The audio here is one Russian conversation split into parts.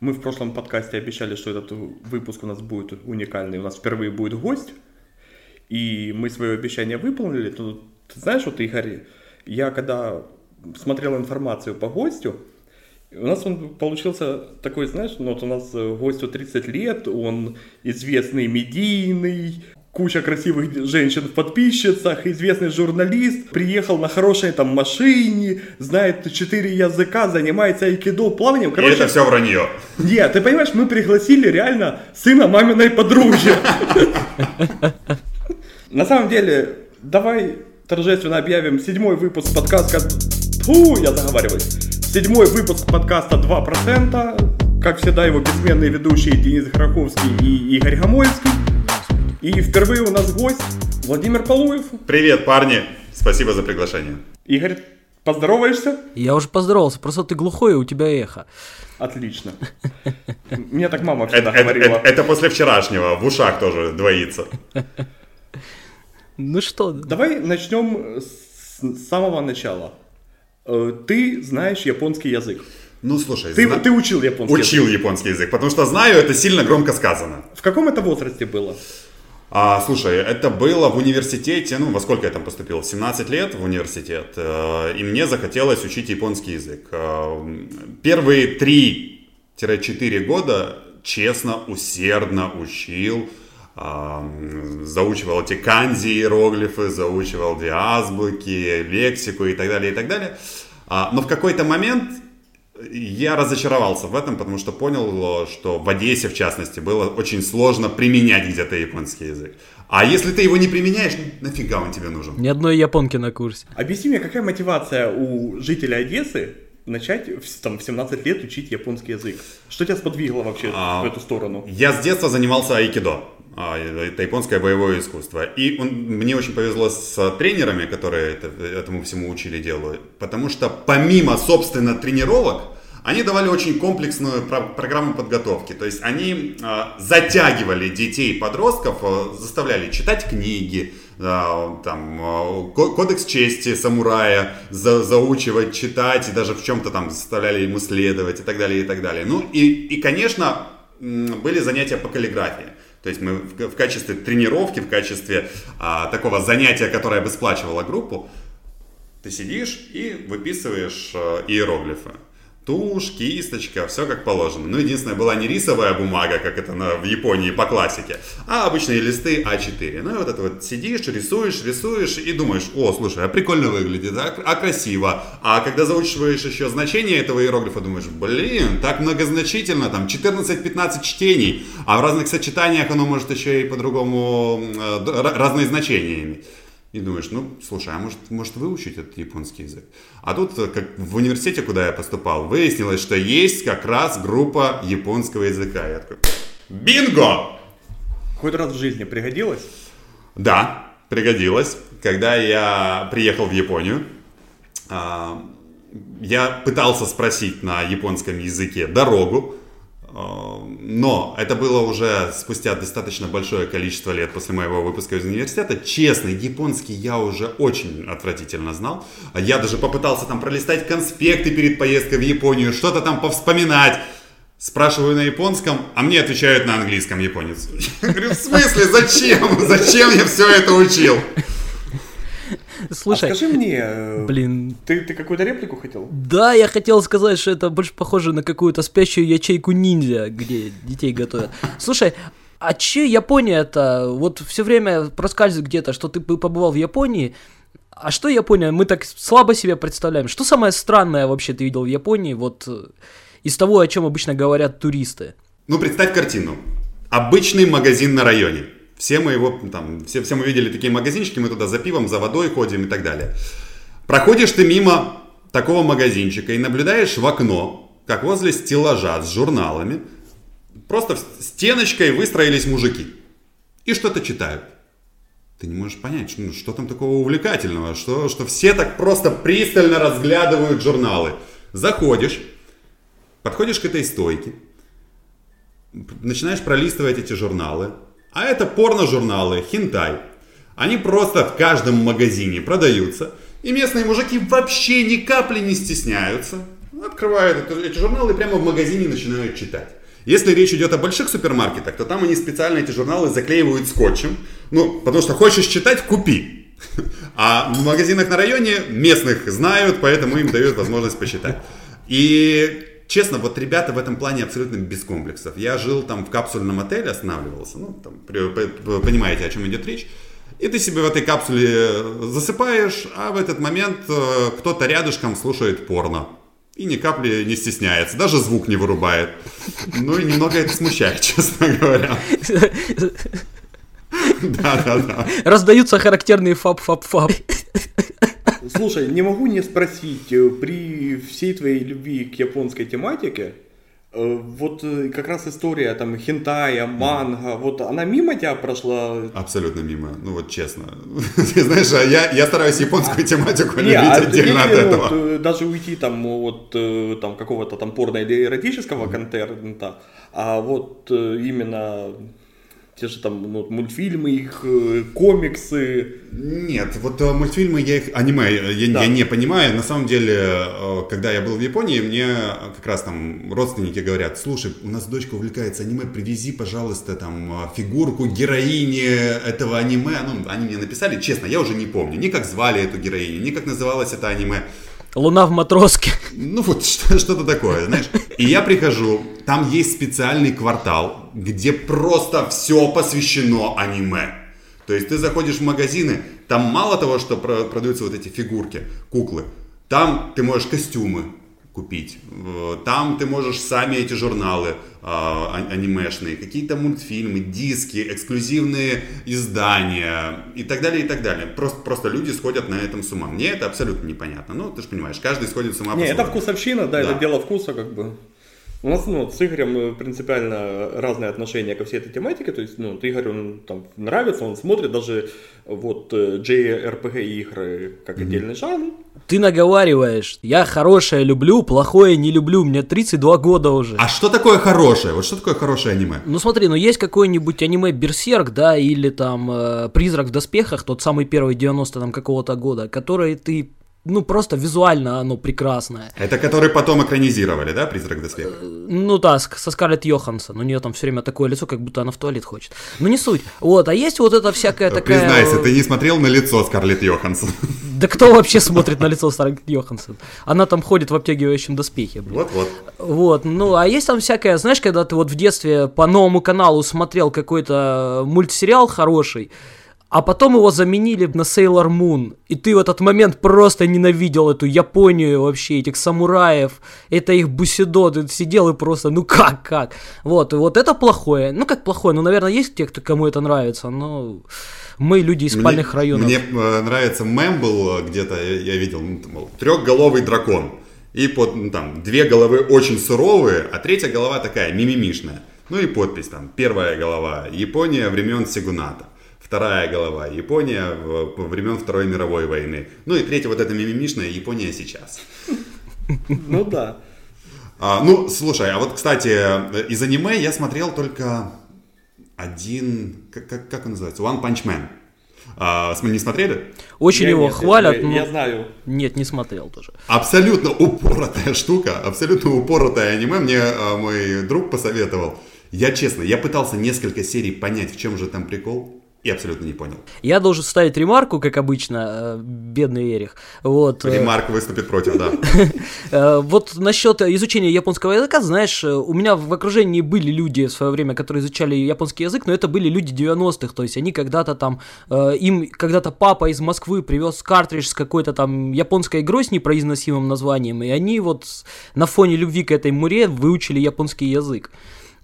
Мы в прошлом подкасте обещали, что этот выпуск у нас будет уникальный. У нас впервые будет гость. И мы свое обещание выполнили. То, ты знаешь, вот, Игорь, я когда смотрел информацию по гостю, у нас он получился такой, знаешь, ну вот у нас гостю 30 лет, он известный медийный, куча красивых женщин в подписчицах, известный журналист, приехал на хорошей там машине, знает четыре языка, занимается айкидо, плаванием. Короче, И это все вранье. Нет, ты понимаешь, мы пригласили реально сына маминой подруги. На самом деле, давай торжественно объявим седьмой выпуск подкаста... Фу, я заговариваюсь. Седьмой выпуск подкаста 2%. Как всегда, его бессменные ведущие Денис Граковский и Игорь Гамольский. И впервые у нас гость Владимир Полуев. Привет, парни. Спасибо за приглашение. Игорь, поздороваешься? Я уже поздоровался, просто ты глухой, и у тебя эхо. Отлично. Мне так мама всегда говорила. Это, после вчерашнего, в ушах тоже двоится. Ну что? Давай начнем с самого начала. Э, ты знаешь японский язык. Ну, слушай, ты, зна... ты учил японский учил язык? японский язык, потому что знаю, это сильно громко сказано. В каком это возрасте было? А, слушай, это было в университете, ну, во сколько я там поступил? 17 лет в университет, э, и мне захотелось учить японский язык. Э, первые 3-4 года честно, усердно учил, заучивал эти канзи, иероглифы, заучивал две азбуки, лексику и так далее, и так далее. А, но в какой-то момент я разочаровался в этом, потому что понял, что в Одессе, в частности, было очень сложно применять где-то японский язык. А если ты его не применяешь, нафига он тебе нужен? Ни одной японки на курсе. Объясни мне, какая мотивация у жителя Одессы начать там, в 17 лет учить японский язык? Что тебя сподвигло вообще а, в эту сторону? Я с детства занимался айкидо. А, это японское боевое искусство. И он, мне очень повезло с тренерами, которые это, этому всему учили делу. Потому что помимо, собственно, тренировок, они давали очень комплексную про- программу подготовки. То есть они э, затягивали детей подростков, э, заставляли читать книги, э, там, кодекс чести самурая за, заучивать, читать, и даже в чем-то там заставляли ему следовать и так далее, и так далее. Ну и, и конечно, были занятия по каллиграфии. То есть мы в, в качестве тренировки, в качестве а, такого занятия, которое обесплачивало группу, ты сидишь и выписываешь а, иероглифы тушь, кисточка, все как положено. Ну, единственное, была не рисовая бумага, как это на, в Японии по классике, а обычные листы А4. Ну, и вот это вот сидишь, рисуешь, рисуешь и думаешь, о, слушай, а прикольно выглядит, а, а красиво. А когда заучиваешь еще значение этого иероглифа, думаешь, блин, так многозначительно, там 14-15 чтений, а в разных сочетаниях оно может еще и по-другому э, разные значения иметь. И думаешь, ну, слушай, а может, может выучить этот японский язык? А тут, э, как в университете, куда я поступал, выяснилось, что есть как раз группа японского языка. Я такой, бинго! Хоть раз в жизни пригодилось? Да, пригодилось. Когда я приехал в Японию, а, я пытался спросить на японском языке дорогу, но это было уже спустя достаточно большое количество лет после моего выпуска из университета. Честно, японский я уже очень отвратительно знал. Я даже попытался там пролистать конспекты перед поездкой в Японию, что-то там повспоминать. Спрашиваю на японском, а мне отвечают на английском японец. Я говорю, в смысле, зачем? Зачем я все это учил? Слушай, а скажи мне, блин, ты, ты какую-то реплику хотел? Да, я хотел сказать, что это больше похоже на какую-то спящую ячейку ниндзя, где детей готовят. Слушай, а че Япония это? Вот все время проскальзывает где-то, что ты побывал в Японии. А что Япония? Мы так слабо себе представляем. Что самое странное вообще ты видел в Японии, вот э, из того, о чем обычно говорят туристы? Ну, представь картину. Обычный магазин на районе. Все мы его, там, все, все мы видели такие магазинчики, мы туда за пивом, за водой ходим и так далее. Проходишь ты мимо такого магазинчика и наблюдаешь в окно, как возле стеллажа с журналами, просто стеночкой выстроились мужики и что-то читают. Ты не можешь понять, ну, что там такого увлекательного, что, что все так просто пристально разглядывают журналы. Заходишь, подходишь к этой стойке, начинаешь пролистывать эти журналы, а это порно-журналы, хентай. Они просто в каждом магазине продаются. И местные мужики вообще ни капли не стесняются. открывают эти журналы и прямо в магазине начинают читать. Если речь идет о больших супермаркетах, то там они специально эти журналы заклеивают скотчем. Ну, потому что хочешь читать, купи. А в магазинах на районе местных знают, поэтому им дают возможность почитать. И честно, вот ребята в этом плане абсолютно без комплексов. Я жил там в капсульном отеле, останавливался, ну, там, понимаете, о чем идет речь. И ты себе в этой капсуле засыпаешь, а в этот момент э, кто-то рядышком слушает порно. И ни капли не стесняется, даже звук не вырубает. Ну и немного это смущает, честно говоря. Да, да, да. Раздаются характерные фап-фап-фап. Слушай, не могу не спросить, э, при всей твоей любви к японской тематике, э, вот э, как раз история там хентая, манга, вот она мимо тебя прошла? Абсолютно мимо, ну вот честно. Ты знаешь, а я, я стараюсь японскую тематику Не, а любить отдельно от этого. даже уйти там от там какого-то там порно или эротического контента, а вот именно те же там ну, мультфильмы, их э, комиксы. Нет, вот э, мультфильмы, я их, аниме, я, Да. я не понимаю. На самом деле, э, когда я был в Японии, мне как раз там родственники говорят, слушай, у нас дочка увлекается аниме, привези, пожалуйста, там фигурку героини этого аниме. Ну, они мне написали, честно, я уже не помню, ни как звали эту героиню, ни как называлось это аниме. Луна в матроске. Ну вот что- что-то такое, знаешь. И я прихожу, там есть специальный квартал, где просто все посвящено аниме. То есть ты заходишь в магазины, там мало того, что про- продаются вот эти фигурки, куклы, там ты можешь костюмы купить, э, там ты можешь сами эти журналы а, а- анимешные, какие-то мультфильмы, диски, эксклюзивные издания и так далее, и так далее. Просто, просто люди сходят на этом с ума. Мне это абсолютно непонятно. Ну, ты же понимаешь, каждый сходит с ума Не, это вкусовщина, да, Да. это дело вкуса, как бы. У нас, ну, с Игорем э, принципиально разное отношение ко всей этой тематике. То есть, ну, Игорь, он там нравится, он смотрит даже вот э, JRPG игры как отдельный жанр. Ты наговариваешь. Я хорошее люблю, плохое не люблю. Мне 32 года уже. А что такое хорошее? Вот что такое хорошее аниме? Ну смотри, ну есть какой-нибудь аниме Берсерк, да, или там э, Призрак в доспехах, тот самый первый 90 там какого-то года, который ты, ну просто визуально оно прекрасное. Это который потом экранизировали, да, «Призрак доспеха»? Ну да, со Скарлетт Йоханссон. У нее там все время такое лицо, как будто она в туалет хочет. Ну не суть. Вот, а есть вот эта всякая такая... Признайся, ты не смотрел на лицо Скарлетт Йоханссон. Да кто вообще смотрит на лицо Скарлетт Йоханссон? Она там ходит в обтягивающем доспехе. Вот-вот. Вот, ну, а есть там всякое, знаешь, когда ты вот в детстве по новому каналу смотрел какой-то мультсериал хороший, а потом его заменили на Sailor Moon, и ты в этот момент просто ненавидел эту Японию вообще, этих самураев, это их бусидо, ты сидел и просто, ну как, как? Вот, и вот это плохое, ну как плохое, ну, наверное, есть те, кто, кому это нравится, но мы люди из спальных мне, районов. Мне э, нравится мем был э, где-то, я, я видел, ну, мол, трехголовый дракон. И под, ну, там, две головы очень суровые, а третья голова такая мимимишная. Ну и подпись там, первая голова, Япония времен Сигуната. Вторая голова, Япония времен Второй мировой войны. Ну и третья вот эта мимимишная, Япония сейчас. Ну да. А, ну, слушай, а вот, кстати, э, из аниме я смотрел только один, как, как, как он называется, One Punch Man. А, не смотрели? Очень Я его нет, хвалят, я, но... я знаю. Нет, не смотрел тоже. Абсолютно упоротая штука, абсолютно упоротое аниме. Мне а, мой друг посоветовал. Я честно, я пытался несколько серий понять, в чем же там прикол, и абсолютно не понял. Я должен ставить ремарку, как обычно, э, бедный Эрих. Вот, э, Ремарк выступит против, да. э, вот насчет изучения японского языка, знаешь, у меня в окружении были люди в свое время, которые изучали японский язык, но это были люди 90-х, то есть они когда-то там, им когда-то папа из Москвы привез картридж с какой-то там японской игрой с непроизносимым названием, и они вот на фоне любви к этой муре выучили японский язык.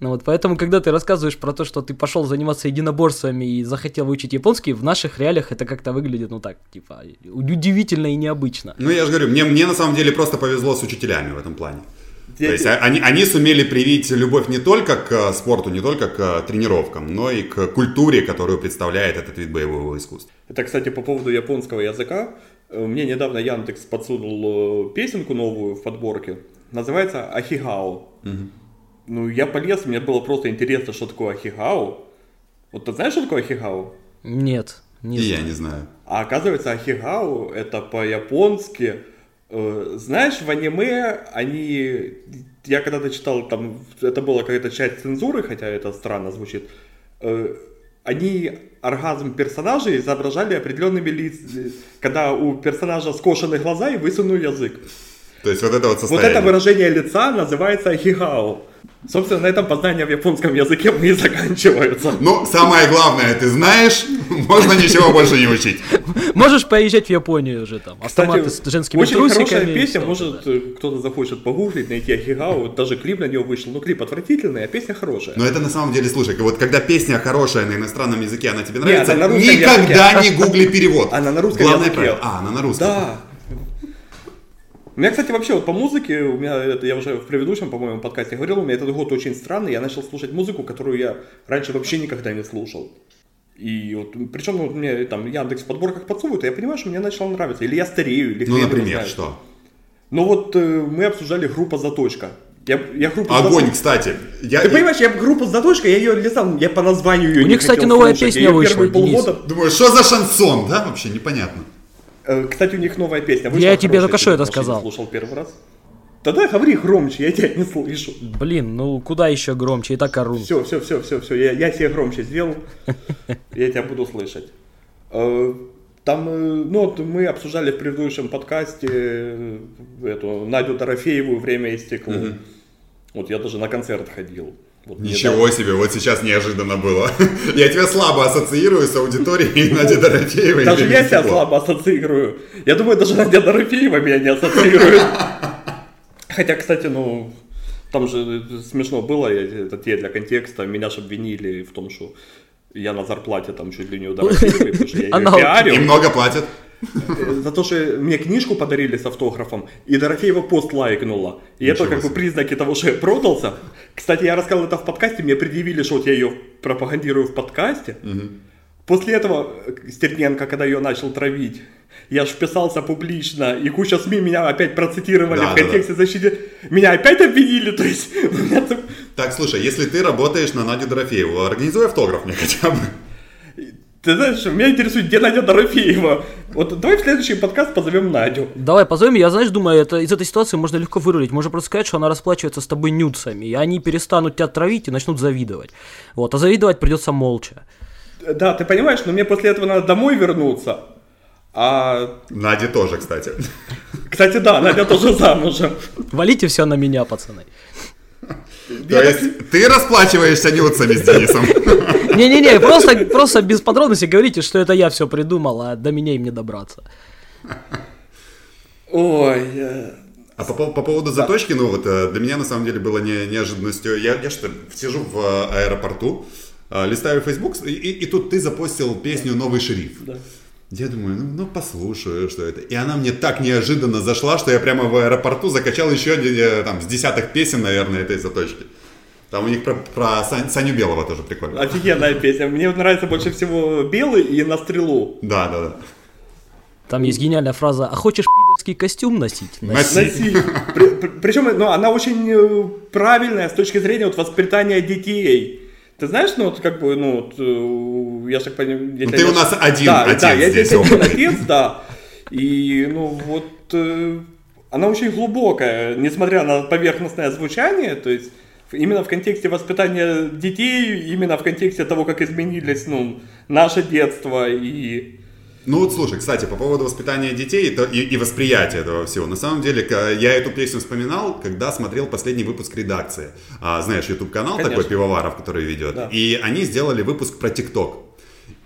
Ну вот, поэтому, когда ты рассказываешь про то, что ты пошел заниматься единоборствами и захотел выучить японский, в наших реалиях это как-то выглядит, ну так, типа, удивительно и необычно. Ну, я же говорю, мне, мне на самом деле просто повезло с учителями в этом плане. Я То есть а- они, они сумели привить любовь не только к э, спорту, не только к э, тренировкам, но и к культуре, которую представляет этот вид боевого искусства. Это, кстати, по поводу японского языка. Э, Мне недавно Яндекс подсунул песенку новую в подборке. Называется Ахигао. Ну, я полез, мне было просто интересно, что такое Ахигао. Вот ты знаешь, что такое Ахигао? Нет, не и знаю. я не знаю. А оказывается, Ахигао это по-японски Э, знаешь, в аниме они... Я когда-то читал, там, это была какая-то часть цензуры, хотя это странно звучит. Э, они оргазм персонажей изображали определенными лицами, когда у персонажа скошены глаза и высунул язык. То есть вот это вот Вот состояние. это выражение лица называется хигао. Собственно, на этом познания в японском языке мы и заканчиваются. Ну, самое главное, ты знаешь, можно ничего больше не учить. Можешь поезжать в Японию уже там. Кстати, Автоматы с женскими очень трусиками. хорошая песня, может кто-то захочет погуглить, найти Ахигао, даже клип на него вышел. Ну, клип отвратительный, а песня хорошая. Но это на самом деле, слушай, вот когда песня хорошая на иностранном языке, она тебе нравится, она никогда языке. не гугли перевод. Она на русском Главное языке. правило. А, она на русском. Да. У меня, кстати, вообще вот по музыке, у меня это я уже в предыдущем, по-моему, подкасте говорил, у меня этот год очень странный. Я начал слушать музыку, которую я раньше вообще никогда не слушал. И вот, причем ну, вот мне там Яндекс в подборках подсовывают, и я понимаю, что мне начало нравиться. Или я старею, или Ну, например, знает. что? Ну вот э, мы обсуждали группа «Заточка». Я, я группу Огонь, «Заточка». кстати. Я Ты понимаешь, я группу «Заточка», я ее листал, я по названию ее У не них, кстати, новая слушать. песня Я вышла, первые полгода... думаю, что за шансон, да? Вообще непонятно. Э, Кстати, у них новая песня. Я Вышла тебе хорошая, только что это сказал. слушал первый раз. Тогда говори громче, я тебя не слышу. Блин, ну куда еще громче, и так ору. Все, все, все, все, все, я, я себе громче сделал, я тебя буду слышать. Э, Там, э, ну, вот мы обсуждали в предыдущем подкасте эту Надю Дорофееву «Время и стекло». Вот я даже на концерт ходил. Вот Ничего недавно. себе, вот сейчас неожиданно было. Я тебя слабо ассоциирую с аудиторией Нади Дорофеевой. Даже я себя слабо ассоциирую. Я думаю, даже Надя Дорофеева меня не ассоциирует. Хотя, кстати, ну, там же смешно было, я- это те для контекста, меня же обвинили в том, что я на зарплате там чуть ли не у Дорофеевой, потому что я ее Она- пиарил. И много платят. Э, За то, что мне книжку подарили с автографом, и Дорофеева пост лайкнула. И это Ничего как бы себе. признаки того, что я продался. Кстати, я рассказал это в подкасте, мне предъявили, что вот я ее пропагандирую в подкасте. После этого э, Стерненко, когда ее начал травить, я ж вписался публично, и куча СМИ меня опять процитировали Да, в да, контексте защиты. Меня опять обвинили, то есть... Так, слушай, если ты работаешь на Надю Дорофееву, организуй автограф мне хотя бы. Ты знаешь, меня интересует, где Надя Дорофеева. Вот давай в следующий подкаст позовем Надю. Давай позовем, я, знаешь, думаю, это, из этой ситуации можно легко вырулить. Можно просто сказать, что она расплачивается с тобой нюцами, и они перестанут тебя травить и начнут завидовать. Вот, а завидовать придется молча. Да, ты понимаешь, но мне после этого надо домой вернуться. А, Наде тоже, кстати. кстати, да, Надя тоже замужем. Валите все на меня, пацаны. То есть ты расплачиваешься нюцами с Денисом. Не-не-не, просто, просто без подробностей говорите, что это я все придумал, а до меня им не добраться. Ой, э, А по, по поводу заточки, ну вот э, для меня на самом деле было не, неожиданностью. Я, я что, сижу в э, аэропорту, листаю Facebook, и, и- и тут ты запостил песню «Новый шериф». да. Я думаю, ну, ну послушаю, что это. И она мне так неожиданно зашла, что я прямо в аэропорту закачал еще один, э, там, с десяток песен, наверное, этой заточки. Там у них про, про Сань- Саню Белого тоже прикольно. Офигенная песня. Мне вот нравится больше всего белый и на стрелу. Да, да, да. Там есть гениальная фраза «А хочешь пидорский костюм носить?» Носи. Носи. Причем, ну, она очень э, правильная с точки зрения вот, воспитания детей. Ты знаешь, ну, вот как бы, ну, вот, э, я так понимаю... Ну, если ты я- у нас один да, отец да, я здесь здесь один отец, да. И, ну, вот, э, она очень глубокая, несмотря на поверхностное звучание, то есть именно в контексте воспитания детей, именно в контексте того, как изменились, ну, наше детство и... Ну вот слушай, кстати, по поводу воспитания детей то- и, и восприятия этого всего. На самом деле, я эту песню вспоминал, когда смотрел последний выпуск редакции. А, знаешь, YouTube канал Конечно. такой Пивоваров, который ведет. Да. И они сделали выпуск про ТикТок.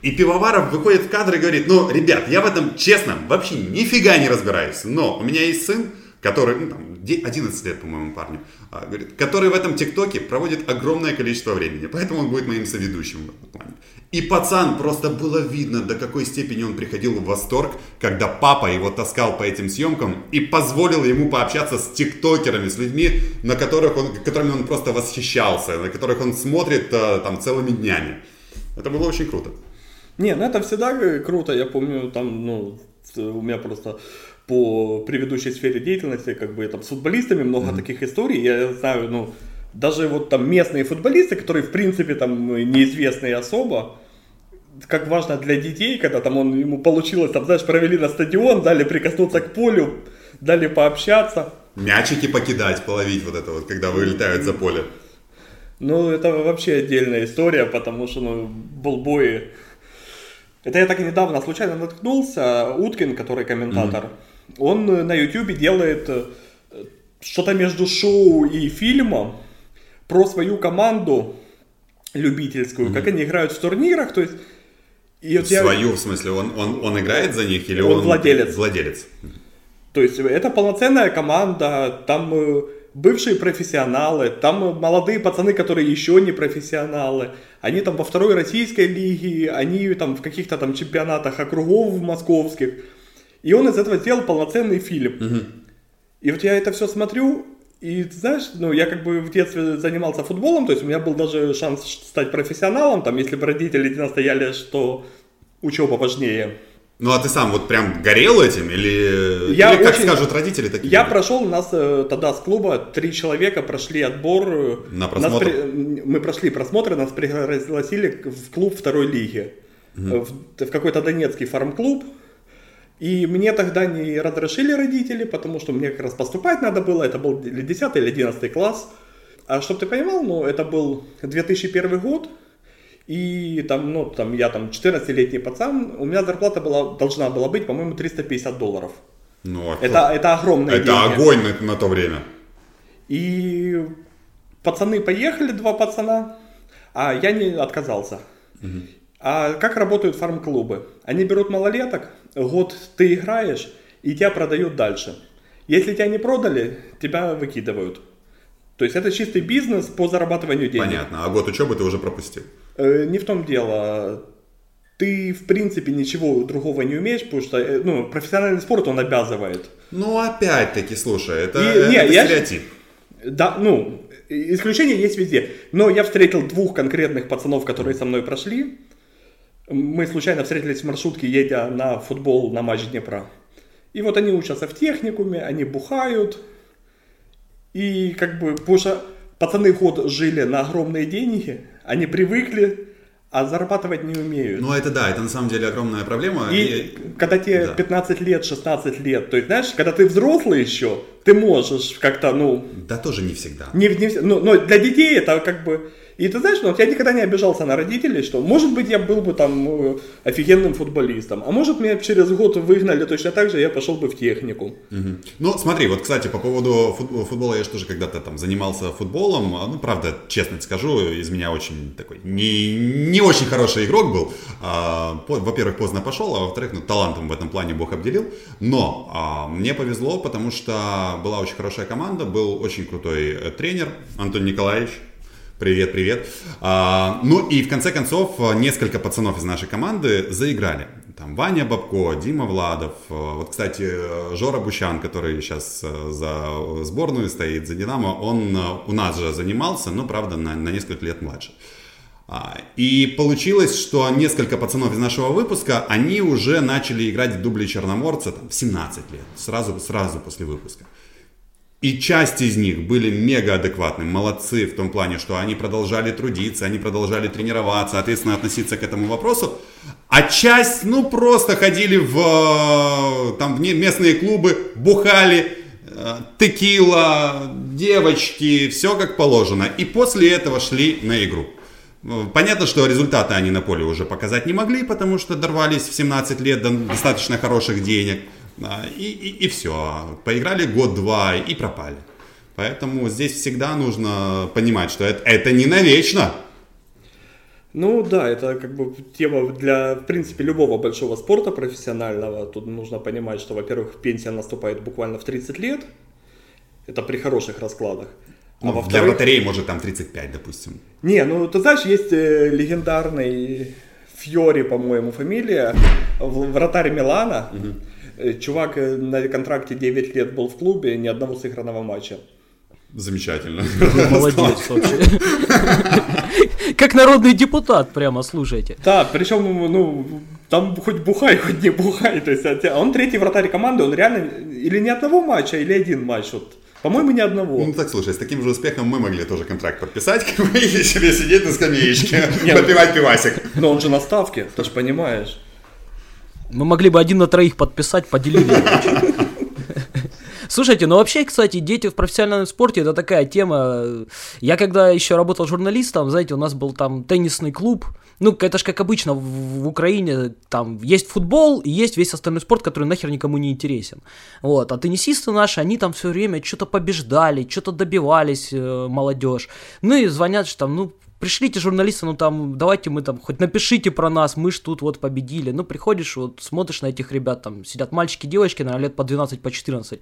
И Пивоваров выходит в кадр и говорит, ну, ребят, я в этом, честно, вообще нифига не разбираюсь. Но у меня есть сын, который, ну, там, де- 11 лет, по-моему, парню, а, говорит, который в этом ТикТоке проводит огромное количество времени. Поэтому он будет моим соведущим в этом плане. И пацан, просто было видно, до какой степени он приходил в восторг, когда папа его таскал по этим съемкам и позволил ему пообщаться с тиктокерами, с людьми, на которых он, которыми он просто восхищался, на которых он смотрит э, там целыми днями. Это было очень круто. Не, ну это всегда э, круто, я помню, там, ну, с- у меня просто по предыдущей сфере деятельности, как бы там с футболистами много таких историй, я знаю, ну, даже вот там местные футболисты, которые в принципе там неизвестные особо, как важно для детей, когда там он, ему получилось, там, знаешь, провели на стадион, дали прикоснуться к полю, дали пообщаться. Мячики покидать, половить вот это вот, когда вылетают за поле. Ну, это вообще отдельная история, потому что, ну, болбои... Это я так недавно случайно наткнулся. Уткин, который комментатор, он на YouTube делает э, что-то между шоу и фильмом про свою команду любительскую, как они играют в турнирах, то есть... И вот я- Свою, в смысле, он, он, он играет за них или Он он... владелец. Владелец. То есть это полноценная команда, там э, бывшие профессионалы, там э, молодые пацаны, которые еще не профессионалы. Они там во второй российской лиге, они там в каких-то там чемпионатах округов московских. И он из этого сделал полноценный фильм. И вот я это все смотрю, и ты знаешь, ну я как бы в детстве занимался футболом, то есть у меня был даже шанс стать профессионалом, там если бы родители не настояли, что учеба важнее. Ну, а ты сам вот прям горел этим или, Я или как очень- скажут родители, такие? Я люди? прошел, у нас э, тогда с клуба три человека прошли отбор. На нас просмотр? при- Мы прошли просмотры, нас пригласили в клуб второй лиги. Э, В, в какой-то донецкий фарм-клуб. И мне тогда не разрешили родители, потому что мне как раз поступать надо было. Это был или 10 или 11 класс. А чтобы ты понимал, ну, это был 2001 год. И там, ну, там, я там 14-летний пацан, у меня зарплата была, должна была быть, по-моему, 350 долларов. Ну, а Это, это огромные это деньги. огонь на, на то время. И пацаны поехали, два пацана, а я не отказался. А как работают фарм-клубы? Они берут малолеток, год ты играешь, и тебя продают дальше. Если тебя не продали, тебя выкидывают. То есть это чистый бизнес по зарабатыванию денег. Понятно. А год учебы ты уже пропустил. Э, не в том дело. Ты, в принципе, ничего другого не умеешь, потому что э, ну, профессиональный спорт, он обязывает. Ну, опять-таки, слушай, это, И- это не, я- стереотип. Да, ну, исключения есть везде. Но я встретил двух конкретных пацанов, которые со мной прошли. Мы случайно встретились в маршрутке, едя на футбол на матч Днепра. И вот они учатся в техникуме, они бухают. И как бы, потому что пацаны год жили на огромные деньги, они привыкли, а зарабатывать не умеют. Ну, это да, это на самом деле огромная проблема. И когда тебе да. 15 лет, 16 лет, то есть, знаешь, когда ты взрослый еще, ты можешь как-то, ну, Да тоже не всегда. не, не ну, но для детей это как бы... И ты знаешь, ну, я никогда не обижался на родителей, что, может быть, я был бы там э, офигенным футболистом, а может, меня через год выгнали точно так же, я пошел бы в технику. Мгм. Ну, смотри, вот, кстати, по поводу фут- футбола, я же тоже когда-то там занимался футболом. А, Ну, правда, честно скажу, из меня очень такой не, не очень хороший игрок был. А, по- во-первых, поздно пошел, а во-вторых, ну, талантом в этом плане Бог обделил. Но а, мне повезло, потому что была очень хорошая команда, был очень крутой э, тренер Антон Николаевич. Привет, привет. А, ну и в конце концов э, несколько пацанов из нашей команды заиграли. Там Ваня Бабко, Дима Владов. э, Вот, кстати, Жора Бущан, который сейчас э, за сборную стоит, за Динамо, он у нас же занимался, но, правда, на, на несколько лет младше. А, И получилось, что несколько пацанов из нашего выпуска, они уже начали играть в дубли Черноморца там, в 17 лет, сразу, сразу после выпуска. И часть из них были мега адекватны, молодцы в том плане, что они продолжали трудиться, они продолжали тренироваться, ответственно относиться к этому вопросу. А часть, ну, просто ходили в, э, там, в местные клубы, бухали, э, текила, девочки, все как положено. И после этого шли на игру. Э, Понятно, что результаты они на поле уже показать не могли, потому что дорвались в 17 лет до достаточно хороших денег. А, И, и, все. Поиграли год-два и пропали. Поэтому здесь всегда нужно понимать, что это, это не навечно. Ну да, это как бы тема для, в принципе, любого большого спорта профессионального. Тут нужно понимать, что, во-первых, пенсия наступает буквально в 30 лет. Это при хороших раскладах. А Ну, для во-вторых, вратарей может там 35, допустим. Не, ну ты знаешь, есть э, легендарный Фьори, по-моему, фамилия, вратарь Милана. Э, Чувак э, на контракте 9 лет был в клубе, ни одного сыгранного матча. Замечательно. Молодец вообще. Как народный депутат, прямо слушайте. Да, причем, ну, там хоть бухай, хоть не бухай. То есть, а он третий вратарь команды, он реально или ни одного матча, или один матч. Вот. По-моему, ни одного. Ну так, слушай, с таким же успехом мы могли тоже контракт подписать, как бы, и себе сидеть на скамеечке, Не, попивать пивасик. Но он же на ставке, ты же понимаешь. Мы могли бы один на троих подписать, поделили. Слушайте, ну вообще, кстати, дети в профессиональном спорте это такая тема. Я когда еще работал журналистом, знаете, у нас был там теннисный клуб. Ну, это же как обычно в, в Украине, там есть футбол и есть весь остальной спорт, который нахер никому не интересен. Вот, а теннисисты наши, они там все время что-то побеждали, что-то добивались, э, молодежь. Ну и звонят, что там, ну, пришлите журналиста, ну там, давайте мы там, хоть напишите про нас, мы ж тут вот победили. Ну, приходишь, вот смотришь на этих ребят, там сидят мальчики, девочки, наверное, лет по 12, по 14.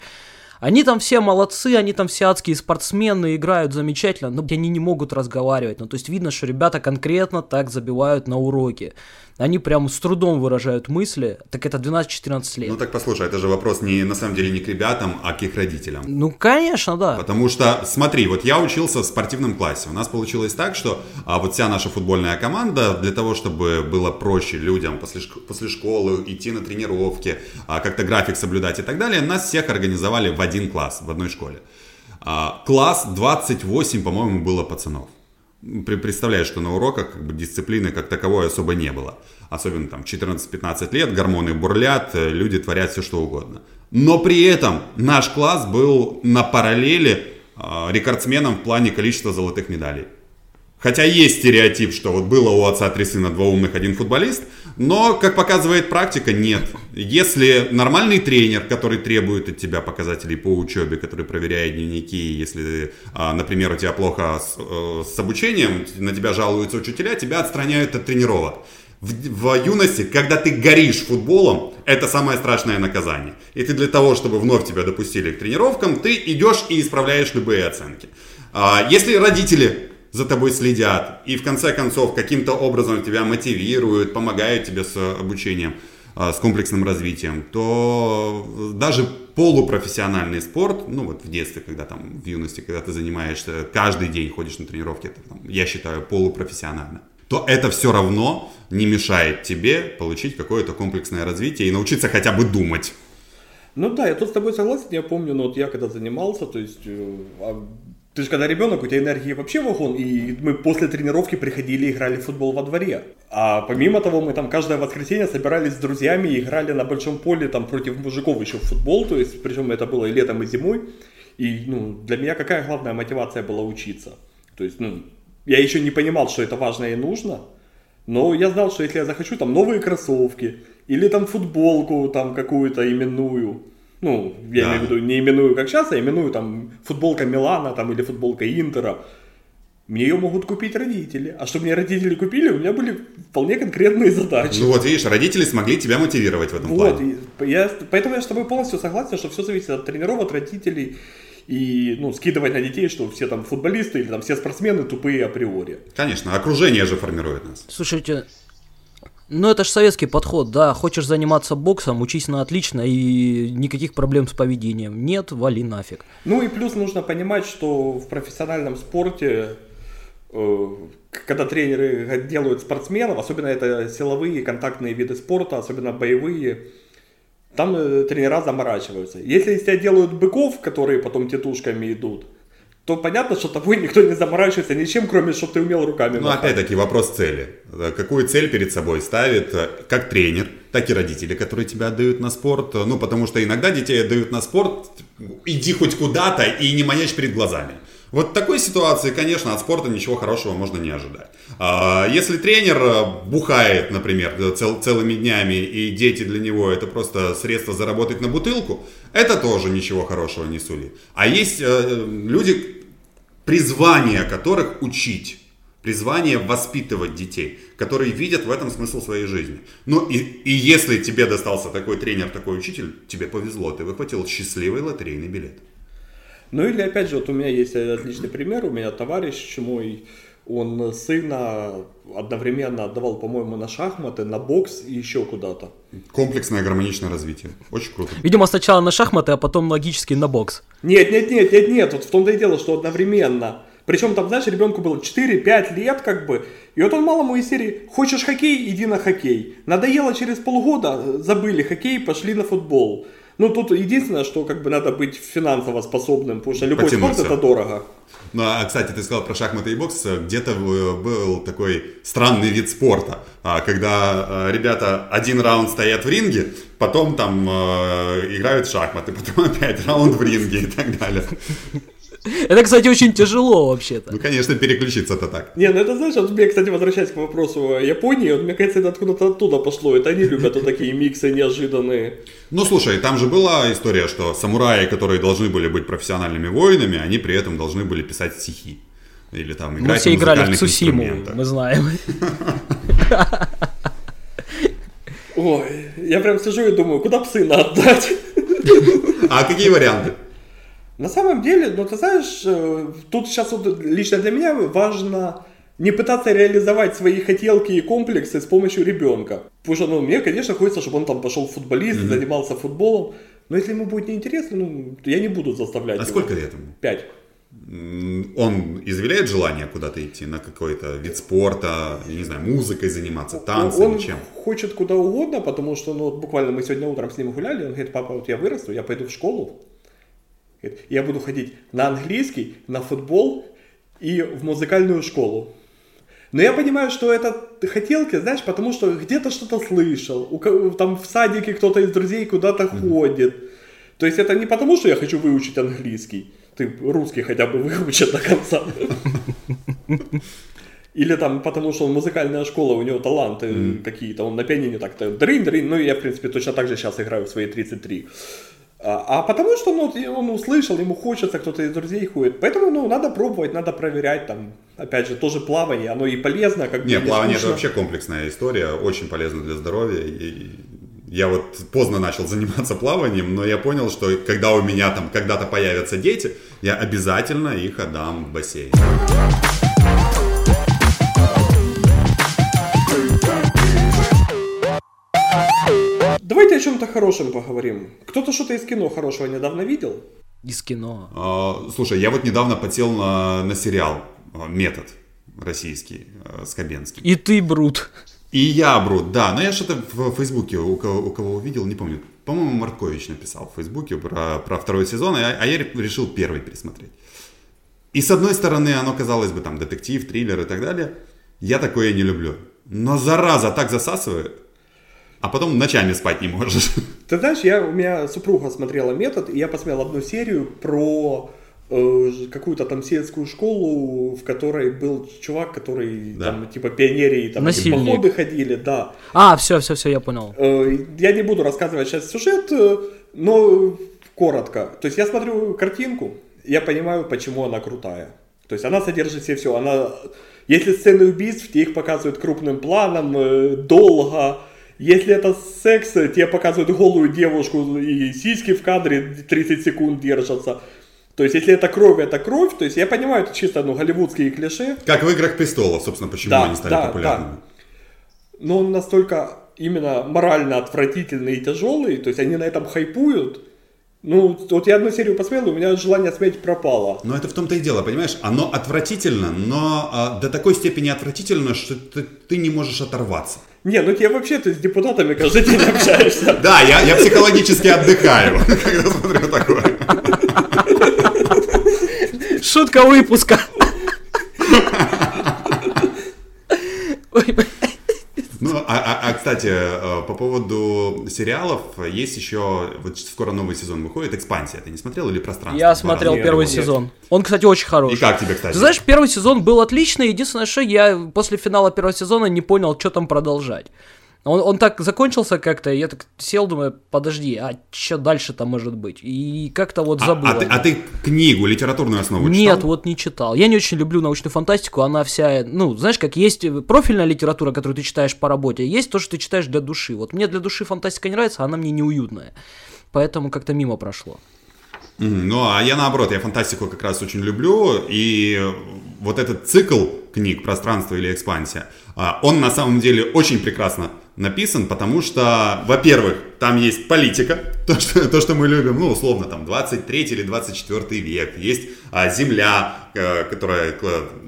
Они там все молодцы, они там все адские спортсмены, играют замечательно, но они не могут разговаривать. Ну, то есть видно, что ребята конкретно так забивают на уроки они прям с трудом выражают мысли, так это 12-14 лет. Ну так послушай, это же вопрос не на самом деле не к ребятам, а к их родителям. Ну, конечно, да. Потому что, смотри, вот я учился в спортивном классе. У нас получилось так, что а, вот вся наша футбольная команда, для того, чтобы было проще людям после, после школы идти на тренировки, а, как-то график соблюдать и так далее, нас всех организовали в один класс, в одной школе. А, класс 28, по-моему, было пацанов представляешь, что на уроках как бы, дисциплины как таковой особо не было. Особенно там 14-15 лет, гормоны бурлят, э, люди творят все что угодно. Но при этом наш класс был на параллели э, рекордсменом в плане количества золотых медалей. Хотя есть стереотип, что вот было у отца три сына, два умных, один футболист, но, как показывает практика, нет. Если нормальный тренер, который требует от тебя показателей по учебе, который проверяет дневники, если, а, например, у тебя плохо с, э, с обучением, на тебя жалуются учителя, тебя отстраняют от тренировок. В, в юности, когда ты горишь футболом, это самое страшное наказание. И ты для того, чтобы вновь тебя допустили к тренировкам, ты идешь и исправляешь любые оценки. А, если родители за тобой следят и в конце концов каким-то образом тебя мотивируют, помогают тебе с обучением, а, с комплексным развитием, то даже полупрофессиональный спорт, ну вот в детстве, когда там, в юности, когда ты занимаешься, каждый день ходишь на тренировки, это, там, я считаю, полупрофессионально, то это все равно не мешает тебе получить какое-то комплексное развитие и научиться хотя бы думать. Ну да, я тут с тобой согласен, я помню, но вот я когда занимался, то есть э, а ты же когда ребенок, у тебя энергии вообще вагон, и мы после тренировки приходили и играли в футбол во дворе. А помимо того, мы там каждое воскресенье собирались с друзьями и играли на большом поле там против мужиков еще в футбол, то есть причем это было и летом, и зимой. И ну, для меня какая главная мотивация была учиться? То есть, ну, я еще не понимал, что это важно и нужно, но я знал, что если я захочу там новые кроссовки или там футболку там какую-то именную, ну, я да. имею в виду, не именую как сейчас, а именую там футболка Милана там, или футболка Интера. Мне ее могут купить родители. А чтобы мне родители купили, у меня были вполне конкретные задачи. Ну вот видишь, родители смогли тебя мотивировать в этом вот, плане. Я, поэтому я с тобой полностью согласен, что все зависит от тренеров, от родителей. И ну, скидывать на детей, что все там футболисты или там все спортсмены тупые априори. Конечно, окружение же формирует нас. Слушайте, ну, это же советский подход, да. Хочешь заниматься боксом, учись на отлично и никаких проблем с поведением. Нет, вали нафиг. Ну и плюс нужно понимать, что в профессиональном спорте, э, когда тренеры делают спортсменов, особенно это силовые, контактные виды спорта, особенно боевые, там э, тренера заморачиваются. Если из тебя делают быков, которые потом тетушками идут, то понятно, что тобой никто не заморачивается ничем, кроме, чтобы ты умел руками Ну, опять-таки, вопрос цели. Какую цель перед собой ставит э, как тренер, так и родители, которые тебя отдают на спорт. Ну, потому что иногда детей отдают на спорт, иди хоть куда-то и не маячь перед глазами. Вот такой ситуации, конечно, от спорта ничего хорошего можно не ожидать. А если тренер э, бухает, например, цел, целыми днями, и дети для него это просто средство заработать на бутылку, это тоже ничего хорошего не сулит. А есть э, люди, призвание которых учить призвание воспитывать детей, которые видят в этом смысл своей жизни. Ну и, и если тебе достался такой тренер, такой учитель, тебе повезло, ты выхватил счастливый лотерейный билет. Ну или опять же, вот у меня есть отличный пример, у меня товарищ мой, он сына одновременно отдавал, по-моему, на шахматы, на бокс и еще куда-то. Комплексное гармоничное развитие. Очень круто. Видимо, сначала на шахматы, а потом логически на бокс. Нет, нет, нет, нет, нет. Вот в том-то и дело, что одновременно. Причем там, знаешь, ребенку было 4-5 лет, как бы. И вот он малому из серии «Хочешь хоккей? Иди на хоккей». Надоело через полгода, забыли хоккей, пошли на футбол. Ну, тут единственное, что как бы надо быть финансово способным, потому что любой Потянуться. спорт это дорого. Ну, а, кстати, ты сказал про шахматы и бокс. Где-то э, был такой странный вид спорта, а, когда э, ребята один раунд стоят в ринге, потом там э, играют в шахматы, потом опять раунд в ринге и так далее. Это, кстати, очень тяжело вообще-то. Ну, конечно, переключиться-то так. Не, ну это знаешь, вот мне, кстати, возвращаясь к вопросу о Японии, вот, мне кажется, это откуда-то оттуда пошло. Это они любят вот такие миксы неожиданные. Ну, слушай, там же была история, что самураи, которые должны были быть профессиональными воинами, они при этом должны были писать стихи. Или там играть Мы все играли в Цусиму, мы знаем. Ой, я прям сижу и думаю, куда бы сына отдать? А какие варианты? На самом деле, ну ты знаешь, э, тут сейчас вот лично для меня важно не пытаться реализовать свои хотелки и комплексы с помощью ребенка. Потому что, ну, мне, конечно, хочется, чтобы он там пошел в футболист, занимался футболом. Но если ему будет неинтересно, ну, я не буду заставлять А его. сколько лет ему? Пять. Он изъявляет желание куда-то идти, на какой-то вид спорта, я не знаю, музыкой заниматься, танцами, он чем? хочет куда угодно, потому что, ну, вот буквально мы сегодня утром с ним гуляли, он говорит, папа, вот я вырасту, я пойду в школу, я буду ходить на английский, на футбол и в музыкальную школу. Но я понимаю, что это хотелки, знаешь, потому что где-то что-то слышал, у там в садике кто-то из друзей куда-то ходит. То есть это не потому, что я хочу выучить английский, ты русский хотя бы выучи до конца. Или там потому, что он музыкальная школа, у него таланты какие-то, он на пианино так-то дрынь, дрынь, ну я, в принципе, точно так же сейчас играю в свои 33. А, а потому что ну, он услышал, ему хочется, кто-то из друзей ходит. Поэтому ну, надо пробовать, надо проверять. Там, опять же, тоже плавание, оно и полезно. Как бы, Не, плавание это скучно. вообще комплексная история, очень полезно для здоровья. И я вот поздно начал заниматься плаванием, но я понял, что когда у меня там когда-то появятся дети, я обязательно их отдам в бассейн. Давайте о чем-то хорошем поговорим. Кто-то что-то из кино хорошего недавно видел? Из кино. А, Слушай, я вот недавно подсел на, на сериал а, «Метод» российский, а, Скобенский. И ты, Брут. И я, Брут, да. Но я что-то в Фейсбуке у кого, у кого увидел, не помню. По-моему, Маркович написал в Фейсбуке про, про второй сезон, а, а я решил первый пересмотреть. И с одной стороны, оно, казалось бы, там, детектив, триллер и так далее. Я такое не люблю. Но зараза так засасывает. А потом ночами спать не можешь. Ты знаешь, я, у меня супруга смотрела «Метод», и я посмотрел одну серию про э, какую-то там сельскую школу, в которой был чувак, который Да. там типа пионерии, там эти походы ходили, да. А, все, все, все, я понял. Э, Я не буду рассказывать сейчас сюжет, э, но коротко. То есть я смотрю картинку, я понимаю, почему она крутая. То есть она содержит все все. Она, если сцены убийств, те их показывают крупным планом, э, долго. Если это секс, тебе показывают голую девушку и сиськи в кадре 30 секунд держатся. То есть, если это кровь, это кровь. То есть, я понимаю, это чисто ну, голливудские клише. Как в «Играх престолов», собственно, почему Да, они стали да, популярными. но он настолько именно морально отвратительный и тяжелый, то есть они на этом хайпуют. Ну, вот я одну серию посмотрел, у меня желание смотреть пропало. Но это в том-то и дело, понимаешь? Оно отвратительно, но а, до такой степени отвратительно, что ты, ты не можешь оторваться. Не, ну тебе вообще ты с депутатами каждый день общаешься. Да, я, я психологически отдыхаю, когда смотрю такое. Шутка выпуска. Ой, блин. Ну, а, а- а, кстати, э, по поводу сериалов, есть еще, вот скоро новый сезон выходит, «Экспансия». Ты не смотрел или «Пространство»? Я смотрел разных. первый нет. сезон. Он, кстати, очень И хороший. как тебе, кстати? Ты знаешь, первый сезон был отличный. Единственное, что я после финала первого сезона не понял, что там продолжать. Он, он так закончился как-то, я так сел, думаю, подожди, а что дальше-то может быть? И как-то вот А- забыл. а, ты, о а ты книгу, литературную основу Нет, читал? вот не читал. Я не очень люблю научную фантастику, она вся, ну, знаешь, как есть профильная литература, которую ты читаешь по работе, есть то, что ты читаешь для души. Вот мне для души фантастика не нравится, она мне неуютная. Поэтому как-то мимо прошло. Ну, а я наоборот, я фантастику как раз очень люблю, и вот этот цикл книг «Пространство» или «Экспансия», а, он на самом деле очень прекрасно написан, потому что, во-первых, там есть политика, то что, то, что мы любим, ну, условно, там, 23 или 24 век, есть а, Земля, а, которая,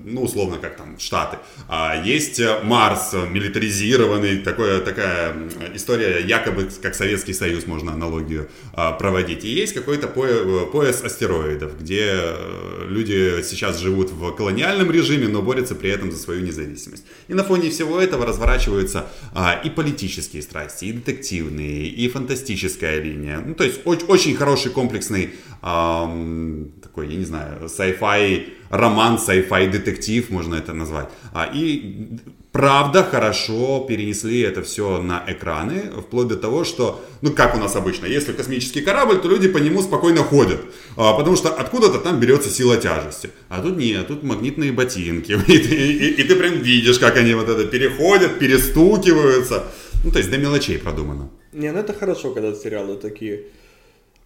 ну, условно, как там, Штаты, а, есть э, Марс, милитаризированный, такое, такая история, якобы, как Советский Союз, можно аналогию а, проводить, и есть какой-то пояс астероидов, где э, люди сейчас живут в колониальном режиме, но борются при этом за свою независимость. И на фоне всего этого разворачиваются а, и политические страсти, и детективные, и фантастическая линия. Ну, то есть очень, очень хороший комплексный эм, такой, я не знаю, sci-fi роман, sci-fi детектив, можно это назвать. А, и правда хорошо перенесли это все на экраны, вплоть до того, что, ну как у нас обычно, если космический корабль, то люди по нему спокойно ходят, а, потому что откуда-то там берется сила тяжести. А тут нет, тут магнитные ботинки, и ты, и, и ты прям видишь, как они вот это переходят, перестукиваются. Ну, то есть до мелочей продумано. Не, ну это хорошо, когда сериалы такие.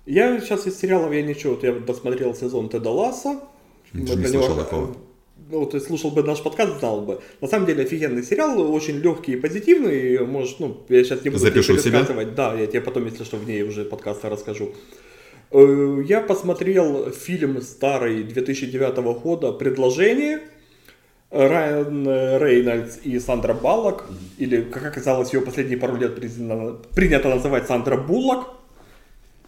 Я сейчас из сериалов, я ничего, вот я досмотрел сезон Теда Ласса. Ничего не слышал такого. Ну, ты слушал бы наш подкаст, знал бы. На самом деле офигенный сериал, очень легкий и позитивный. Может, ну, я сейчас не буду Запишу тебе рассказывать. Себе? Да, я тебе потом, если что, в ней уже подкаста расскажу. Э, я посмотрел фильм старый 2009 года «Предложение». Райан Рейнольдс и Сандра Баллок, или, как оказалось, ее последние пару лет принято называть Сандра Буллок,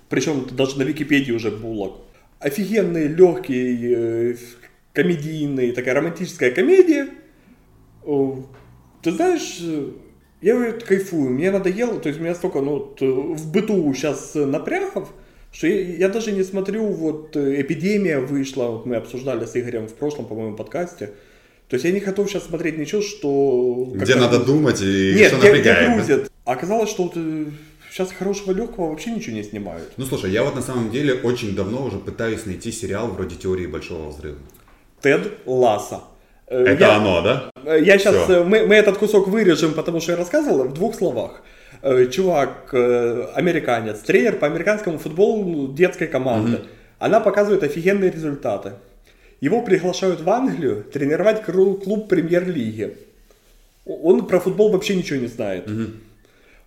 причем даже на Википедии уже Буллок. Офигенный, легкий, э, комедийный, такая романтическая комедия. Ты знаешь, я кайфую, мне надоело, то есть у меня столько, ну, в быту сейчас напрягов, что я, я даже не смотрю, вот эпидемия вышла, вот мы обсуждали с Игорем в прошлом, по-моему, подкасте, то есть я не готов сейчас смотреть ничего, что... Где надо думать и Нет, что где, напрягает. Где грузят. А оказалось, что вот сейчас хорошего легкого вообще ничего не снимают. Ну слушай, я вот на самом деле очень давно уже пытаюсь найти сериал вроде теории большого взрыва. Тед Ласса. Э, Это я, оно, да? Э, я сейчас, э, мы, мы этот кусок вырежем, потому что я рассказывал в двух словах. Чувак, американец, тренер по американскому футболу детской команды. Угу. Она показывает офигенные результаты. Его приглашают в Англию тренировать клуб премьер-лиги. Он про футбол вообще ничего не знает. Угу.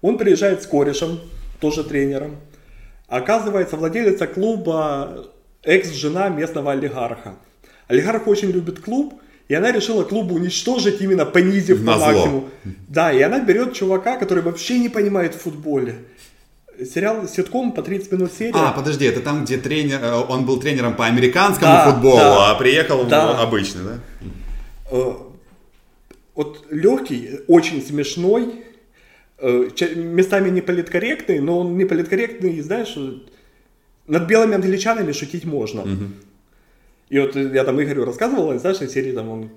Он приезжает с корешем, тоже тренером. Оказывается, владелица клуба экс-жена местного олигарха. Олигарх очень любит клуб, и она решила клуб уничтожить, именно понизив на максимум. Да, и она берет чувака, который вообще не понимает в футболе. Сериал ситком по 30 минут серия. А, подожди, это там, где тренер, э, он был тренером по американскому да, футболу, да, а приехал да. в обычный, да? Э, вот легкий, очень смешной, э, местами не политкорректный, но он не политкорректный, знаешь, над белыми англичанами шутить можно. Угу. И вот я там Игорю рассказывал, знаешь, на серии там он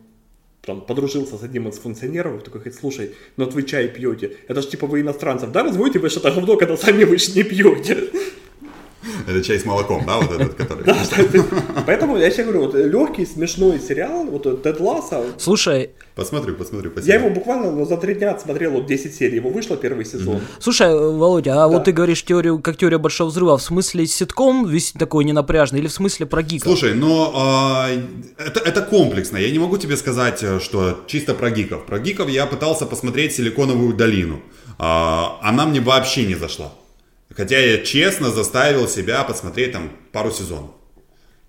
там, подружился с одним из функционеров, такой говорит, слушай, ну вот вы чай пьете, это же типа вы иностранцев, да, разводите вы что-то говно, когда сами вы же не пьете. Это чай с молоком, да, вот этот, который... Да, поэтому я тебе говорю, вот легкий, смешной сериал, вот Тед Ласса. Слушай, Посмотрю, посмотрю, спасибо. Я его буквально ну, за три дня отсмотрел, вот 10 серий, его вышло первый сезон. Слушай, Володя, а да. вот ты говоришь теорию, как теория большого взрыва, в смысле ситком весь такой ненапряжный или в смысле про гиков? Слушай, но а, это, это комплексно, я не могу тебе сказать, э, что чисто про гиков. Про гиков я пытался посмотреть «Силиконовую долину», а, она мне вообще не зашла. Хотя я честно заставил себя посмотреть там пару сезонов.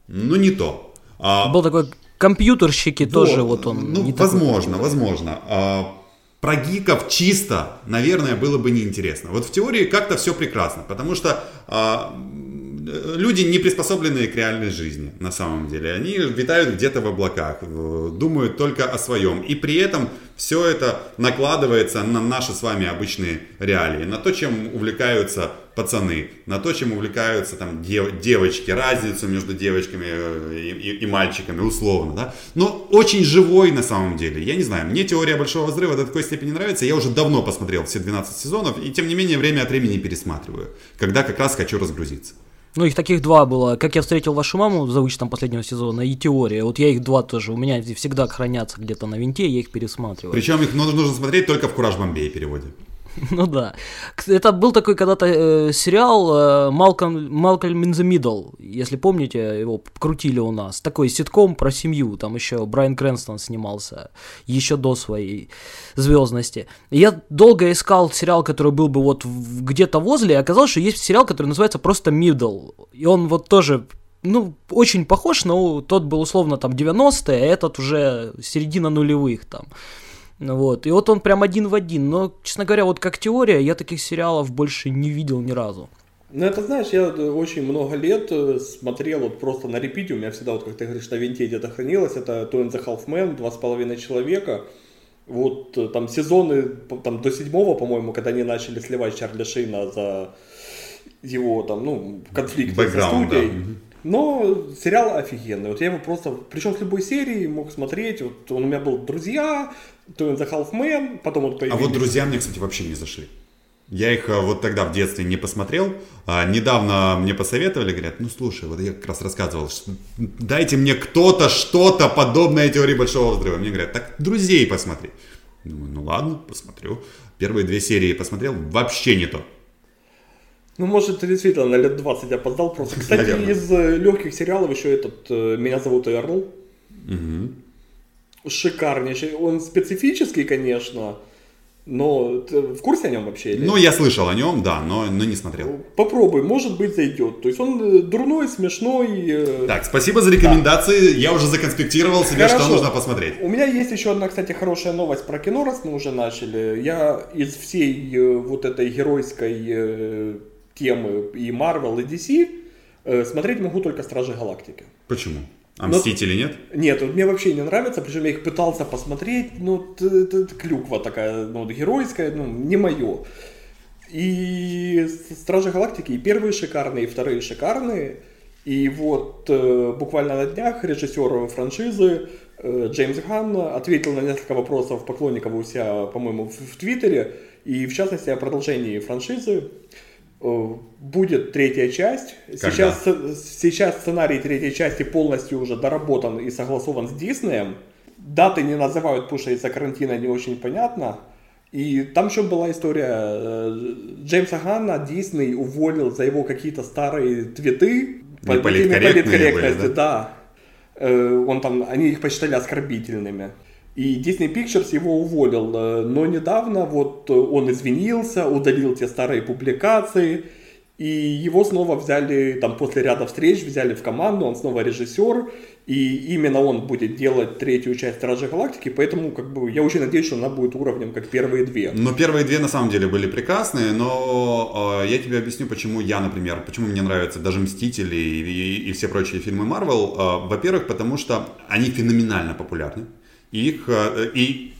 Ну, не то. А, Был такой компьютерщики вот, тоже вот он. Ну, возможно, такой. возможно. А, про гиков чисто, наверное, было бы неинтересно. Вот в теории как-то все прекрасно, потому что а, люди не приспособленные к реальной жизни, на самом деле. Они витают где-то в облаках, думают только о своем. И при этом все это накладывается на наши с вами обычные реалии, на то, чем увлекаются пацаны, на то, чем увлекаются там дев, девочки, разницу между девочками э, и, и, и мальчиками, условно, да. Но очень живой на самом деле. Я не знаю, мне теория большого взрыва до такой степени нравится. Я уже давно посмотрел все 12 сезонов, и тем не менее время от времени пересматриваю, когда как раз хочу разгрузиться. Ну, их таких два было. Как я встретил вашу маму за вычетом последнего сезона и теория. Вот я их два тоже. У меня всегда хранятся где-то на винте, я их пересматриваю. Причем их нужно, нужно смотреть только в Кураж Бомбей переводе. Ну да. Это был такой когда-то э, сериал э, Малкольм, Малкольм in the Middle, если помните, его крутили у нас. Такой ситком про семью, там еще Брайан Крэнстон снимался, еще до своей звездности. Я долго искал сериал, который был бы вот где-то возле, и оказалось, что есть сериал, который называется просто Middle. И он вот тоже ну, очень похож, но тот был условно там 90-е, а этот уже середина нулевых там. Ну Вот. И вот он прям один в один. Но, честно говоря, вот как теория, я таких сериалов больше не видел ни разу. Ну, это, знаешь, я э, очень много лет э, смотрел вот просто на репите, у меня всегда, вот как ты говоришь, на винте где-то хранилось, это Two and the Half Men, Два с половиной человека, вот э, там сезоны, там до седьмого, по-моему, когда они начали сливать Чарли Шейна за его там, ну, конфликт со да. студией. Мгм. Но сериал офигенный. Вот я его просто, причем с любой серии мог смотреть. Вот он у меня был «Друзья», Two and the Half Men, потом вот А появились... вот друзья мне, кстати, вообще не зашли. Я их а, вот тогда в детстве не посмотрел. А, недавно мне посоветовали, говорят, ну слушай, вот я как раз рассказывал, что дайте мне кто-то что-то подобное теории Большого Взрыва. Мне говорят, так друзей посмотри. Думаю, ну ладно, посмотрю. Первые две серии посмотрел, вообще не то. Ну, может, ты действительно на лет 20 опоздал просто. Кстати, Наверное. из э, легких сериалов еще этот э, «Меня зовут Эрл». Шикарнейший. Он специфический, конечно, но ты в курсе о нем вообще? или? Ну, я слышал о нем, да, но, но не смотрел. Попробуй, может быть, зайдет. То есть он э, дурной, смешной. э, Так, спасибо за рекомендации. Я уже законспектировал себе, что Хорошо. нужно посмотреть. У меня есть еще одна, кстати, хорошая новость про кино, раз мы уже начали. Я из всей э, вот этой геройской темы и Marvel, и DC смотреть могу только Стражи Галактики. Почему? А Но- Мстители нет? Нет, вот мне вообще не нравится, причем я их пытался посмотреть, ну, т- т- т- клюква такая, ну, геройская, ну, не мое. И Стражи Галактики и первые шикарные, и вторые шикарные. И вот э, буквально на днях режиссер франшизы э, Джеймс Ганн ответил на несколько вопросов поклонников у себя, по-моему, в, в Твиттере. И в частности о продолжении франшизы. Э, Будет третья часть. Когда? Сейчас, сейчас сценарий третьей части полностью уже доработан и согласован с Диснеем. Даты не называют, потому что из-за карантина не очень понятно. И там еще была история. э, Джеймса Ганна Дисней уволил за его какие-то старые твиты. по теме Неполиткорректные политкорректности, были, да. Э, Он там, они их посчитали оскорбительными. И Disney Pictures его уволил. э, Но недавно вот э, он извинился, удалил те старые публикации. И его снова взяли, там после ряда встреч взяли в команду, он снова режиссер, и именно он будет делать третью часть Стражей Галактики, поэтому как бы я очень надеюсь, что она будет уровнем, как первые две. Но первые две на самом деле были прекрасные, но э, я тебе объясню, почему я, например, почему мне нравятся даже Мстители и, и- и все прочие фильмы Марвел. Э, во-первых, потому что они феноменально популярны. Их, э, и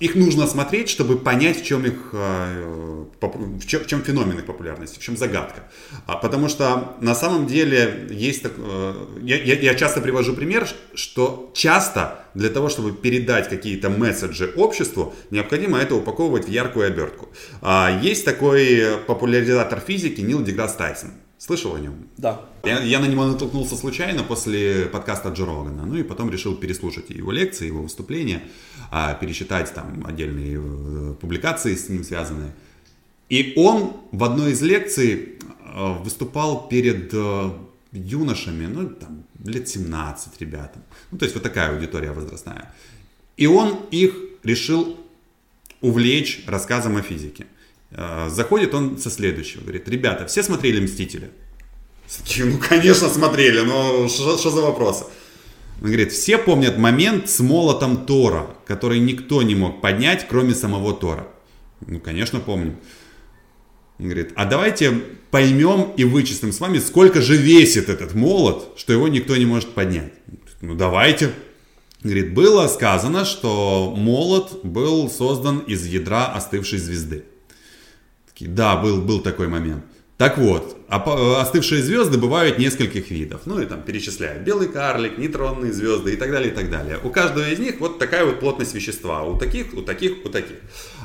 их нужно смотреть, чтобы понять, в чем их, э, в чем, в чем феномен их популярности, в чем загадка. А, Потому что на самом деле есть так, э, я- я часто привожу пример, что часто для того, чтобы передать какие-то месседжи обществу, необходимо это упаковывать в яркую обертку. А, Есть такой популяризатор физики Нил Деграсс Тайсон. Слышал о нем? Да. Я, я на него натолкнулся случайно после подкаста Джо Рогана. Ну и потом решил переслушать его лекции, его выступления, а, пересчитать там отдельные э, публикации с ним связанные. И он в одной из лекций э, выступал перед э, юношами, ну там лет 17 ребятам. Ну то есть вот такая аудитория возрастная. И он их решил увлечь рассказом о физике. Э, Заходит он со следующего, говорит, ребята, все смотрели «Мстители»? Такие, ну, конечно, смотрели, но что за вопросы? Он говорит, все помнят момент с молотом Тора, который никто не мог поднять, кроме самого Тора. Ну, конечно, помним. Он говорит, а давайте поймем и вычислим с вами, сколько же весит этот молот, что его никто не может поднять. Ну, давайте. Говорит, было сказано, что молот был создан из ядра остывшей звезды. Да, был, был такой момент. Так вот, по- остывшие звезды бывают нескольких видов. Ну и там перечисляют. Белый карлик, нейтронные звезды и так далее, и так далее. У каждого из них вот такая вот плотность вещества. У таких, у таких, у таких.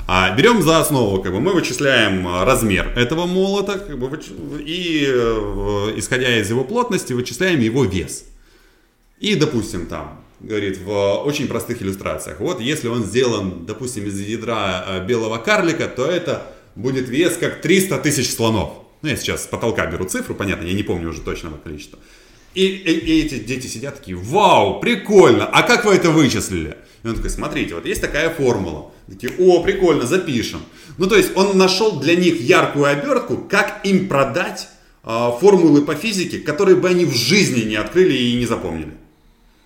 А берем за основу, как бы мы вычисляем а, размер этого молота, как бы, и э, исходя из его плотности, вычисляем его вес. И, допустим, там, говорит, в очень простых иллюстрациях. Вот, если он сделан, допустим, из ядра э, белого карлика, то это будет вес как 300 тысяч слонов. Ну, я сейчас с потолка беру цифру, понятно, я не помню уже точного количества. И, и, и эти дети сидят такие, вау, прикольно, а как вы это вычислили? И он такой, смотрите, вот есть такая формула. Такие, о, прикольно, запишем. Ну, то есть он нашел для них яркую обертку, как им продать э, формулы по физике, которые бы они в жизни не открыли и не запомнили.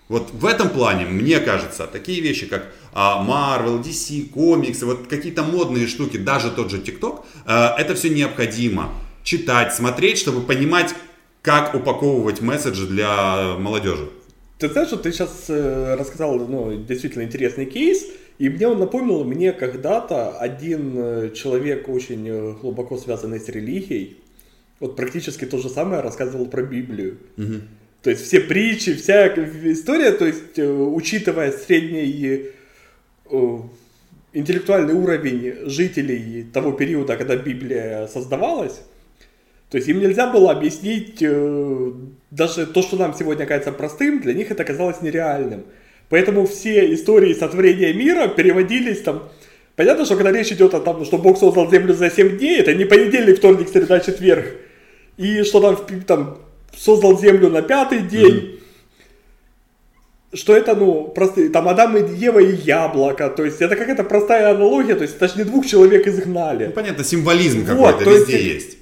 Вот в этом плане, мне кажется, такие вещи, как а, Marvel, DC, комиксы, вот какие-то модные штуки, даже тот же TikTok, а, это все необходимо читать, смотреть, чтобы понимать, как упаковывать месседжи для молодежи. Ты знаешь, что ты сейчас э, рассказал, ну, действительно интересный кейс, и мне он напомнил, мне когда-то один э, человек, очень э, глубоко связанный с религией, вот практически то же самое рассказывал про Библию. Угу. То есть все притчи, вся история, то есть учитывая средний интеллектуальный уровень жителей того периода, когда Библия создавалась, то есть им нельзя было объяснить э, даже то, что нам сегодня кажется простым, для них это казалось нереальным. Поэтому все истории сотворения мира переводились там... Понятно, что когда речь идет о том, что Бог создал землю за 7 дней, это не понедельник, вторник, среда, четверг. И что там, там создал землю на пятый день. Mm-hmm что это, ну, простые, там Адам и Ева и яблоко, то есть это какая-то простая аналогия, то есть это же не двух человек изгнали. Ну, понятно, символизм какой-то вот, везде есть, есть.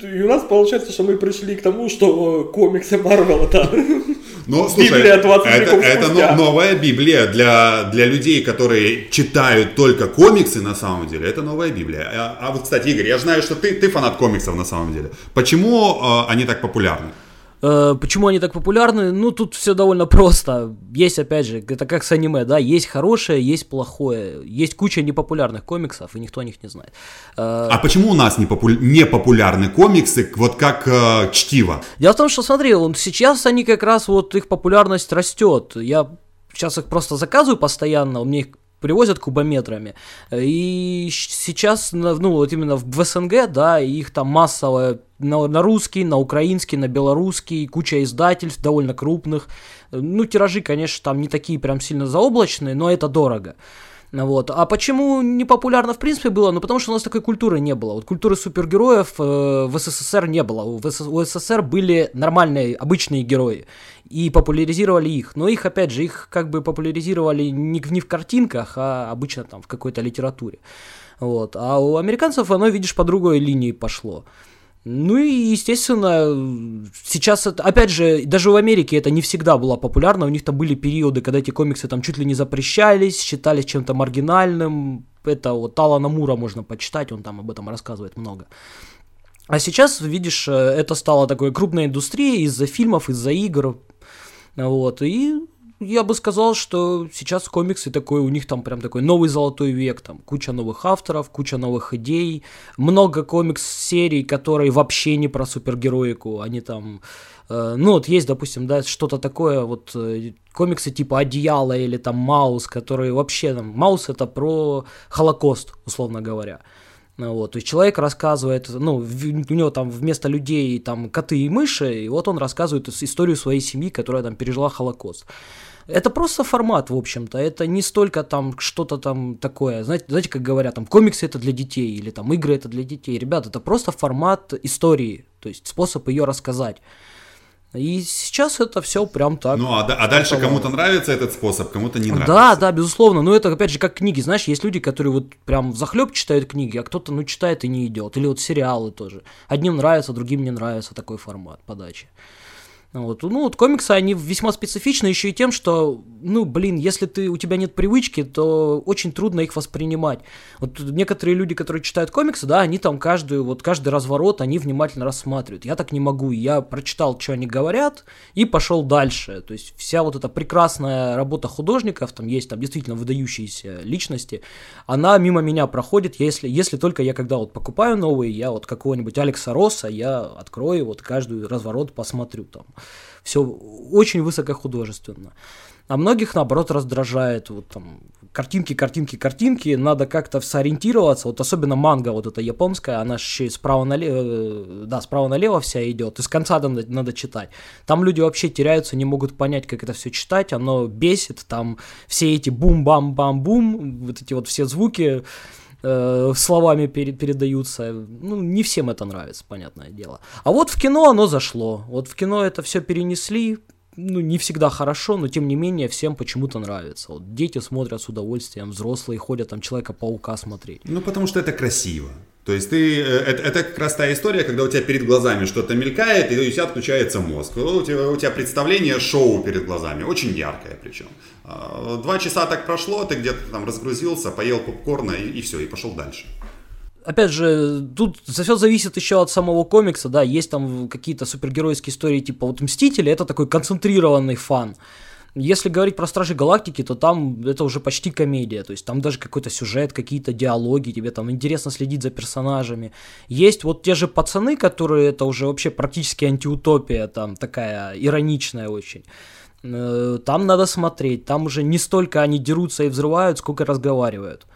И у нас получается, что мы пришли к тому, что комиксы Марвел это ну, слушай, Библия 20 это, это новая Библия для, для людей, которые читают только комиксы на самом деле. Это новая Библия. А, а вот, кстати, Игорь, я знаю, что ты, ты фанат комиксов на самом деле. Почему э, они так популярны? Э, почему они так популярны? Ну, тут все довольно просто. Есть, опять же, это как с аниме, да, есть хорошее, есть плохое. Есть куча непопулярных комиксов, и никто о них не знает. Э, а почему у нас не, попу... не популярны комиксы, вот как э, чтиво? Дело в том, что, смотри, он, сейчас они как раз, вот их популярность растет. Я сейчас их просто заказываю постоянно, у меня их привозят кубометрами. И сейчас, ну, вот именно в СНГ, да, их там массово на, на русский, на украинский, на белорусский, куча издательств довольно крупных. Ну, тиражи, конечно, там не такие прям сильно заоблачные, но это дорого. Вот. А почему не популярно в принципе было? Ну, потому что у нас такой культуры не было. Вот культуры супергероев э, в СССР не было. В СС... У СССР были нормальные, обычные герои. И популяризировали их. Но их, опять же, их как бы популяризировали не, не в картинках, а обычно там в какой-то литературе. Вот. А у американцев оно, видишь, по другой линии пошло. Ну и, естественно, сейчас, это, опять же, даже в Америке это не всегда было популярно, у них там были периоды, когда эти комиксы там чуть ли не запрещались, считались чем-то маргинальным, это вот Алана Мура можно почитать, он там об этом рассказывает много. А сейчас, видишь, э, это стало такой крупной индустрией из-за фильмов, из-за игр, вот, и я бы сказал, что сейчас комиксы такой, у них там прям такой новый золотой век, там куча новых авторов, куча новых идей, много комикс-серий, которые вообще не про супергероику, они там, э, ну вот есть, допустим, да, что-то такое, вот э, комиксы типа Одеяло или там Маус, которые вообще, там, Маус это про Холокост, условно говоря. Вот, то есть человек рассказывает, ну, у него там вместо людей там коты и мыши, и вот он рассказывает историю своей семьи, которая там пережила Холокост. Это просто формат, в общем-то. Это не столько там что-то там такое. Знаете, знаете, как говорят, там комиксы это для детей или там игры это для детей. Ребята, это просто формат истории, то есть способ ее рассказать. И сейчас это все прям так. Ну, а, а дальше кому-то нравится этот способ, кому-то не нравится. Да, да, безусловно. Но это, опять же, как книги. Знаешь, есть люди, которые вот прям захлеб читают книги, а кто-то, ну, читает и не идет. Или вот сериалы тоже. Одним нравится, другим не нравится такой формат подачи. Вот. Ну, вот комиксы, они весьма специфичны еще и тем, что, ну, блин, если ты, у тебя нет привычки, то очень трудно их воспринимать. Вот некоторые люди, которые читают комиксы, да, они там каждую, вот каждый разворот, они внимательно рассматривают. Я так не могу. Я прочитал, что они говорят, и пошел дальше. То есть вся вот эта прекрасная работа художников, там есть там действительно выдающиеся личности, она мимо меня проходит, если, если только я когда вот покупаю новые, я вот какого-нибудь Алекса Росса, я открою вот каждый разворот, посмотрю там все очень высокохудожественно. А многих, наоборот, раздражает вот там картинки, картинки, картинки, надо как-то сориентироваться, вот особенно манга вот эта японская, она еще справа налево, э, да, справа налево вся идет, из конца надо, надо читать. Там люди вообще теряются, не могут понять, как это все читать, оно бесит, там все эти бум-бам-бам-бум, вот эти вот все звуки, э, словами пере- передаются. Ну, не всем это нравится, понятное дело. А вот в кино оно зашло. Вот в кино это все перенесли, ну, не всегда хорошо, но тем не менее всем почему-то нравится. Вот дети смотрят с удовольствием, взрослые ходят там Человека-паука смотреть. Ну, потому что это красиво. То есть ты, э, это, это как раз та история, когда у тебя перед глазами что-то мелькает, и у тебя отключается мозг. У тебя, у тебя представление шоу перед глазами, очень яркое причем. А, Два часа так прошло, ты где-то там разгрузился, поел попкорна и, и все, и пошел дальше. Опять же, тут все зависит еще от самого комикса, да, есть там какие-то супергеройские истории, типа вот Мстители, это такой концентрированный фан. Если говорить про Стражи Галактики, то там это уже почти комедия, то есть там даже какой-то сюжет, какие-то диалоги, тебе там интересно следить за персонажами. Есть вот те же пацаны, которые это уже вообще практически антиутопия, там такая ироничная очень. Э, Там надо смотреть, там уже не столько они дерутся и взрывают, сколько разговаривают.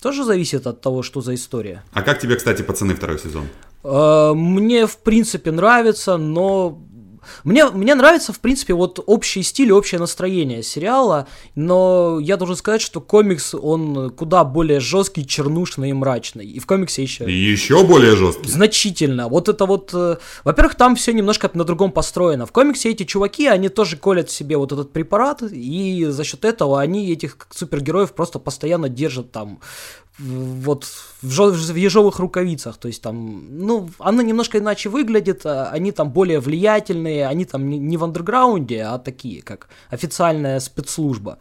Тоже зависит от того, что за история. А как тебе, кстати, пацаны второй сезон? Э, Мне, в принципе, нравится, но... Мне, мне нравится, в принципе, вот общий стиль, общее настроение сериала, но я должен сказать, что комикс, он куда более жесткий, чернушный и мрачный. И в комиксе еще... И еще более жесткий. Значительно. Вот это вот... э, Во-первых, там все немножко на другом построено. В комиксе эти чуваки, они тоже колят в себе вот этот препарат, и за счет этого они этих супергероев просто постоянно держат там вот в, жо- в ежовых рукавицах, то есть там, ну, оно немножко иначе выглядит, а они там более влиятельные, они там не, в андерграунде, а такие, как официальная спецслужба.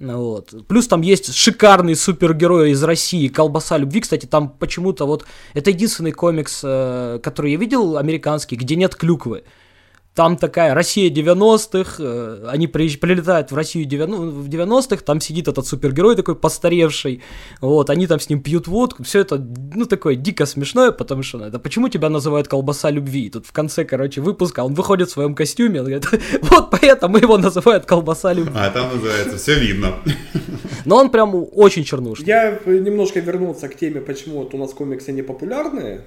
Вот. Плюс там есть шикарный супергерой из России, Колбаса любви. Кстати, там почему-то вот это единственный комикс, э, который я видел, американский, где нет клюквы. Там такая Россия 90-х, э, они прилетают в Россию 90 в 90-х, там сидит этот супергерой такой постаревший, вот, они там с ним пьют водку, все это, ну, такое дико смешное, потому что, ну, это почему тебя называют колбаса любви? Тут в конце, короче, выпуска он выходит в своем костюме, он говорит, вот поэтому его называют колбаса любви. А там называется «Все видно». Но он прям очень чернушный. Я немножко вернулся к теме, почему вот у нас комиксы не популярные.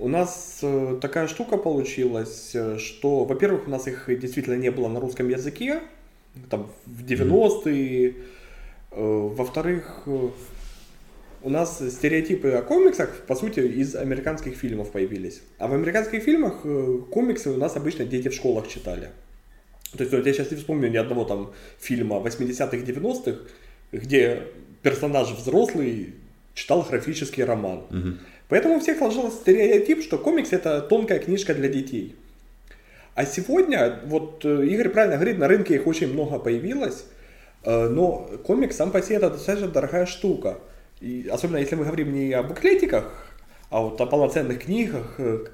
У нас э, такая штука получилась, э, что, во-первых, у нас их действительно не было на русском языке, там, в 90-е. Э, во-вторых, у нас стереотипы о комиксах, по сути, из американских фильмов появились. А в американских фильмах комиксы у нас обычно дети в школах читали. То есть вот я сейчас не вспомню ни одного там фильма 80-х, 90-х, где персонаж взрослый читал графический роман. Поэтому у всех сложился стереотип, что комикс это тонкая книжка для детей. А сегодня, вот э, Игорь правильно говорит, на рынке их очень много появилось, э, но комикс сам по себе это достаточно дорогая штука. И особенно если мы говорим не о буклетиках, а вот о полноценных книгах. э,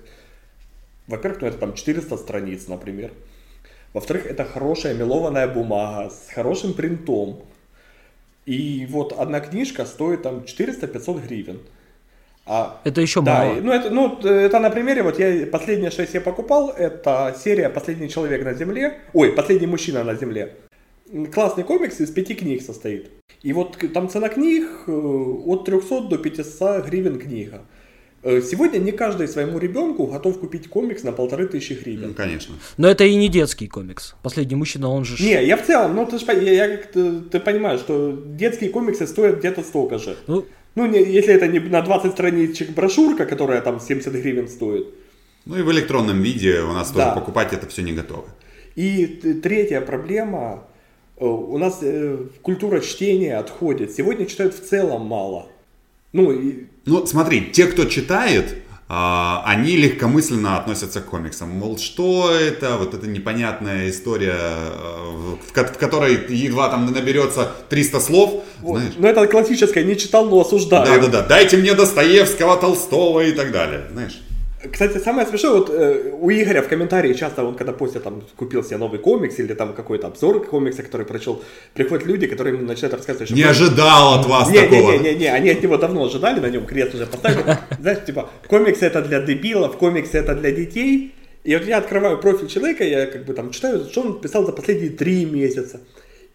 Во-первых, ну это там 400 страниц, например. Во-вторых, это хорошая мелованная бумага с хорошим принтом. И вот одна книжка стоит там 400-500 гривен. А Это еще да, мало. и- ну это, ну это на примере, вот я последнее, что я себе покупал, это серия «Последний человек на земле», ой, «Последний мужчина на земле». Классный комикс из пяти книг состоит. И вот там цена книг э, от 300 до 500 гривен книга. Э, Сегодня не каждый своему ребенку готов купить комикс на полторы тысячи Ну, гривен. конечно. Но это и не детский комикс. Последний мужчина, он же... Не, я в целом, ну ты, ж я, я как-то, ты понимаешь, что детские комиксы стоят где-то столько же. Ну, Ну, не, если это не на 20 страничек брошюрка, которая там 70 гривен стоит. Ну и в электронном виде у нас тоже Да. покупать это все не готово. И третья проблема, э, у нас э, культура чтения отходит. Сегодня читают в целом мало. Ну, и, Ну, смотри, те, кто читает, они легкомысленно относятся к комиксам. Мол, что это? Вот эта непонятная история, а, в, ко- в которой едва там наберется 300 слов. вот. Знаешь? ну это классическое, не читал, но осуждаю. Да-да-да, дайте мне Достоевского, Толстого и так далее. Знаешь? Кстати, самое смешное, вот э, у Игоря в комментарии часто, он когда постит, там, купил себе новый комикс или там какой-то обзор комикса, который прочел, приходят люди, которые ему начинают рассказывать, что... Не ожидал от вас Не, такого. не, не, не, они от него давно ожидали, на нем крест уже поставили. Знаешь, типа, комиксы это для дебилов, комиксы это для детей. И вот я открываю профиль человека, я как бы там читаю, что он писал за последние три месяца.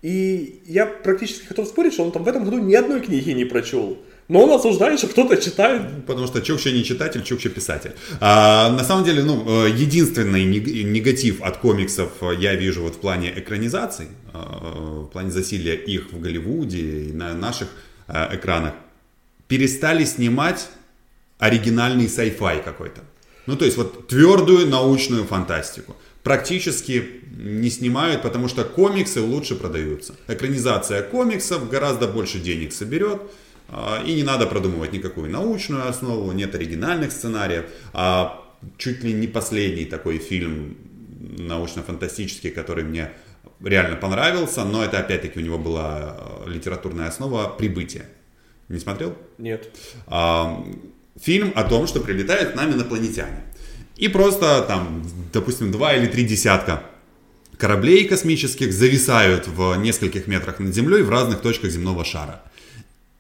И я практически готов спорить, что он там в этом году ни одной книги не прочел. Но он осуждает, что кто-то читает. Потому что Чукча не читатель, Чукча писатель. А, на самом деле, ну, э, единственный нег- негатив от комиксов э, я вижу вот в плане экранизаций, э, в плане засилия их в Голливуде и на наших экранах. перестали снимать оригинальный sci-fi какой-то. Ну, то есть вот твердую научную фантастику. Практически не снимают, потому что комиксы лучше продаются. Экранизация комиксов гораздо больше денег соберет. А, И не надо продумывать никакую научную основу, нет оригинальных сценариев. А чуть ли не последний такой фильм научно-фантастический, который мне реально понравился, но это опять-таки у него была э, литературная основа «Прибытие». Не смотрел? Нет. А, фильм о том, что прилетают к нам инопланетяне. И просто там, допустим, два или три десятка кораблей космических зависают в нескольких метрах над Землей в разных точках земного шара.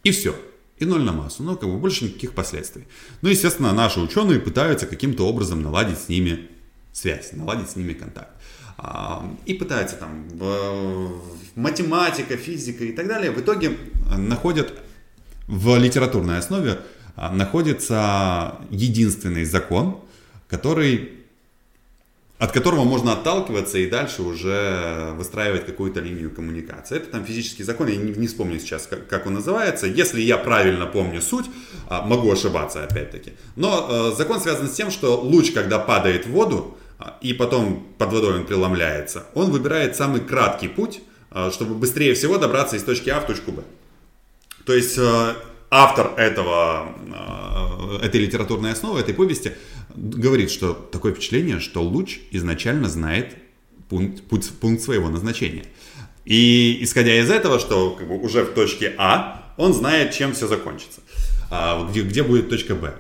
И все. И ноль на массу. Ну, как бы больше никаких последствий. Ну, естественно, наши ученые пытаются каким-то образом наладить с ними связь, наладить с ними контакт. А, И пытаются там в- математика, физика и так далее. В итоге находят в литературной основе а, находится единственный закон, который, от которого можно отталкиваться и дальше уже выстраивать какую-то линию коммуникации. Это там физический закон, я не, не вспомню сейчас, как, как он называется. Если я правильно помню суть, а, могу ошибаться опять-таки. Но э, закон связан с тем, что луч, когда падает в воду, а, и потом под водой он преломляется, он выбирает самый краткий путь, а, чтобы быстрее всего добраться из точки А в точку Б. То есть э, автор этого, этой литературной основы, этой повести, говорит, что такое впечатление, что луч изначально знает пункт, путь, пункт своего назначения. И исходя из этого, что как бы, уже в точке А, он знает, чем все закончится, а, где, где будет точка Б.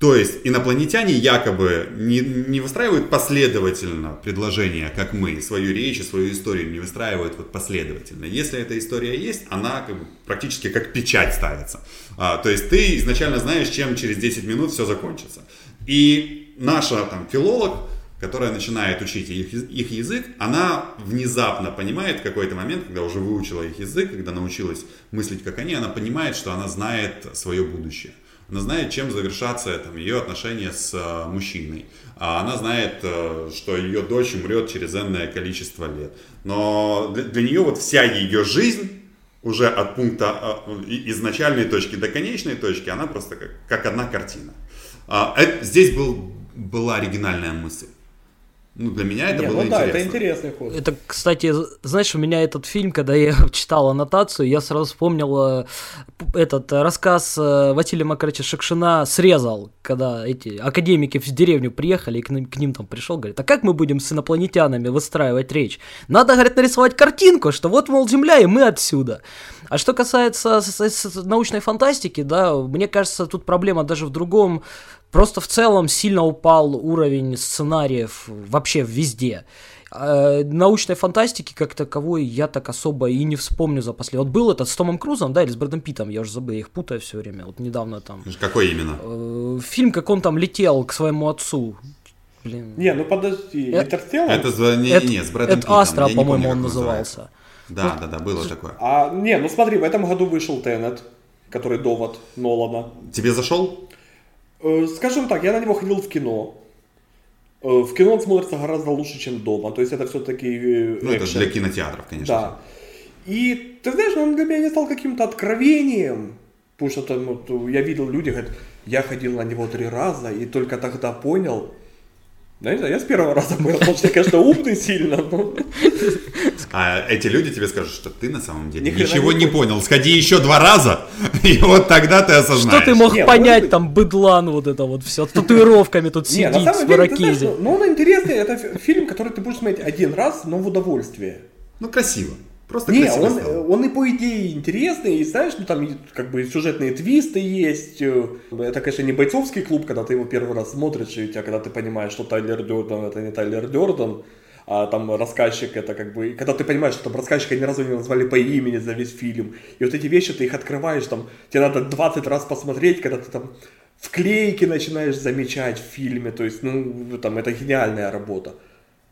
То есть инопланетяне якобы не, не выстраивают последовательно предложения, как мы, свою речь и свою историю не выстраивают вот последовательно. Если эта история есть, она как бы практически как печать ставится. А, то есть ты изначально знаешь, чем через 10 минут все закончится. И наша там филолог, которая начинает учить их, их язык, она внезапно понимает в какой-то момент, когда уже выучила их язык, когда научилась мыслить как они, она понимает, что она знает свое будущее. Она знает, чем завершатся там, ее отношения с э, мужчиной. А она знает, э, что ее дочь умрет через энное количество лет. Но для, для нее вот вся ее жизнь уже от пункта э, изначальной точки до конечной точки, она просто как, как одна картина. А, это- здесь был, была оригинальная мысль. Ну, для меня это Не, было ну да, интересно. это интересный ход. Это, кстати, знаешь, у меня этот фильм, когда я читал аннотацию, я сразу вспомнил э, этот э, рассказ э, Василия Макаровича Шекшина «Срезал», когда эти академики в деревню приехали, и к ним, к ним там пришел, говорит, а как мы будем с инопланетянами выстраивать речь? Надо, говорит, нарисовать картинку, что вот, мол, Земля, и мы отсюда. А что касается с- с- с научной фантастики, да, мне кажется, тут проблема даже в другом. Просто в целом сильно упал уровень сценариев вообще везде. Э, научной фантастики как таковой я так особо и не вспомню за последний. Вот был этот с Томом Крузом, да, или с Брэдом Питом, я уже забыл, я их путаю все время. Вот недавно там Какой именно? э, фильм, как он там летел к своему отцу. Блин. Не, ну подожди, Э, Интерстеллар? Это с- не, Это- не, с Брэдом это. Астра, по-моему, он назывался. Да, да, да, было такое. А, не, ну смотри, в этом году вышел Теннет, который довод Нолана. Тебе зашел? Э, Скажем так, я на него ходил в кино. Э, В кино он смотрится гораздо лучше, чем дома. То есть это все-таки Ну, это для кинотеатров, конечно. Да. И ты знаешь, он для меня не стал каким-то откровением. Потому что там, вот, я видел люди, говорят, я ходил на него три раза и только тогда понял. Да, не знаю, я с первого раза понял, потому что я, конечно, умный сильно, но... А эти люди тебе скажут, что ты на самом деле Ни ничего не не понял. Сходи еще два раза, и вот тогда ты осознаешь. Что ты мог Не, может понять, быть. там, быдлан вот это вот все, с татуировками тут Не, на сидит, с самом деле, знаешь, маракезе. ну, ну, он интересный, это фи- фильм, который ты будешь смотреть один раз, но в удовольствие. Ну, красиво. Просто Не, он, сделано. он и по идее интересный, и знаешь, ну там как бы сюжетные твисты есть. э, Это, конечно, не бойцовский клуб, когда ты его первый раз смотришь, и у тебя, когда ты понимаешь, что Тайлер Дёрден это не Тайлер Дёрден, а там рассказчик это как бы, когда ты понимаешь, что там рассказчика ни разу не назвали по имени за весь фильм, и вот эти вещи ты их открываешь, там, тебе надо 20 раз посмотреть, когда ты там вклейки начинаешь замечать в фильме, то есть, ну, там, это гениальная работа.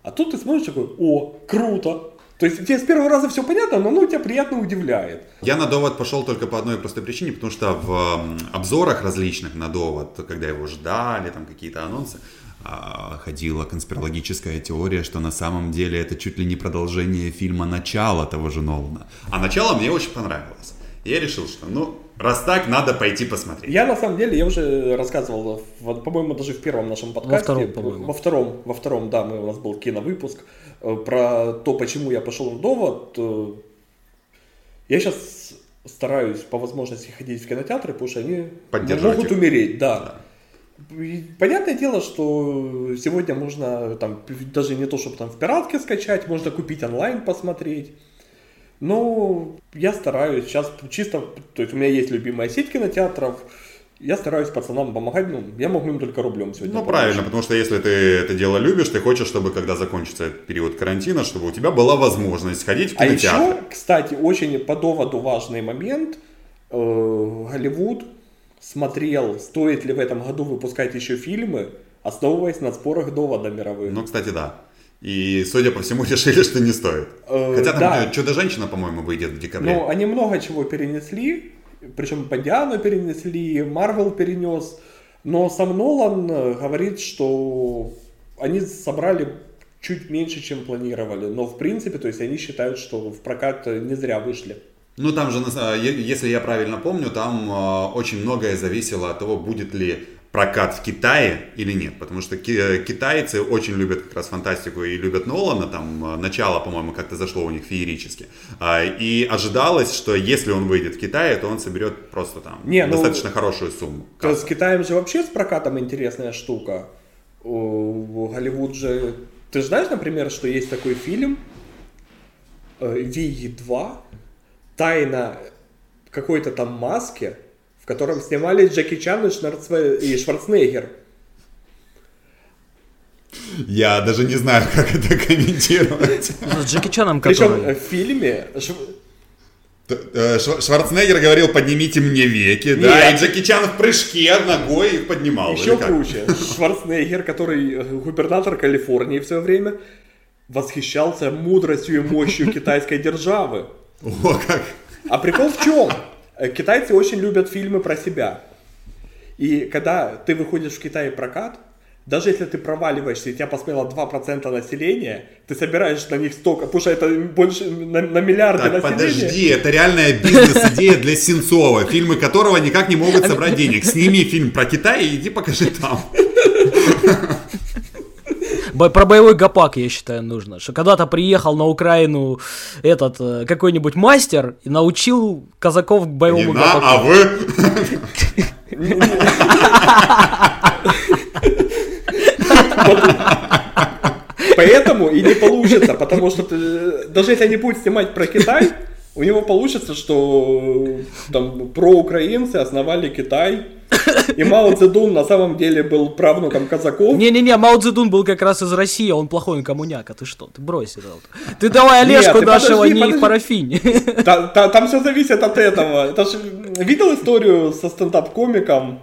А тут ты смотришь такой, о, круто. То есть тебе с первого раза все понятно, но ну, тебя приятно удивляет. Я на довод пошел только по одной простой причине, потому что в обзорах различных на довод, когда его ждали, там какие-то анонсы, а, ходила конспирологическая теория, что на самом деле это чуть ли не продолжение фильма «Начало» того же Нолана. А «Начало» мне очень понравилось. Я решил, что, ну, раз так, надо пойти посмотреть. Я на самом деле, я уже рассказывал, в- по-моему, даже в первом нашем подкасте. втором, по-моему. Во втором, во втором, да, мы, у нас был киновыпуск про то, почему я пошел в довод. Э, Я сейчас стараюсь по возможности ходить в кинотеатры, потому что они могут их. умереть, да. И Понятное дело, что сегодня можно там даже не то, чтобы там в пиратке скачать, можно купить онлайн посмотреть. Но я стараюсь сейчас чисто, то есть у меня есть любимая сеть кинотеатров, я стараюсь пацанам помогать, ну, я могу им только рублем сегодня Ну, помочь. правильно, потому что если ты это дело любишь, ты хочешь, чтобы когда закончится этот период карантина, чтобы у тебя была возможность сходить в А кинотеатр. еще, кстати, очень по доводу важный момент, э, Голливуд смотрел, стоит ли в этом году выпускать еще фильмы, основываясь на спорах довода мировых. Ну, кстати, да. И, судя по всему, решили, что не стоит. Э, Хотя там да. Чудо-женщина, по-моему, выйдет в декабре. Ну, они много чего перенесли, причем Бодиану перенесли, Марвел перенес, но сам Нолан э, говорит, что они собрали чуть меньше, чем планировали, но в принципе, то есть они считают, что в прокат э, не зря вышли. Ну, там же, е- если я правильно помню, там э, очень многое зависело от того, будет ли прокат в Китае или нет. Потому что э, китайцы очень любят как раз фантастику и любят Нолана. Там э, начало, по-моему, как-то зашло у них феерически. А, И ожидалось, что если он выйдет в Китае, то он соберет просто там Не, ну, достаточно хорошую сумму. То с Китаем же вообще с прокатом интересная штука. Голливуд же... Ты же знаешь, например, что есть такой фильм э, Вий 2, тайна какой-то там маски, в котором снимались Джеки Чан и, Шнарцве- и Шварценеггер. Я даже не знаю, как это комментировать. Ну, С Джеки Чаном Причем который... э, в фильме... Э, Шва- Шварценеггер говорил, поднимите мне веки, да, Нет. и Джеки Чан в прыжке ногой их поднимал. Еще круче. Шварценеггер, который э, губернатор Калифорнии в свое время, восхищался мудростью и мощью китайской державы. О, как. А прикол в чем? Э, Китайцы очень любят фильмы про себя. И когда ты выходишь в Китай прокат, даже если ты проваливаешься, и тебя посмотрело 2% населения, ты собираешь на них столько, потому что это больше на, на миллиарды Так, населения. подожди, это реальная бизнес-идея для Сенцова, фильмы которого никак не могут собрать денег. Сними фильм про Китай и иди покажи там. Бо- Про боевой гопак, я считаю, нужно. Что когда-то приехал на Украину этот э, какой-нибудь мастер и научил казаков к Не боевому на, гопаку. а вы? Поэтому и не получится, потому что ты- даже если они будут снимать про Китай, у него получится, что там проукраинцы основали Китай, и Мао Цзэдун на самом деле был правнуком казаков. Не-не-не, Мао Цзэдун был как раз из России, он плохой коммуняка, ты что, ты брось это. вот. Ты давай Олежку ты нашего подожди, не подожди. парафинь. Та- та- там все зависит от этого. Это ж, видел историю со стендап-комиком?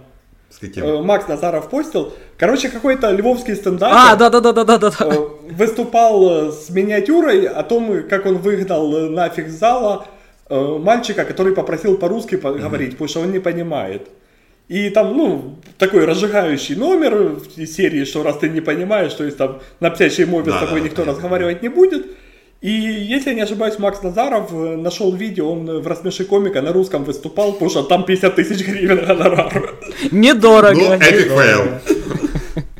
С каким? Э, Макс Назаров постил. Короче, какой-то львовский стендап. А, да-да-да-да-да-да. э, выступал э, с миниатюрой о том, как он выгнал нафиг зала э, мальчика, который попросил по-русски поговорить, потому что он не понимает. И там, ну, такой разжигающий номер в серии, что раз ты не понимаешь, то есть там на птячьей мове с Да, тобой да, никто понятно. разговаривать не будет. И если я не ошибаюсь, Макс Назаров э, нашел видео, он э, в рассмеши комика на русском выступал, потому что там 50 тысяч гривен гонорар. Недорого. Ну, epic недорого. fail.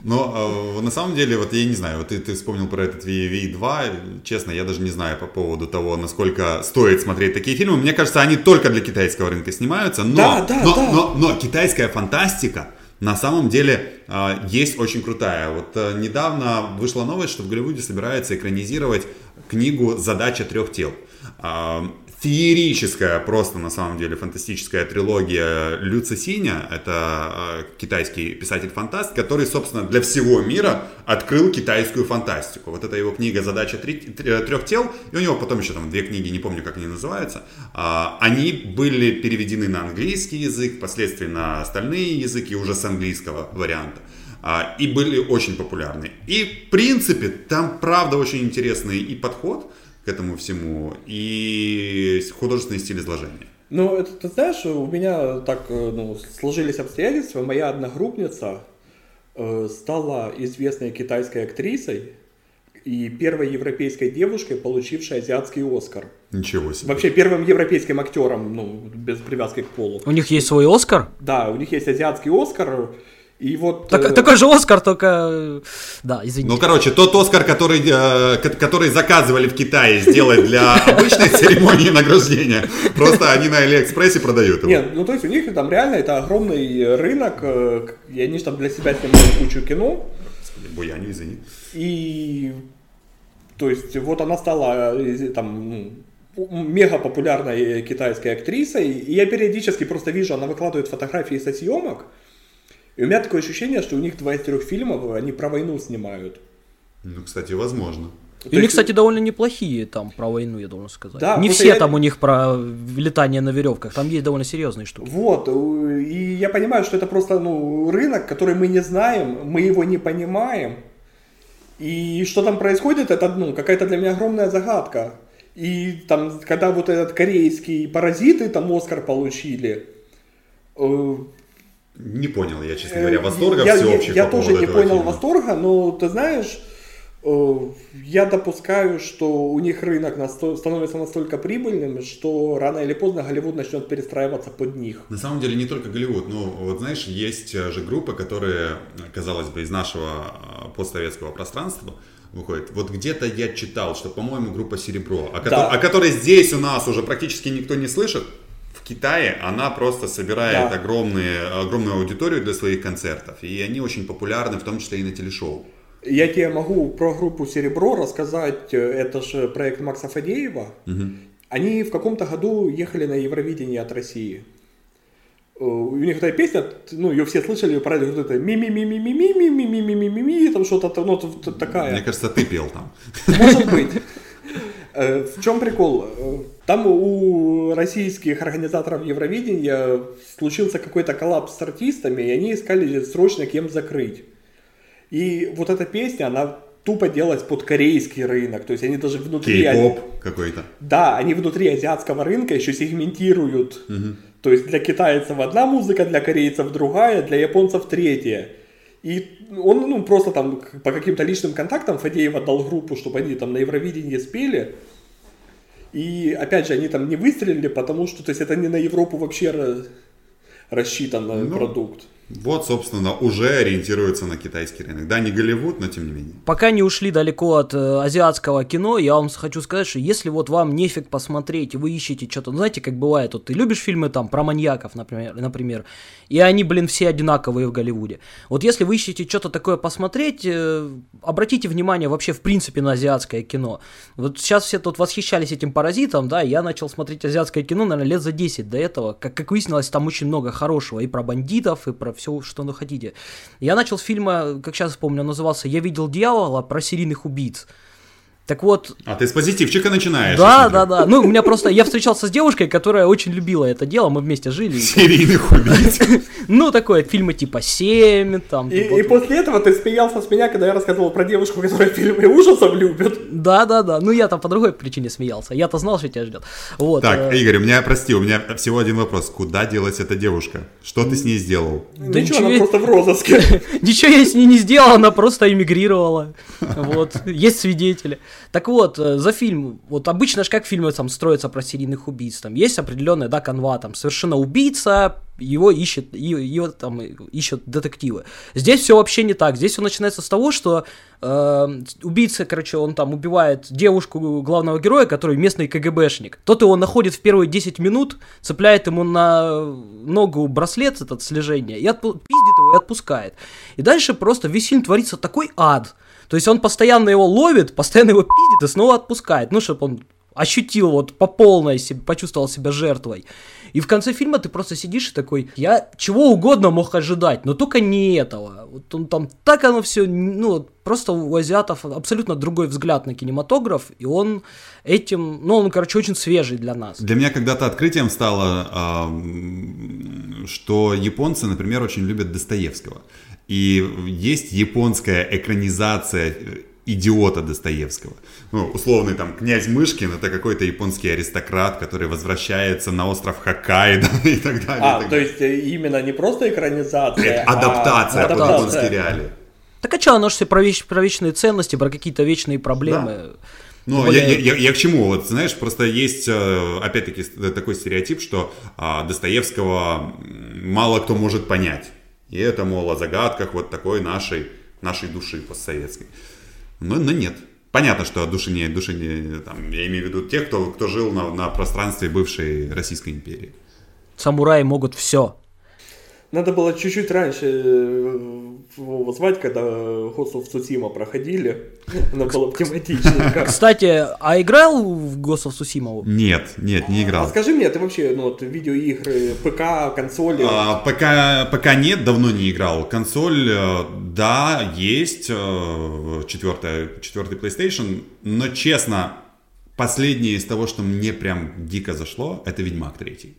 Но э, на самом деле, вот я не знаю, вот ты, ты вспомнил про этот VV2, честно, я даже не знаю по поводу того, насколько стоит смотреть такие фильмы. Мне кажется, они только для китайского рынка снимаются, но, Да, да, но, да. но, но китайская фантастика на самом деле э, есть очень крутая. Вот э, недавно вышла новость, что в Голливуде собирается экранизировать книгу «Задача трех тел». А, Феерическая, просто на самом деле фантастическая трилогия Лю Цисиня, это э, китайский писатель-фантаст, который, собственно, для всего мира открыл китайскую фантастику. Вот это его книга «Задача трех тел», и у него потом еще там две книги, не помню, как они называются. А, Они были переведены на английский язык, впоследствии на остальные языки, уже с английского варианта. А, И были очень популярны. И, в принципе, там, правда, очень интересный и подход к этому всему, и художественный стиль изложения. Ну, это, ты знаешь, у меня так э, ну, сложились обстоятельства. Моя одногруппница э, стала известной китайской актрисой. и первой европейской девушкой, получившей азиатский Оскар. Ничего себе. Вообще первым европейским актером, ну, без привязки к полу. У них есть свой Оскар? Да, у них есть азиатский Оскар, и вот... Так, э, Такой же Оскар, только... э, Да, извините. Ну, короче, тот Оскар, который, э, ко- который заказывали в Китае сделать для обычной церемонии награждения, просто они на Алиэкспрессе продают его. Нет, ну то есть у них там реально это огромный рынок, и они же там для себя снимают кучу кино, Буяню, извини. и то есть вот она стала там ну, мега популярной китайской актрисой, и я периодически просто вижу, она выкладывает фотографии со съемок, и у меня такое ощущение, что у них два из трех фильмов, они про войну снимают. Ну, кстати, возможно. И То они, есть- кстати, довольно неплохие там про войну, я должен сказать. Да, Не все я- там у них про летание на веревках, там есть довольно серьезные штуки. Вот, и я понимаю, что это просто ну, рынок, который мы не знаем, мы его не понимаем. И что там происходит, это ну, какая-то для меня огромная загадка. И там, когда вот этот корейский паразиты там Оскар получили, э, Не понял я, честно э, говоря, восторга я, я, всеобщих я по тоже не понял фильма. восторга, но ты знаешь, э, я допускаю, что у них рынок насто- становится настолько прибыльным, что рано или поздно Голливуд начнет перестраиваться под них. На самом деле не только Голливуд, но вот знаешь, есть э, же группы, которые, казалось бы, из нашего постсоветского пространства выходят. Вот где-то я читал, что, по-моему, группа Серебро, о, Да. о которой здесь у нас уже практически никто не слышит, Китае она просто собирает Да. огромные, огромную аудиторию для своих концертов, и они очень популярны, в том числе и на телешоу. Я тебе могу про группу «Серебро» рассказать. э, Это же проект Макса Фадеева. Они в каком-то году ехали на Евровидение от России. Э, У них такая песня, ну, ее все слышали, ее правильно говорят, это ми ми ми ми ми ми ми ми ми ми ми ми там что-то, ну, такая. Мне кажется, ты пел там. Может быть. Э, В чем прикол? Э, Там у российских организаторов Евровидения случился какой-то коллапс с артистами, и они искали срочно кем закрыть. И вот эта песня, она тупо делалась под корейский рынок, то есть они даже внутри... Кей-поп какой-то. Да, они внутри азиатского рынка еще сегментируют. То есть для китайцев одна музыка, для корейцев другая, для японцев третья. И он ну, просто там по каким-то личным контактам Фадеев отдал группу, чтобы они там на Евровидении спели. И опять же, они там не выстрелили, потому что то есть, это не на Европу вообще ра- рассчитан Ну. продукт. Вот, собственно, уже ориентируется на китайский рынок. Да, не Голливуд, но тем не менее. Пока не ушли далеко от э, азиатского кино, я вам хочу сказать, что если вот вам нефиг посмотреть, вы ищете что-то, ну, знаете, как бывает, вот ты любишь фильмы там про маньяков, например, например, и они, блин, все одинаковые в Голливуде. Вот если вы ищете что-то такое посмотреть, э, обратите внимание вообще в принципе на азиатское кино. Вот сейчас все тут восхищались этим паразитом, да, я начал смотреть азиатское кино, наверное, лет за 10 до этого. Как, как выяснилось, там очень много хорошего и про бандитов, и про все, что вы хотите. Я начал с фильма, как сейчас помню, он назывался «Я видел дьявола» про серийных убийц. Так вот, А ты с позитивчика начинаешь. да, да, да. Ну, у меня просто, я встречался с девушкой, которая очень любила это дело, мы вместе жили. Серийных убийц. Ну, такое, фильмы типа «Семь», там. И, после этого ты смеялся с меня, когда я рассказывал про девушку, которая фильмы ужасов любит. Да, да, да. Ну, я там по другой причине смеялся. Я-то знал, что тебя ждет. Вот. Так, э, Игорь, у меня, прости, у меня всего один вопрос. Куда делась эта девушка? Что ты с ней сделал? Да Ничего, она просто в розыске. Ничего я с ней не сделал, она просто эмигрировала. Вот, есть свидетели. Так вот, э, за фильм, вот обычно же как фильмы там строятся про серийных убийц, там есть определенная, да, канва, там совершенно убийца, его ищет, его там ищут детективы. Здесь все вообще не так. Здесь все начинается с того, что э, убийца, короче, он там убивает девушку главного героя, который местный КГБшник. Тот его находит в первые 10 минут, цепляет ему на ногу браслет этот слежения, и отпу- пиздит его и отпускает. И дальше просто весь фильм творится такой ад. То есть он постоянно его ловит, постоянно его пиздит и снова отпускает. Ну, чтобы он ощутил вот по полной себе, почувствовал себя жертвой. И в конце фильма ты просто сидишь и такой, я чего угодно мог ожидать, но только не этого. Вот он там так оно все, ну, просто у азиатов абсолютно другой взгляд на кинематограф, и он этим, ну, он, короче, очень свежий для нас. Для меня когда-то открытием стало, что японцы, например, очень любят Достоевского. И есть японская экранизация э, идиота Достоевского. Ну, условный там князь Мышкин это какой-то японский аристократ, который возвращается на остров Хоккайдо и так далее. А, так то далее. есть э, именно не просто экранизация, Это а адаптация под адаптация. японские реалии. Так а что, оно же про, веч- про вечные ценности, про какие-то вечные проблемы. Ну, Более- я, я- я- я к чему? Вот, знаешь, просто есть, э, опять-таки, такой стереотип, что а, Достоевского мало кто может понять. И это, мол, о загадках вот такой нашей, нашей души постсоветской. Но, но нет. Понятно, что души не, души не, там, я имею в виду тех, кто, кто жил на, на пространстве бывшей Российской империи. Самураи могут все. Надо было чуть-чуть раньше э, его звать, когда Ghost of Tsushima проходили. Оно было бы тематично. как. Кстати, а играл в Ghost of Tsushima? Нет, нет, не А играл. скажи мне, ты вообще, ну вот, видеоигры, ПК, консоли, А, пока, пока нет, давно не играл. Консоль, э, да, есть, э, четвертая, четвертый PlayStation, но честно, последнее из того, что мне прям дико зашло, это Ведьмак 3.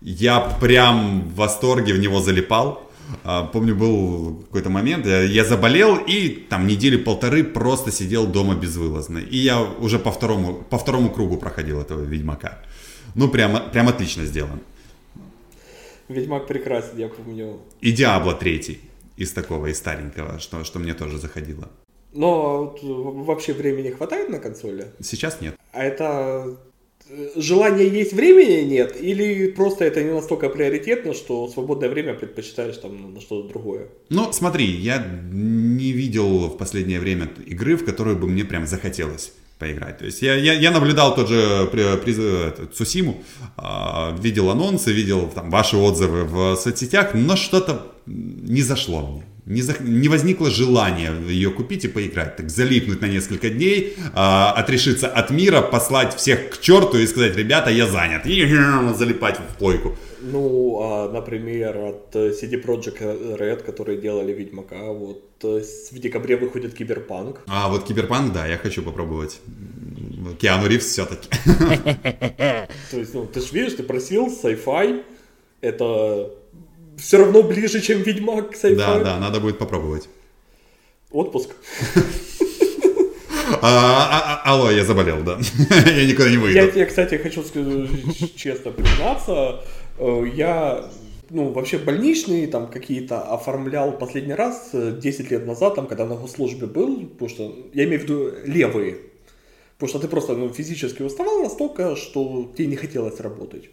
Я прям в восторге в него залипал. А, Помню, был какой-то момент, я, я заболел и там недели полторы просто сидел дома безвылазно. И я уже по второму, по второму кругу проходил этого Ведьмака. Ну, прям, прям отлично сделан. Ведьмак прекрасен, я помню. И Диабло 3 из такого, из старенького, что, что мне тоже заходило. Но вообще времени хватает на консоли? Сейчас нет. А это э, желание есть, времени нет? Или просто это не настолько приоритетно, что свободное время предпочитаешь там на что-то другое? Ну, смотри, я не видел в последнее время игры, в которую бы мне прям захотелось поиграть. То есть я, я, я наблюдал тот же при- приз- этот, Цусиму, а, видел анонсы, видел там ваши отзывы в соцсетях, но что-то не зашло мне. Не, зах- не возникло желания ее купить и поиграть. Так залипнуть на несколько дней, а, отрешиться от мира, послать всех к черту и сказать, ребята, я занят. И залипать в плойку. Ну, а, например, от э, CD Projekt Red, которые делали Ведьмака, вот э, в декабре выходит Киберпанк. А вот Киберпанк, да, я хочу попробовать. Киану Ривз все-таки. То есть, ну, ты же видишь, ты просил sci-fi, это все равно ближе, чем Ведьмак к sci-fi. Да, да, надо будет попробовать. Отпуск. А, а, а, алло, я заболел, да. Я никуда не Я выйду. тебе, кстати, хочу честно признаться, э, я ну, вообще больничные там какие-то оформлял последний раз э, 10 лет назад, там, когда на госслужбе был, потому что, я имею в виду левые, потому что ты просто ну, физически уставал настолько, что тебе не хотелось работать.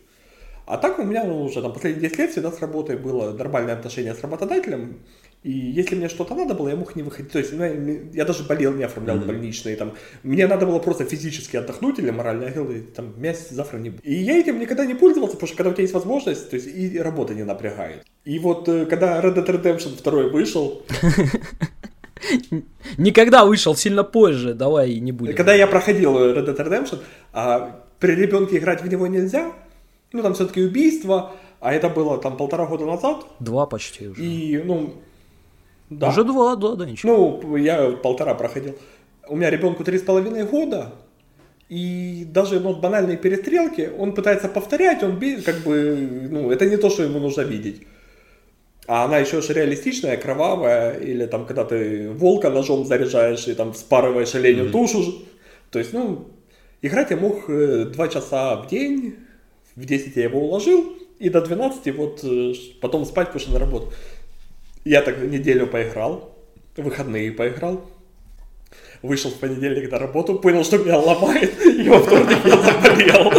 А так у меня ну, уже там последние 10 лет всегда с работой было нормальное отношение с работодателем, и если мне что-то надо было, я мог не выходить. То есть у меня- я даже болел, не оформлял больничные. Там, мне надо было просто физически отдохнуть или морально. Я говорил, там, меня завтра не будет. И я этим никогда не пользовался, потому что когда у тебя есть возможность, то есть и работа не напрягает. И вот э, когда Red Dead Redemption 2 вышел, Никогда вышел сильно позже, давай не будем. когда я проходил Red Dead Redemption, а при ребенке играть в него нельзя, ну там все-таки убийство, а это было там полтора года назад, Два почти уже. и ну, да. Уже два, да, да, ничего. Ну, я полтора проходил. У меня ребенку три с половиной года, и даже ну, банальные перестрелки он пытается повторять, он как бы, ну, это не то, что ему нужно видеть. А она еще же реалистичная, кровавая, или там, когда ты волка ножом заряжаешь и там спарываешь оленю тушу. То есть, ну, играть я мог э, два часа в день, в 10 я его уложил, и до 12 вот э, потом спать, потому что на работу. Я так неделю поиграл, выходные поиграл. Вышел в понедельник на работу, понял, что меня ломает, и во вторник я заболел.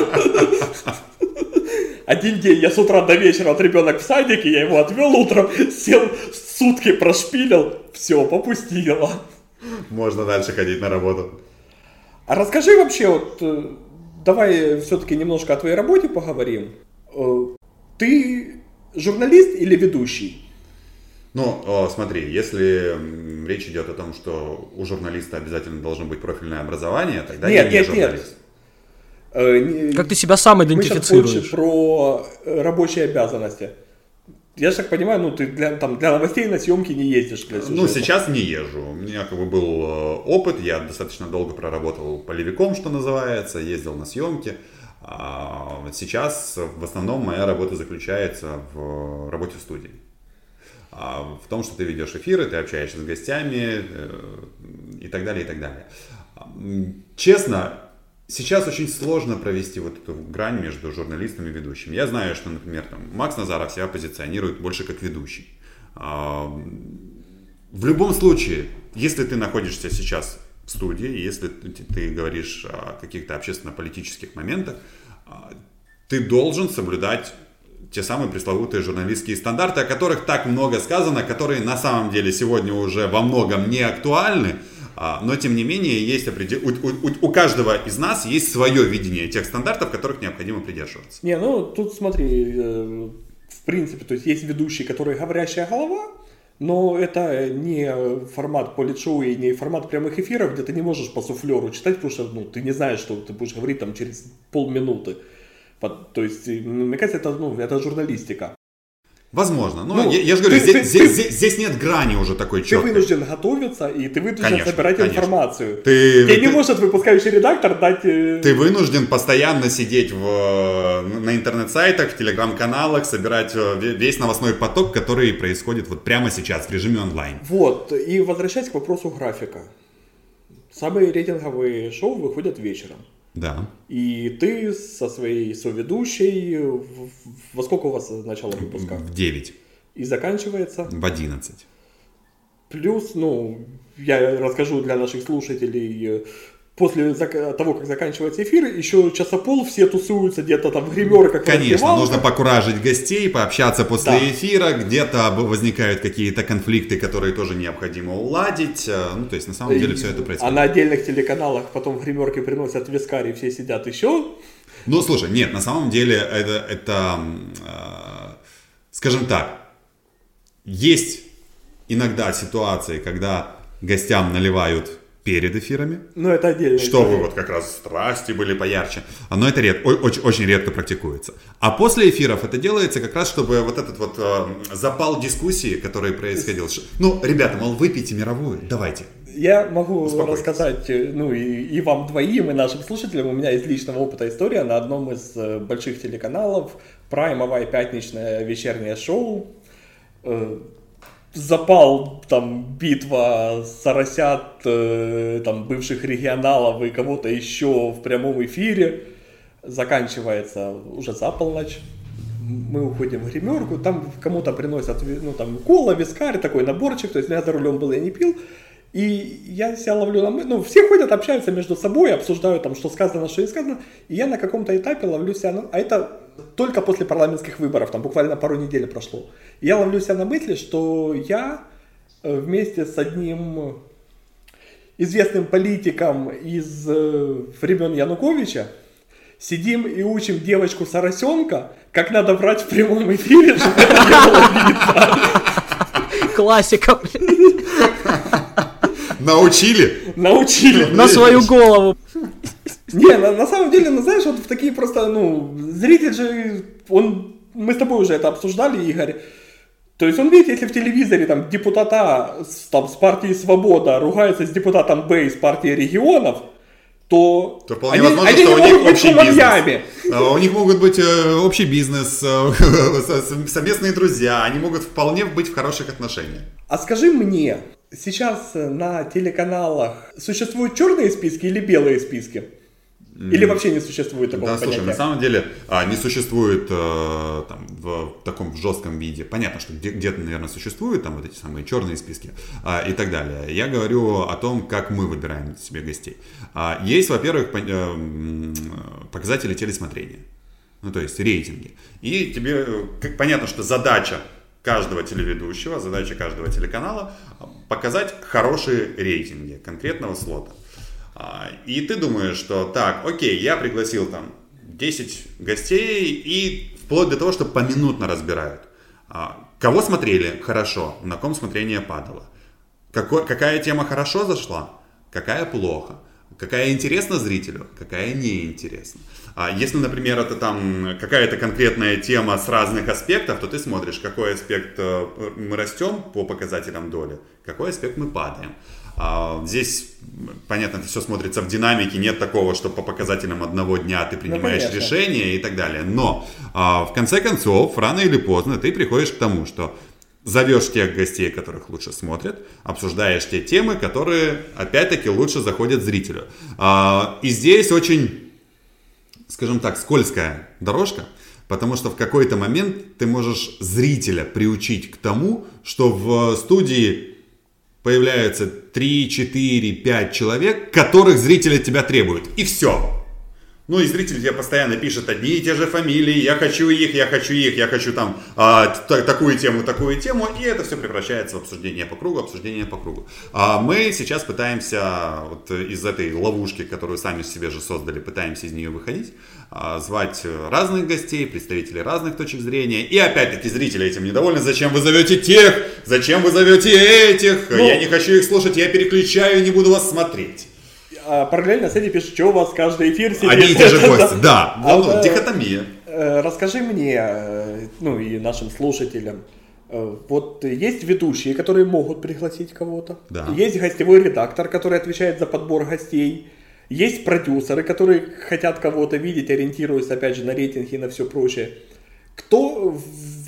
Один день я с утра до вечера от ребенок в садике, я его отвел утром, сел, сутки прошпилил, все, попустило. Можно дальше ходить на работу. А расскажи вообще, вот, э, давай все-таки немножко о твоей работе поговорим. Э, Ты журналист или ведущий? Ну, смотри, если речь идет о том, что у журналиста обязательно должно быть профильное образование, тогда я Нет, не нет, нет. журналист. Э, не- Как ты себя сам Мы сейчас больше идентифицируешь? про э, рабочие обязанности. Я же так понимаю, ну ты для, там, для новостей на съемки не ездишь для Ну, сейчас не езжу. У меня как бы был э, опыт, я достаточно долго проработал полевиком, что называется, ездил на съемки. А сейчас в основном моя работа заключается в работе в студии. А в том, что ты ведешь эфиры, ты общаешься с гостями э, и так далее, и так далее. Честно, сейчас очень сложно провести вот эту грань между журналистом и ведущим. Я знаю, что, например, там, Макс Назаров себя позиционирует больше как ведущий. А, в любом случае, если ты находишься сейчас в студии, если ты, говоришь о каких-то общественно-политических моментах, а, ты должен соблюдать те самые пресловутые журналистские стандарты, о которых так много сказано, которые на самом деле сегодня уже во многом не актуальны, но тем не менее есть определ... у, у, у каждого из нас есть свое видение тех стандартов, которых необходимо придерживаться. Не, ну тут смотри, э, в принципе, то есть есть ведущий, который говорящая голова, но это не формат политшоу и не формат прямых эфиров, где ты не можешь по суфлеру читать, потому что ну, ты не знаешь, что ты будешь говорить там через полминуты. То есть, мне кажется, это, ну, это журналистика. Возможно. Но ну, я, я же говорю, ты, здесь, ты, здесь, здесь, здесь нет грани уже такой четкой. Ты вынужден готовиться, и ты вынужден конечно, собирать конечно. информацию. Ты, Тебе ты, не может выпускающий редактор дать... Э, ты вынужден постоянно сидеть в, на интернет-сайтах, в телеграм-каналах, собирать э, весь новостной поток, который происходит вот прямо сейчас в режиме онлайн. Вот, и возвращаясь к вопросу графика. Самые рейтинговые шоу выходят вечером. Да. И ты со своей соведущей, во сколько у вас начало выпуска? В 9. И заканчивается? В 11. Плюс, ну, я расскажу для наших слушателей, после того, как заканчивается эфир, еще часа пол все тусуются где-то там в гримерках. Конечно, нужно покуражить гостей, пообщаться после да. эфира, где-то возникают какие-то конфликты, которые тоже необходимо уладить. Э, ну, то есть, на самом деле, все это происходит. А на отдельных телеканалах потом в гримерке приносят вискари, все сидят еще. Ну, слушай, нет, на самом деле, это, это э, скажем так, есть иногда ситуации, когда гостям наливают перед эфирами. Ну, это отдельно. Чтобы вот как раз страсти были поярче. Но это ред, очень, очень редко практикуется. А после эфиров это делается как раз, чтобы вот этот вот э, запал дискуссии, который происходил. Ну, ребята, мол, выпейте мировую, давайте. Я могу рассказать, э, ну, и, и вам двоим, и нашим слушателям, у меня из личного опыта история на одном из э, больших телеканалов, праймовое пятничное вечернее шоу, э, запал там битва соросят э, там бывших регионалов и кого-то еще в прямом эфире. Заканчивается уже за полночь. Мы уходим в гримерку, там кому-то приносят, ну, там, кола, вискарь, такой наборчик, то есть я за рулем был, я не пил, и я себя ловлю на ну, все ходят, общаются между собой, обсуждают там, что сказано, что не сказано, и я на каком-то этапе ловлю себя, ну, а это только после парламентских выборов, там буквально пару недель прошло. Я ловлю себя на мысли, что я э, вместе с одним известным политиком из э, времен Януковича сидим и учим девочку Соросенка, как надо брать в прямом эфире, чтобы это не было видно. Классика, Научили? Научили. На свою голову. Не, на, на самом деле, ну знаешь, вот в такие просто, ну, зритель же, он, мы с тобой уже это обсуждали, Игорь, то есть он видит, если в телевизоре там депутата там, с партии Свобода ругается с депутатом Б из партии регионов, то, то вполне они, возможно, они что у них общий бизнес. А, у них могут быть э, общий бизнес, э, совместные друзья, они могут вполне быть в хороших отношениях. А скажи мне, сейчас на телеканалах существуют черные списки или белые списки? Или вообще не существует такого да, понятия? слушай, на самом деле а, не существует э, там, в таком жестком виде. Понятно, что где- где-то, наверное, существуют там вот эти самые черные списки а, и так далее. Я говорю о том, как мы выбираем себе гостей. А, есть, во-первых, по, э, показатели телесмотрения. Ну, то есть рейтинги. И тебе как, понятно, что задача каждого телеведущего, задача каждого телеканала показать хорошие рейтинги конкретного слота. А, и ты думаешь, что так, окей, я пригласил там 10 гостей и вплоть до того, что поминутно разбирают. А, кого смотрели хорошо, на ком смотрение падало. Какой, какая тема хорошо зашла, какая плохо. Какая интересна зрителю, какая неинтересна. А если, например, это там какая-то конкретная тема с разных аспектов, то ты смотришь, какой аспект э, мы растем по показателям доли, какой аспект мы падаем. А, здесь, понятно, это все смотрится в динамике, нет такого, что по показателям одного дня ты принимаешь ну, решение и так далее. Но а, в конце концов, рано или поздно ты приходишь к тому, что зовешь тех гостей, которых лучше смотрят, обсуждаешь те темы, которые, опять-таки, лучше заходят зрителю. А, и здесь очень, скажем так, скользкая дорожка, потому что в какой-то момент ты можешь зрителя приучить к тому, что в студии появляются 3, 4, 5 человек, которых зрители от тебя требуют. И все. Ну и зритель тебе постоянно пишет одни и те же фамилии, я хочу их, я хочу их, я хочу там а, т- такую тему, такую тему, и это все превращается в обсуждение по кругу, обсуждение по кругу. А мы сейчас пытаемся вот из этой ловушки, которую сами себе же создали, пытаемся из нее выходить, звать разных гостей, представителей разных точек зрения, и опять-таки зрители этим недовольны, зачем вы зовете тех, зачем вы зовете этих, Ну, я не хочу их слушать, я переключаю, не буду вас смотреть. А параллельно с этим пишут, что у вас каждый эфир сидит. Одни и те же гости, да, А ну, вот, э, дихотомия. Э, Расскажи мне, э, ну и нашим слушателям, вот есть ведущие, которые могут пригласить кого-то, Да. есть гостевой редактор, который отвечает за подбор гостей, есть продюсеры, которые хотят кого-то видеть, ориентируясь опять же на рейтинги и на все прочее. Кто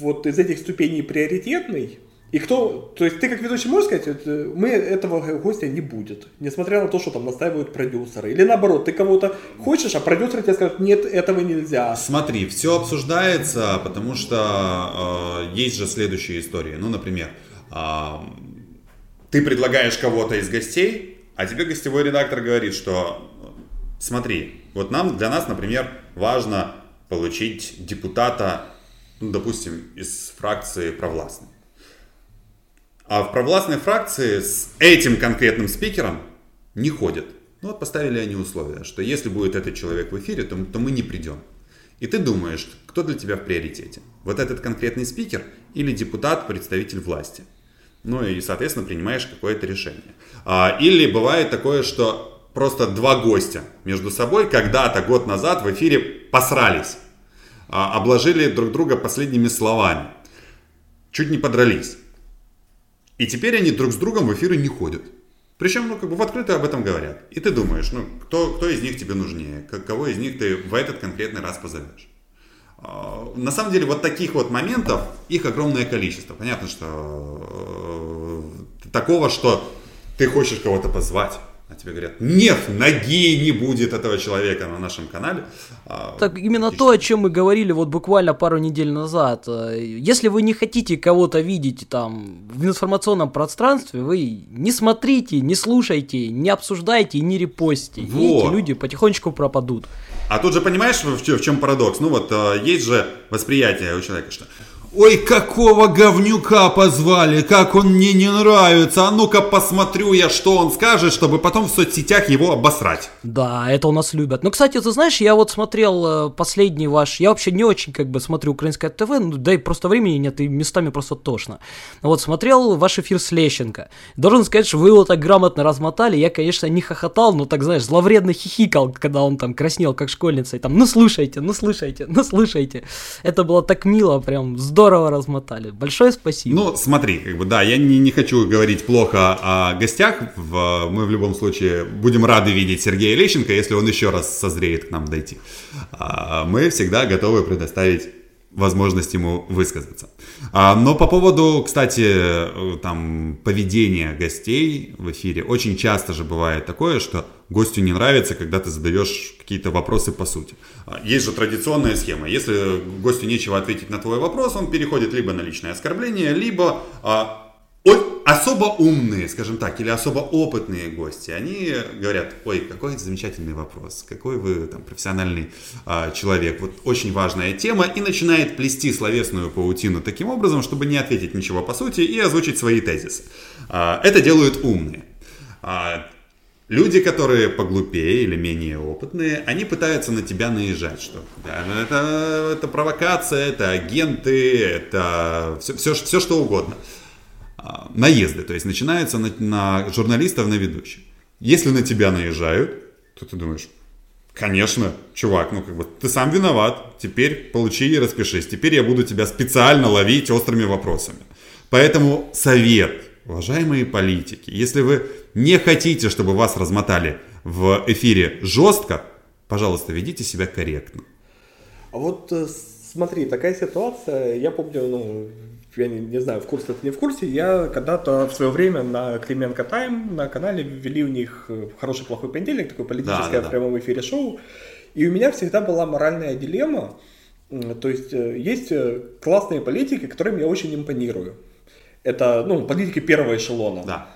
вот из этих ступеней приоритетный? И кто, то есть ты как ведущий можешь сказать, э, мы этого гостя не будет, несмотря на то, что там настаивают продюсеры. Или наоборот, ты кого-то хочешь, а продюсеры тебе скажут, нет, этого нельзя. Смотри, все обсуждается, потому что э, есть же следующие истории. Ну, например, а, ты предлагаешь кого-то из гостей, а тебе гостевой редактор говорит, что смотри, вот нам, для нас, например, важно получить депутата, ну, допустим, из фракции провластной. А в провластной фракции с этим конкретным спикером не ходят. Ну вот поставили они условия, что если будет этот человек в эфире, то, то мы не придем. И ты думаешь, кто для тебя в приоритете? Вот этот конкретный спикер или депутат, представитель власти? Ну и, соответственно, принимаешь какое-то решение. А, или бывает такое, что просто два гостя между собой когда-то, год назад в эфире посрались, а, обложили друг друга последними словами, чуть не подрались. И теперь они друг с другом в эфиры не ходят. Причем, ну, как бы в открытую об этом говорят. И ты думаешь, ну, кто, кто из них тебе нужнее, кого из них ты в этот конкретный раз позовешь. А, На самом деле, вот таких вот моментов, их огромное количество. Понятно, что э, такого, что ты хочешь кого-то позвать, тебе говорят, нет, ноги не будет этого человека на нашем канале. А, Так именно и то, о чем мы говорили вот буквально пару недель назад. Э, Если вы не хотите кого-то видеть там в информационном пространстве, вы не смотрите, не слушайте, не обсуждайте и не репостите. И Вот. эти люди потихонечку пропадут. А тут же понимаешь, в чем парадокс? Ну вот э, есть же восприятие у человека, что Ой, какого говнюка позвали, как он мне не нравится, а ну-ка посмотрю я, что он скажет, чтобы потом в соцсетях его обосрать. Да, это у нас любят. Ну, кстати, ты знаешь, я вот смотрел э, последний ваш... Я вообще не очень как бы смотрю украинское ТВ, ну, да и просто времени нет, и местами просто тошно. Вот, смотрел ваш эфир с Лещенко. Должен сказать, что вы его так грамотно размотали. Я, конечно, не хохотал, но так, знаешь, зловредно хихикал, когда он там краснел, как школьница, и там, ну, слушайте, ну, слушайте, ну, слушайте. Это было так мило, прям здорово размотали. Большое спасибо. Ну, смотри, как бы, да, я не, не хочу говорить плохо о гостях. В- мы в любом случае будем рады видеть Сергея Лещенко, если он еще раз созреет к нам дойти. А, Мы всегда готовы предоставить возможность ему высказаться. А, Но по поводу, кстати, э, там, поведения гостей в эфире, очень часто же бывает такое, что гостю не нравится, когда ты задаешь какие-то вопросы по сути. А, Есть же традиционная схема. Если гостю нечего ответить на твой вопрос, он переходит либо на личное оскорбление, либо а, особо умные, скажем так, или особо опытные гости, они говорят, ой, какой замечательный вопрос, какой вы там профессиональный а, человек, вот очень важная тема, и начинает плести словесную паутину таким образом, чтобы не ответить ничего по сути и озвучить свои тезисы. А, это делают умные. А, Люди, которые поглупее или менее опытные, они пытаются на тебя наезжать, что да, ну это, это провокация, это агенты, это все, все, все что угодно. А, Наезды, то есть начинаются на, на журналистов, на ведущих. Если на тебя наезжают, то ты думаешь, конечно, чувак, ну как бы ты сам виноват, теперь получи и распишись, теперь я буду тебя специально ловить острыми вопросами. Поэтому совет, уважаемые политики, если вы не хотите, чтобы вас размотали в эфире жестко, пожалуйста, ведите себя корректно. А вот э, смотри, такая ситуация, я помню, ну, я не, не знаю, в курсе это не в курсе, я когда-то в свое время на Клименко Тайм на канале ввели у них э, хороший плохой понедельник, такое политическое Да, да, в прямом эфире шоу, и у меня всегда была моральная дилемма, то есть э, есть э, классные политики, которым я очень импонирую. Это, ну, политики первого эшелона. Да.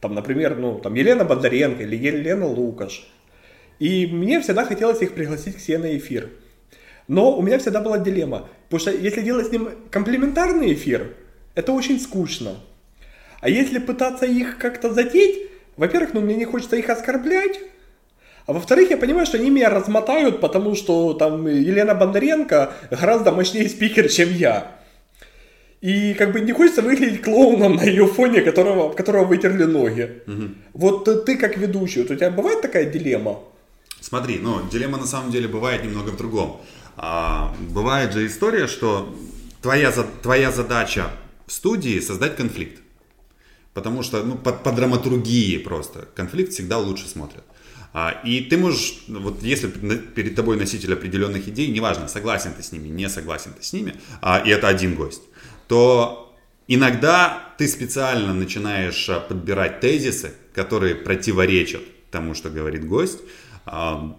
Там, например, ну, там Елена Бондаренко или Елена Лукаш. И мне всегда хотелось их пригласить к себе на эфир. Но у меня всегда была дилемма. Потому что если делать с ним комплементарный эфир, это очень скучно. А если пытаться их как-то задеть, во-первых, ну мне не хочется их оскорблять, а во-вторых, я понимаю, что они меня размотают, потому что там Елена Бондаренко гораздо мощнее спикер, чем я. И как бы не хочется выглядеть клоуном на ее фоне, которого, которого вытерли ноги. Угу. Вот ты как ведущий, вот у тебя бывает такая дилемма? Смотри, ну, дилемма на самом деле бывает немного в другом. А, бывает же история, что твоя, твоя задача в студии создать конфликт. Потому что, ну, по, по драматургии просто конфликт всегда лучше смотрят. А, и ты можешь, вот если перед тобой носитель определенных идей, неважно, согласен ты с ними, не согласен ты с ними, а, и это один гость, то иногда ты специально начинаешь а, подбирать тезисы, которые противоречат тому, что говорит гость, а,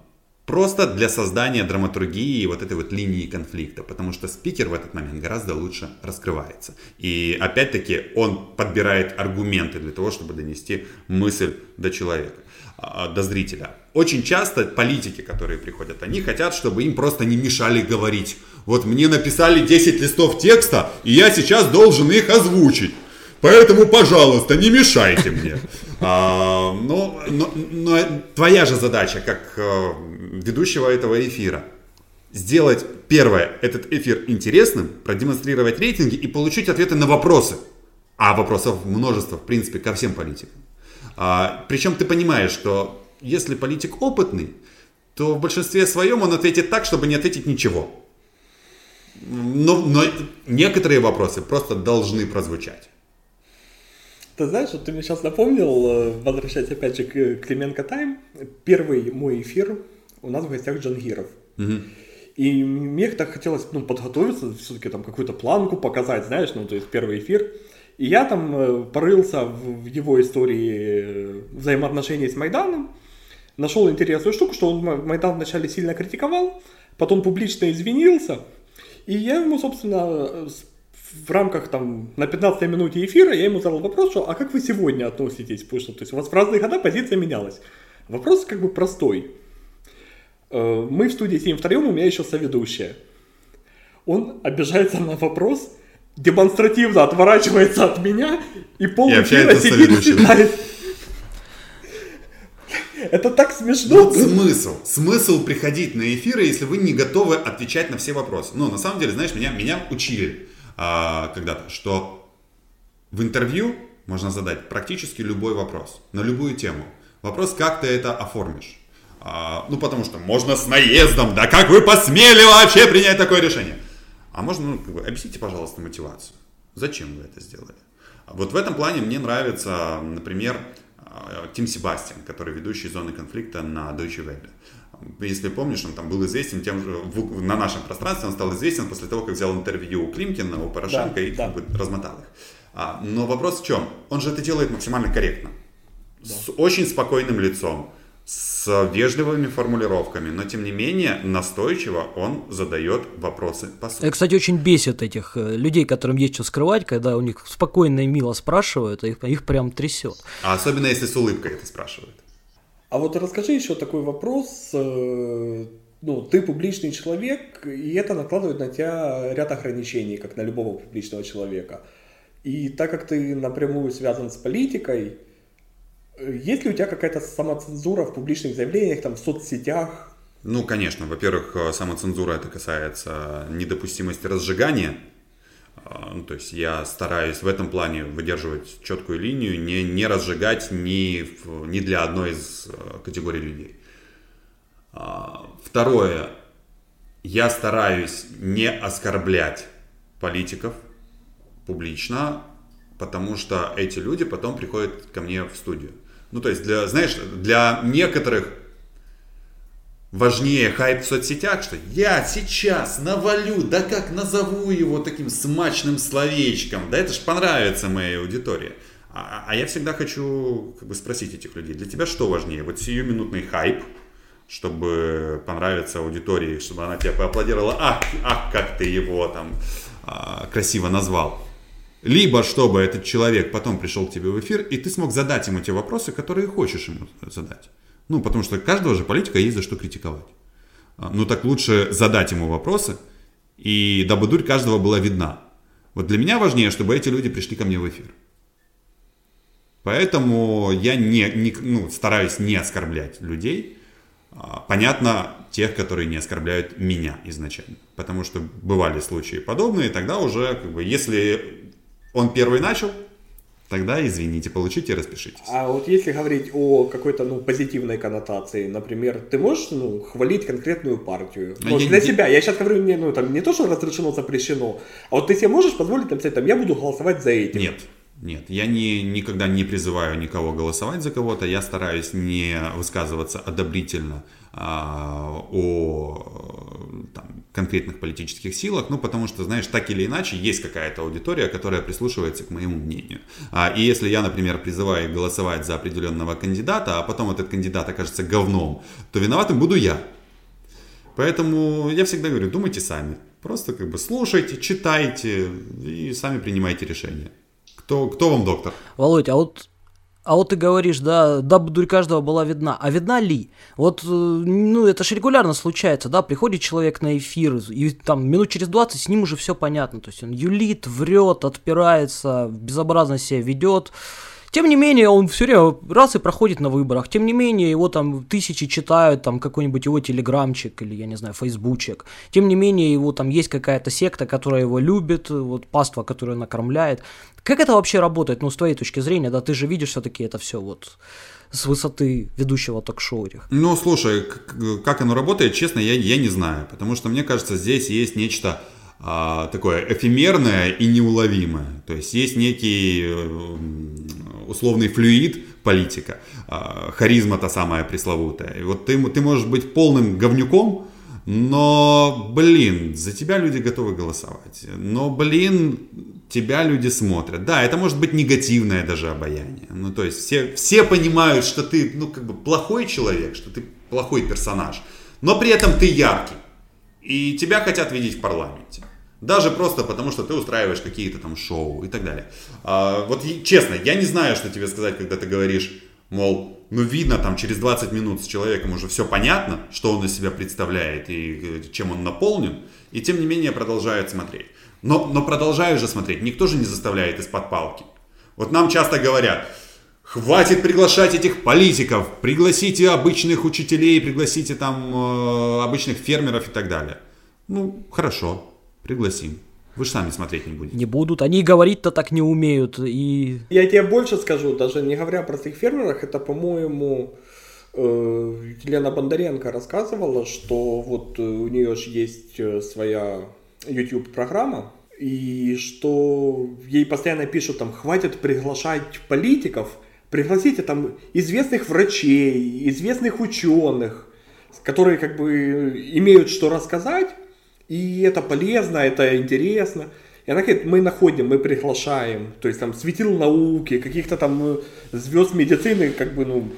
просто для создания драматургии и вот этой вот линии конфликта, потому что спикер в этот момент гораздо лучше раскрывается. И опять-таки он подбирает аргументы для того, чтобы донести мысль до человека, а, до зрителя. Очень часто политики, которые приходят, они хотят, чтобы им просто не мешали говорить. Вот мне написали 10 листов текста, и я сейчас должен их озвучить. Поэтому, пожалуйста, не мешайте мне. А, но, но, но твоя же задача, как э, ведущего этого эфира, сделать, первое, этот эфир интересным, продемонстрировать рейтинги и получить ответы на вопросы. А вопросов множество, в принципе, ко всем политикам. А, причем ты понимаешь, что если политик опытный, то в большинстве своем он ответит так, чтобы не ответить ничего. Но, но некоторые вопросы просто должны прозвучать. Ты знаешь, вот ты мне сейчас напомнил, э, возвращаясь опять же к Клименко Тайм, первый мой эфир у нас в гостях Джангиров. Угу. И мне так хотелось ну, подготовиться, все-таки там какую-то планку показать, знаешь, ну, то есть первый эфир. И я там э, порылся в его истории э, взаимоотношений с Майданом, нашел интересную штуку, что он Майдан вначале сильно критиковал, потом публично извинился, и я ему, собственно, в рамках там на 15 минуте эфира я ему задал вопрос, что а как вы сегодня относитесь? Потому что то есть у вас в разные года позиция менялась. Вопрос как бы простой. Э, мы в студии сидим втроем, у меня еще соведущая. Он обижается на вопрос, демонстративно отворачивается от меня и пол эфира сидит и читает. Это так смешно. Вот смысл. Смысл приходить на эфиры, если вы не готовы отвечать на все вопросы. Ну, на самом деле, знаешь, меня, меня учили а, когда-то, что в интервью можно задать практически любой вопрос, на любую тему. Вопрос, как ты это оформишь. А, ну, потому что можно с наездом, да как вы посмели вообще принять такое решение? А можно, ну, как бы, объясните, пожалуйста, мотивацию. Зачем вы это сделали? Вот в этом плане мне нравится, например, а, Тим Себастьян, который ведущий зоны конфликта на Deutsche Welle. Если помнишь, он там был известен тем же, в, на нашем пространстве он стал известен после того, как взял интервью у Климкина, у Порошенко да, и да. Как бы, размотал их. А, но вопрос в чем? Он же это делает максимально корректно. Да. С очень спокойным лицом с вежливыми формулировками, но тем не менее настойчиво он задает вопросы по сути. Это, кстати, очень бесит этих э, людей, которым есть что скрывать, когда у них спокойно и мило спрашивают, их, их прям трясет. А особенно если с улыбкой это спрашивают. А вот расскажи еще такой вопрос. Э, ну, ты публичный человек, и это накладывает на тебя ряд ограничений, как на любого публичного человека. И так как ты напрямую связан с политикой, есть ли у тебя какая-то самоцензура в публичных заявлениях, там, в соцсетях? Ну, конечно. Во-первых, э, самоцензура это касается недопустимости разжигания. А, ну, то есть я стараюсь в этом плане выдерживать четкую линию, не, не разжигать ни, ни для одной из э, категорий людей. Второе. Я стараюсь не оскорблять политиков публично, потому что эти люди потом приходят ко мне в студию. Ну, то есть, для, знаешь, для некоторых важнее хайп в соцсетях, что я сейчас навалю, да как назову его таким смачным словечком, да это же понравится моей аудитории. А, а я всегда хочу как бы спросить этих людей, для тебя что важнее, вот сиюминутный хайп, чтобы понравиться аудитории, чтобы она тебя поаплодировала, ах, ах, как ты его там а, красиво назвал. Либо чтобы этот человек потом пришел к тебе в эфир, и ты смог задать ему те вопросы, которые хочешь ему задать. Ну, потому что каждого же политика есть за что критиковать. А, ну, так лучше задать ему вопросы, и дабы дурь каждого была видна. Вот для меня важнее, чтобы эти люди пришли ко мне в эфир. Поэтому я не, не, ну, стараюсь не оскорблять людей. А, понятно, тех, которые не оскорбляют меня изначально. Потому что бывали случаи подобные, тогда уже, как бы, если он первый начал, Тогда, извините, получите распишитесь. А вот если говорить о какой-то ну, позитивной коннотации, например, ты можешь ну, хвалить конкретную партию? А Может, я, для я... себя. Я сейчас говорю не, ну, там, не то, что разрешено, запрещено, а вот ты себе можешь позволить написать, там, я буду голосовать за этих. Нет. Нет, я не, никогда не призываю никого голосовать за кого-то, я стараюсь не высказываться одобрительно о там, конкретных политических силах, ну потому что, знаешь, так или иначе есть какая-то аудитория, которая прислушивается к моему мнению. А, и если я, например, призываю голосовать за определенного кандидата, а потом этот кандидат окажется говном, то виноватым буду я. Поэтому я всегда говорю, думайте сами. Просто как бы слушайте, читайте и сами принимайте решения. Кто, кто вам доктор? Володь, а вот а вот ты говоришь, да, дабы дурь каждого была видна. А видна ли? Вот, э, ну, это же регулярно случается, да, приходит человек на эфир, и там минут через 20 с ним уже все понятно. То есть он юлит, врет, отпирается, безобразно себя ведет. Тем не менее, он все время раз и проходит на выборах. Тем не менее, его там тысячи читают, там какой-нибудь его телеграмчик или, я не знаю, фейсбучек. Тем не менее, его там есть какая-то секта, которая его любит, вот паства, которая накормляет. Как это вообще работает, ну, с твоей точки зрения, да, ты же видишь все-таки это все вот с высоты ведущего ток-шоу. Ну, слушай, как оно работает, честно, я, я не знаю, потому что мне кажется, здесь есть нечто а, такое эфемерное и неуловимое. То есть есть некий э, условный флюид политика, а, харизма та самая пресловутая. И вот ты, ты можешь быть полным говнюком, но, блин, за тебя люди готовы голосовать. Но, блин, тебя люди смотрят. Да, это может быть негативное даже обаяние. Ну, то есть все, все понимают, что ты, ну, как бы плохой человек, что ты плохой персонаж. Но при этом ты яркий. И тебя хотят видеть в парламенте. Даже просто потому, что ты устраиваешь какие-то там шоу и так далее. А, вот честно, я не знаю, что тебе сказать, когда ты говоришь, мол, ну видно там через 20 минут с человеком уже все понятно, что он из себя представляет и э, чем он наполнен, и тем не менее продолжают смотреть. Но, но продолжаю же смотреть, никто же не заставляет из-под палки. Вот нам часто говорят, Хватит приглашать этих политиков, пригласите обычных учителей, пригласите там э, обычных фермеров и так далее. Ну, хорошо, Пригласим. Вы же сами смотреть не будете. Не будут. Они говорить-то так не умеют. И... Я тебе больше скажу, даже не говоря о простых фермерах, это, по-моему, э, Елена Бондаренко рассказывала, что вот у нее же есть э, своя YouTube-программа, и что ей постоянно пишут там, хватит приглашать политиков, пригласите там известных врачей, известных ученых, которые как бы имеют что рассказать, и это полезно, это интересно. И она говорит, мы находим, мы приглашаем, то есть там светил науки, каких-то там э, звезд медицины, как бы, ну,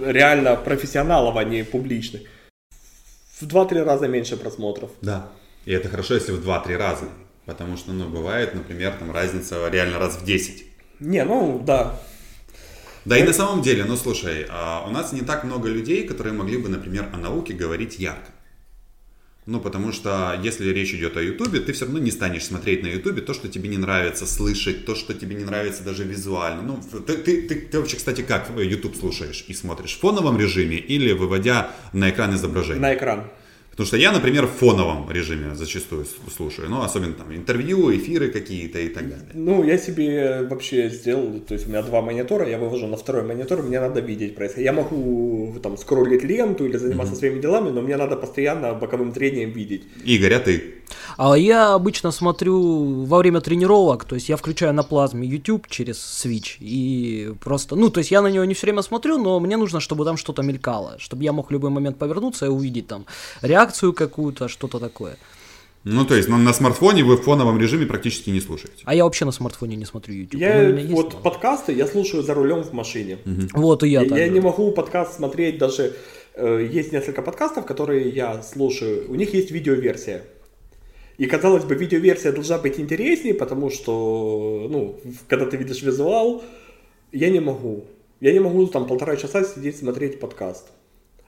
реально профессионалов, а не публичных. В 2-3 раза меньше просмотров. Да. И это хорошо, если в 2-3 раза. Потому что, ну, бывает, например, там разница реально раз в 10. Не, ну, да. Да и на самом деле, ну слушай, а, у нас не так много людей, которые могли бы, например, о науке говорить ярко. Ну, потому что если речь идет о Ютубе, ты все равно не станешь смотреть на Ютубе то, что тебе не нравится слышать, то, что тебе не нравится даже визуально. Ну, ты, ты, ты, ты вообще, кстати, как YouTube слушаешь и смотришь? В фоновом режиме или выводя на экран изображение? На экран. Потому что я, например, в фоновом режиме зачастую слушаю, ну, особенно там интервью, эфиры какие-то и так далее. Ну, я себе вообще сделал, то есть у меня два монитора, я вывожу на второй монитор, мне надо видеть происходящее. Я могу там скроллить ленту или заниматься mm-hmm. своими делами, но мне надо постоянно боковым зрением видеть. Игорь, а ты? А я обычно смотрю во время тренировок, то есть я включаю на плазме YouTube через Switch и просто, ну, то есть я на него не все время смотрю, но мне нужно, чтобы там что-то мелькало, чтобы я мог в любой момент повернуться и увидеть там реакцию какую-то, что-то такое. Ну, то есть на, на смартфоне вы в фоновом режиме практически не слушаете. А я вообще на смартфоне не смотрю YouTube. Я вот есть, подкасты я слушаю за рулем в машине. Угу. Вот и я. Я, я не могу подкаст смотреть даже. Э, есть несколько подкастов, которые я слушаю. У них есть видеоверсия. И, казалось бы, видеоверсия должна быть интереснее, потому что, ну, когда ты видишь визуал, я не могу. Я не могу там полтора часа сидеть смотреть подкаст.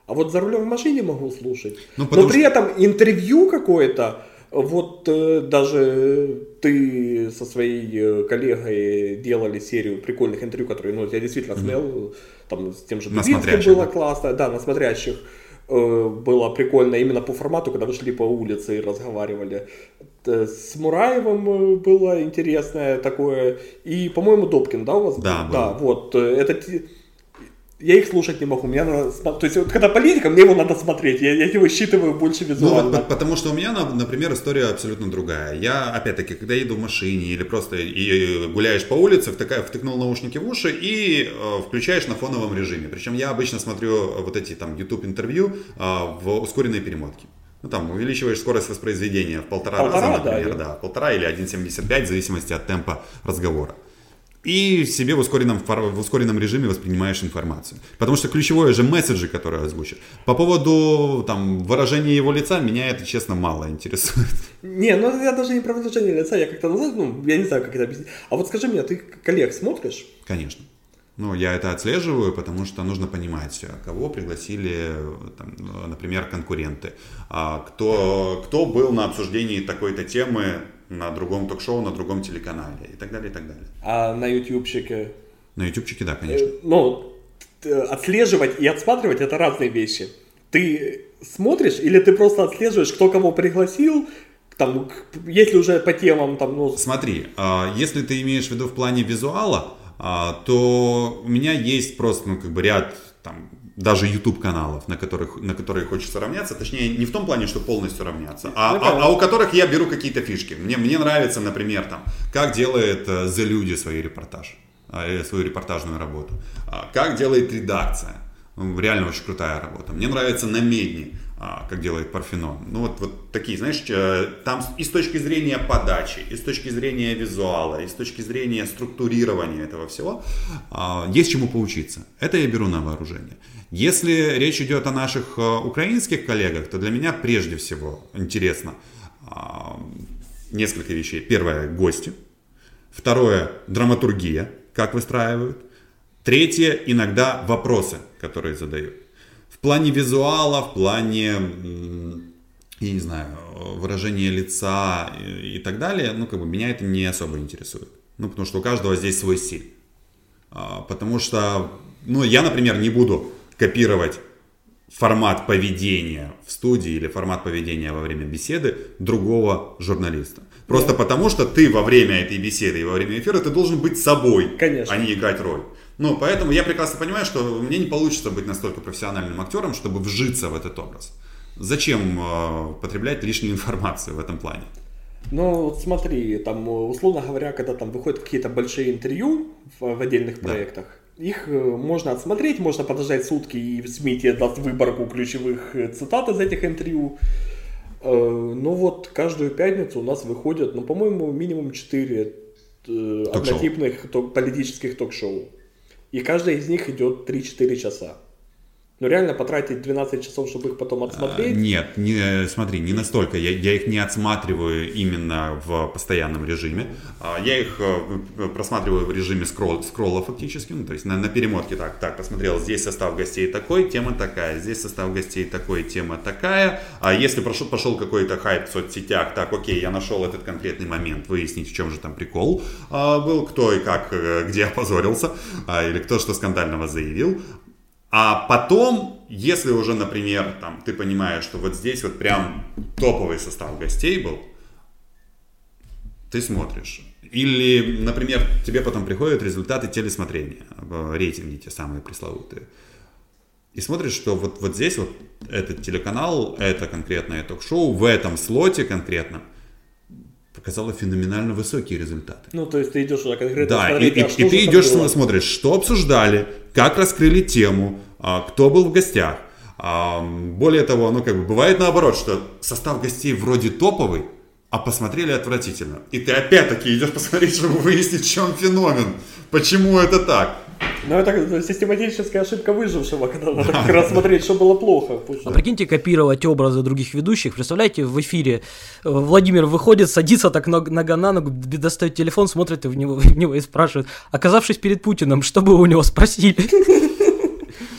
А вот за рулем в машине могу слушать. Ну, Но при этом интервью какое-то, вот э, даже ты со своей э, коллегой делали серию прикольных интервью, которые, ну, я действительно смотрел, там с тем же Дубинским было да? классно, да, на смотрящих э, было прикольно именно по формату, когда вы шли по улице и разговаривали. С Мураевым э, было интересное такое. И, по-моему, Добкин, да, у вас? Да, был? Да, вот. э, Это я их слушать не могу. Мне надо, то есть, вот когда политика, мне его надо смотреть. Я, я его считываю больше Ну, визуально. вот, по- потому что у меня, на- например, история абсолютно другая. Я, опять-таки, когда еду в машине или просто и гуляешь по улице, втыка- втыкнул наушники в уши и э, включаешь на фоновом режиме. Причем я обычно смотрю вот эти там YouTube интервью э, в ускоренной перемотке. Ну, там, увеличиваешь скорость воспроизведения в полтора, Полтора, раза, да, например, и- да, полтора или 1,75, в зависимости от темпа разговора. И себе в ускоренном, в ускоренном режиме воспринимаешь информацию. Потому что ключевое же месседжи, которые озвучат. По поводу там, выражения его лица, меня это, честно, мало интересует. Не, ну я даже не про выражение лица, я как-то назад, ну, я не знаю, как это объяснить. А вот скажи мне, ты коллег смотришь? Конечно. Ну, я это отслеживаю, потому что нужно понимать, а кого пригласили, там, э, например, конкуренты, а кто, кто был на обсуждении такой-то темы на другом ток-шоу, на другом телеканале и так далее, и так далее. А на ютубчике? На ютубчике, да, конечно. Э, Ну, т- отслеживать и отсматривать это разные вещи. Ты смотришь или ты просто отслеживаешь, кто кого пригласил, там, если уже по темам, там, ну, Смотри, а, если ты имеешь в виду в плане визуала, а, то у меня есть просто, ну, как бы ряд там даже YouTube каналов, на которых, на которые хочется равняться, точнее, не в том плане, что полностью равняться, а, Ну, а- а у которых я беру какие-то фишки. Мне, мне нравится, например, там, как делает э, The Люди свой репортаж, а, э, свою репортажную работу, а, как делает редакция. Ну, Реально очень крутая работа. Мне нравится на Медни, а, как делает Парфенон. Ну вот, вот такие, знаешь, э, там и с точки зрения подачи, и с точки зрения визуала, и с точки зрения структурирования этого всего, есть чему поучиться. Это я беру на вооружение. Если речь идет о наших э, украинских коллегах, то для меня прежде всего интересно а, несколько вещей. Первое – гости. Второе – драматургия, как выстраивают. Третье – иногда вопросы, которые задают. В плане визуала, в плане, я не знаю, выражения лица и, и так далее, ну, как бы меня это не особо интересует. Ну, потому что у каждого здесь свой стиль. А, Потому что, ну, я, например, не буду копировать формат поведения в студии или формат поведения во время беседы другого журналиста. Просто потому, что ты во время этой беседы и во время эфира ты должен быть собой, Конечно. а не играть роль. Ну, поэтому я прекрасно понимаю, что мне не получится быть настолько профессиональным актером, чтобы вжиться в этот образ. Зачем э, потреблять лишнюю информацию в этом плане? Ну, вот смотри, там, условно говоря, когда там выходят какие-то большие интервью в, в отдельных Да. Их э, можно отсмотреть, можно подождать сутки, и СМИ тебе даст выборку ключевых э, цитат из этих интервью. Э, Ну вот, каждую пятницу у нас выходят, ну, по-моему, минимум 4 Ток-шоу. однотипных ток- политических ток-шоу. И каждая из них идет 3-4 часа. Ну реально потратить 12 часов, чтобы их потом А, отсмотреть. Нет, не, смотри, не настолько. Я, я их не отсматриваю именно в постоянном режиме. А, Я их э, просматриваю в режиме скролл, скролла фактически. Ну, то есть на, на перемотке так, так, посмотрел, здесь состав гостей такой, тема такая, здесь состав гостей такой, тема такая. А если прошел, пошел какой-то хайп в соцсетях, так, окей, я нашел этот конкретный момент, выяснить, в чем же там прикол а, был, кто и как, э, где опозорился, а, или кто что скандального заявил. А потом, если уже, например, там, ты понимаешь, что вот здесь вот прям топовый состав гостей был, ты смотришь. Или, например, тебе потом приходят результаты телесмотрения, э, рейтинги те самые пресловутые. И смотришь, что вот, вот здесь вот этот телеканал, это конкретное ток-шоу, в этом слоте конкретно показало феноменально высокие результаты. Ну, то есть ты идешь уже конкретно Да, и, смотреть, и- а и что ты идешь, было. смотришь, что обсуждали, как раскрыли тему, а, кто был в гостях. А, Более того, ну как бы бывает наоборот, что состав гостей вроде топовый, а посмотрели отвратительно. И ты опять-таки идешь посмотреть, чтобы выяснить, в чем феномен, почему это так. Ну, это систематическая ошибка выжившего, когда надо как раз смотреть, что было плохо. А прикиньте, копировать образы других ведущих. Представляете, в эфире э, Владимир выходит, садится так нога на ногу, достает телефон, смотрит в него, в него и спрашивает, оказавшись перед Путиным, что бы вы у него спросили?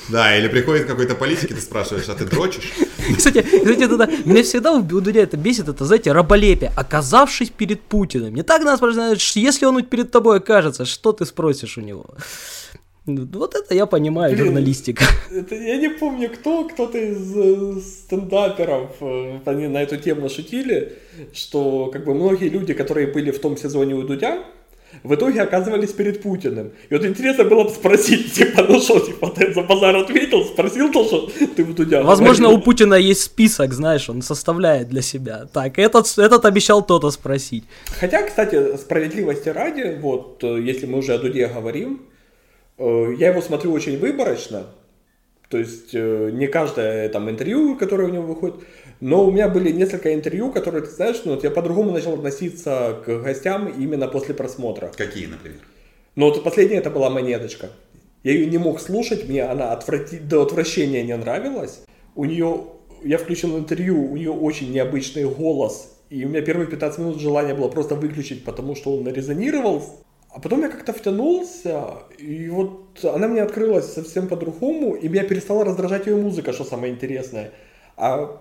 Да, или приходит какой-то политик, и ты спрашиваешь, а ты дрочишь? Кстати, кстати, это, меня всегда у Дудя это бесит, это, знаете, раболепие. Оказавшись перед Путиным. Не так нас спрашивают, если он перед тобой окажется, что ты спросишь у него? Вот это я понимаю, Блин, журналистика. Это, я не помню, кто, кто-то из э, стендаперов, э, они на эту тему шутили, что как бы многие люди, которые были в том сезоне у Дудя, в итоге оказывались перед Путиным. И вот интересно было бы спросить, типа, ну что, типа, ты за базар ответил, спросил то, что ты в Дудя. Возможно, у Путина есть список, знаешь, он составляет для себя. Так, этот, этот обещал то-то спросить. Хотя, кстати, справедливости ради, вот, э, если мы уже о Дуде говорим, я его смотрю очень выборочно, то есть э, не каждое там интервью, которое у него выходит, но у меня были несколько интервью, которые, ты знаешь, ну вот я по-другому начал относиться к гостям именно после просмотра. Какие, например? Ну вот последняя это была монеточка. Я ее не мог слушать, мне она отврати... до отвращения не нравилась. У нее, я включил интервью, у нее очень необычный голос, и у меня первые 15 минут желания было просто выключить, потому что он резонировал а потом я как-то втянулся, и вот она мне открылась совсем по-другому, и меня перестала раздражать ее музыка, что самое интересное. А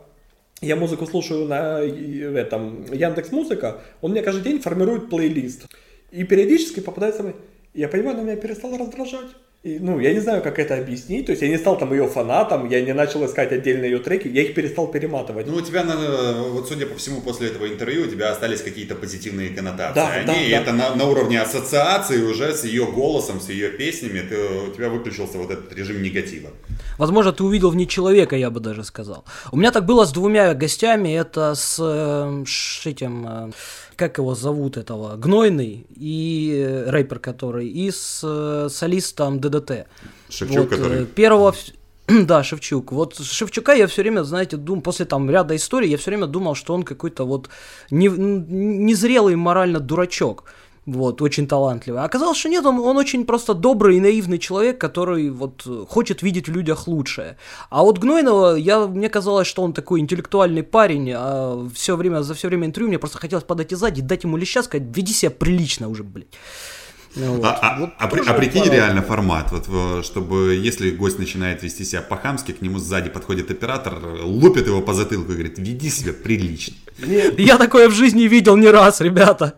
я музыку слушаю на этом Яндекс Музыка, он мне каждый день формирует плейлист. И периодически попадается... Я понимаю, она меня перестала раздражать. И, ну, я не знаю, как это объяснить. То есть я не стал там ее фанатом, я не начал искать отдельные ее треки, я их перестал перематывать. Ну, у тебя, вот судя по всему, после этого интервью у тебя остались какие-то позитивные коннотации. Да, Они, да, да. это на, на уровне ассоциации уже с ее голосом, с ее песнями, ты, у тебя выключился вот этот режим негатива. Возможно, ты увидел в ней человека, я бы даже сказал. У меня так было с двумя гостями, это с, э, с этим... Э, как его зовут этого, Гнойный и э, рэпер который, и с э, солистом ДДТ. Шевчук, вот, который? Э, первого... Да, Шевчук. Вот Шевчука я все время, знаете, дум, после там ряда историй, я все время думал, что он какой-то вот не, незрелый морально дурачок вот, очень талантливый. А оказалось, что нет, он, он очень просто добрый и наивный человек, который вот хочет видеть в людях лучшее. А вот Гнойного, я, мне казалось, что он такой интеллектуальный парень, а все время, за все время интервью мне просто хотелось подойти сзади, дать ему леща, сказать, веди себя прилично уже, блядь. Ну, вот. А, а, вот а, а прикинь реально формат, вот, чтобы если гость начинает вести себя по-хамски, к нему сзади подходит оператор, лупит его по затылку и говорит, веди себя прилично. Я такое в жизни видел не раз, ребята.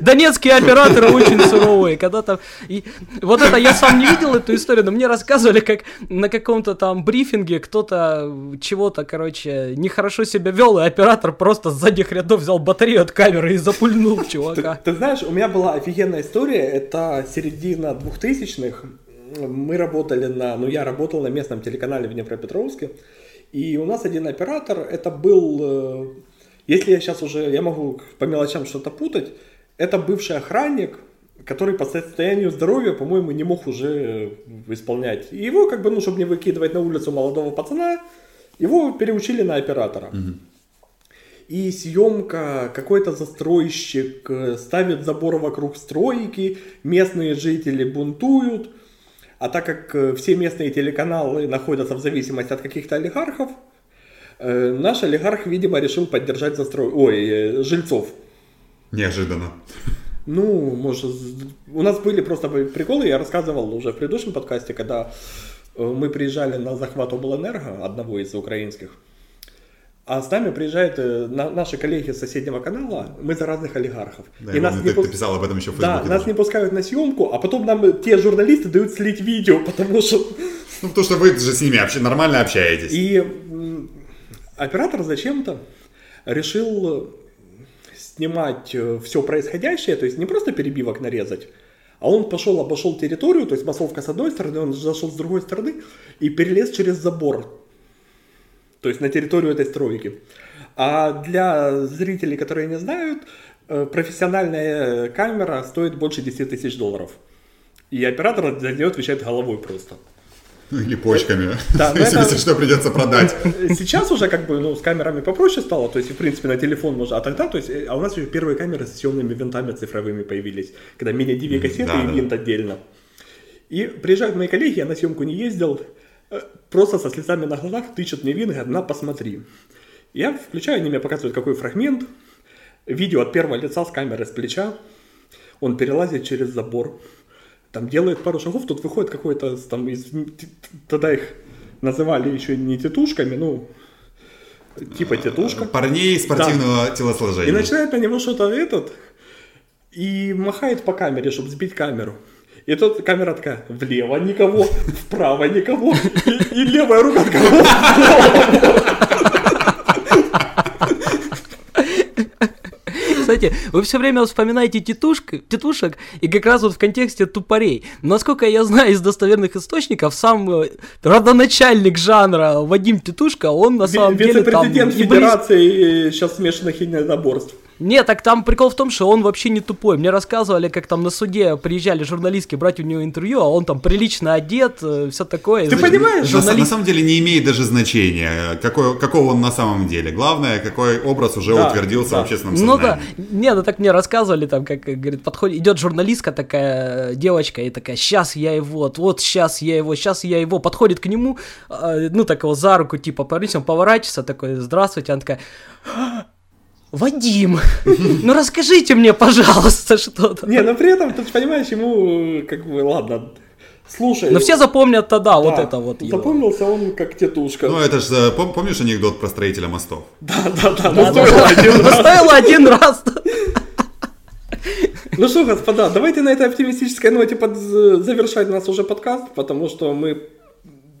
Донецкие операторы очень суровые, когда там... И вот это я сам не видел эту историю, но мне рассказывали, как на каком-то там брифинге кто-то чего-то, короче, нехорошо себя вел, и оператор просто с задних рядов взял батарею от камеры и запульнул чувака. Ты, ты знаешь, у меня была офигенная история, это середина двухтысячных, мы работали на, ну я работал на местном телеканале в Днепропетровске, и у нас один оператор, это был, э, если я сейчас уже, я могу по мелочам что-то путать, это бывший охранник, который по состоянию здоровья, по-моему, не мог уже исполнять. И его, как бы, ну, чтобы не выкидывать на улицу молодого пацана, его переучили на оператора. Угу. И съемка, какой-то застройщик э, ставит забор вокруг стройки, местные жители бунтуют. А так как э, все местные телеканалы находятся в зависимости от каких-то олигархов, э, наш олигарх, видимо, решил поддержать застрой... Ой, жильцов. Неожиданно. Ну, может, у нас были просто приколы, я рассказывал уже в предыдущем подкасте, когда э, мы приезжали на захват облэнерго, одного из украинских, а с нами приезжают э, наши коллеги с соседнего канала, мы за разных олигархов. Да, и нас не ты, пу... ты писал об этом еще в Фейсбуке. Да, нас не пускают на съемку, а потом нам те журналисты дают слить видео, потому что... Ну, потому что вы же с ними вообще нормально общаетесь. И оператор зачем-то решил снимать э, все происходящее, то есть не просто перебивок нарезать, а он пошел, обошел территорию, то есть массовка с одной стороны, он зашел с другой стороны и перелез через забор. То есть на территорию этой стройки. А для зрителей, которые не знают, э, профессиональная камера стоит больше 10 тысяч долларов. И оператор за нее отвечает головой просто. Или почками. Да, если, это... что придется продать. Сейчас уже как бы ну, с камерами попроще стало, то есть, в принципе, на телефон можно. А тогда, то есть, а у нас еще первые камеры с съемными винтами цифровыми появились, когда мини-DV кассеты да, и винт отдельно. И приезжают мои коллеги, я на съемку не ездил, э, просто со слезами на глазах тычут мне вин, говорят, на, посмотри. Я включаю, они мне показывают, какой фрагмент. Видео от первого лица с камеры с плеча. Он перелазит через забор. Там делает пару шагов, тут выходит какой-то там из... Тогда их называли еще не тетушками, ну, типа тетушка. Парней спортивного Да. телосложения. И начинает на него что-то этот, и махает по камере, чтобы сбить камеру. И тут камера такая, влево никого, вправо никого, и, и левая рука такая, Кстати, вы все время вспоминаете тетушка, тетушек, и как раз вот в контексте тупорей. Насколько я знаю из достоверных источников, сам э, родоначальник жанра Вадим Тетушка, он на самом деле там... вице-президент Федерации сейчас смешанных единоборств. Нет, так там прикол в том, что он вообще не тупой. Мне рассказывали, как там на суде приезжали журналистки брать у него интервью, а он там прилично одет, все такое. Ты Значит, понимаешь? На, на Журналист... самом деле не имеет даже значения, какой, какого он на самом деле. Главное, какой образ уже Да, утвердился да. в общественном Ну да, сознании. не, ну так мне рассказывали, там, как, э, говорит, подходит, идет журналистка такая, э, девочка, и такая, сейчас я его, вот, вот сейчас я его, сейчас я его, подходит к нему, э, ну, так его за руку, типа, парень, он поворачивается, такой, здравствуйте, она такая, «А, Вадим, ну расскажите мне, пожалуйста, что-то. Не, но при этом, ты понимаешь, ему, как бы, ладно, слушай. Но все запомнят тогда да, вот это вот. его. Запомнился он как тетушка. Ну, это же, помнишь анекдот про строителя мостов? Да, да, да, Да, ну да, да. один раз. Стоило один раз. Ну что, господа, давайте на этой оптимистической ноте под- завершать нас уже подкаст, потому что мы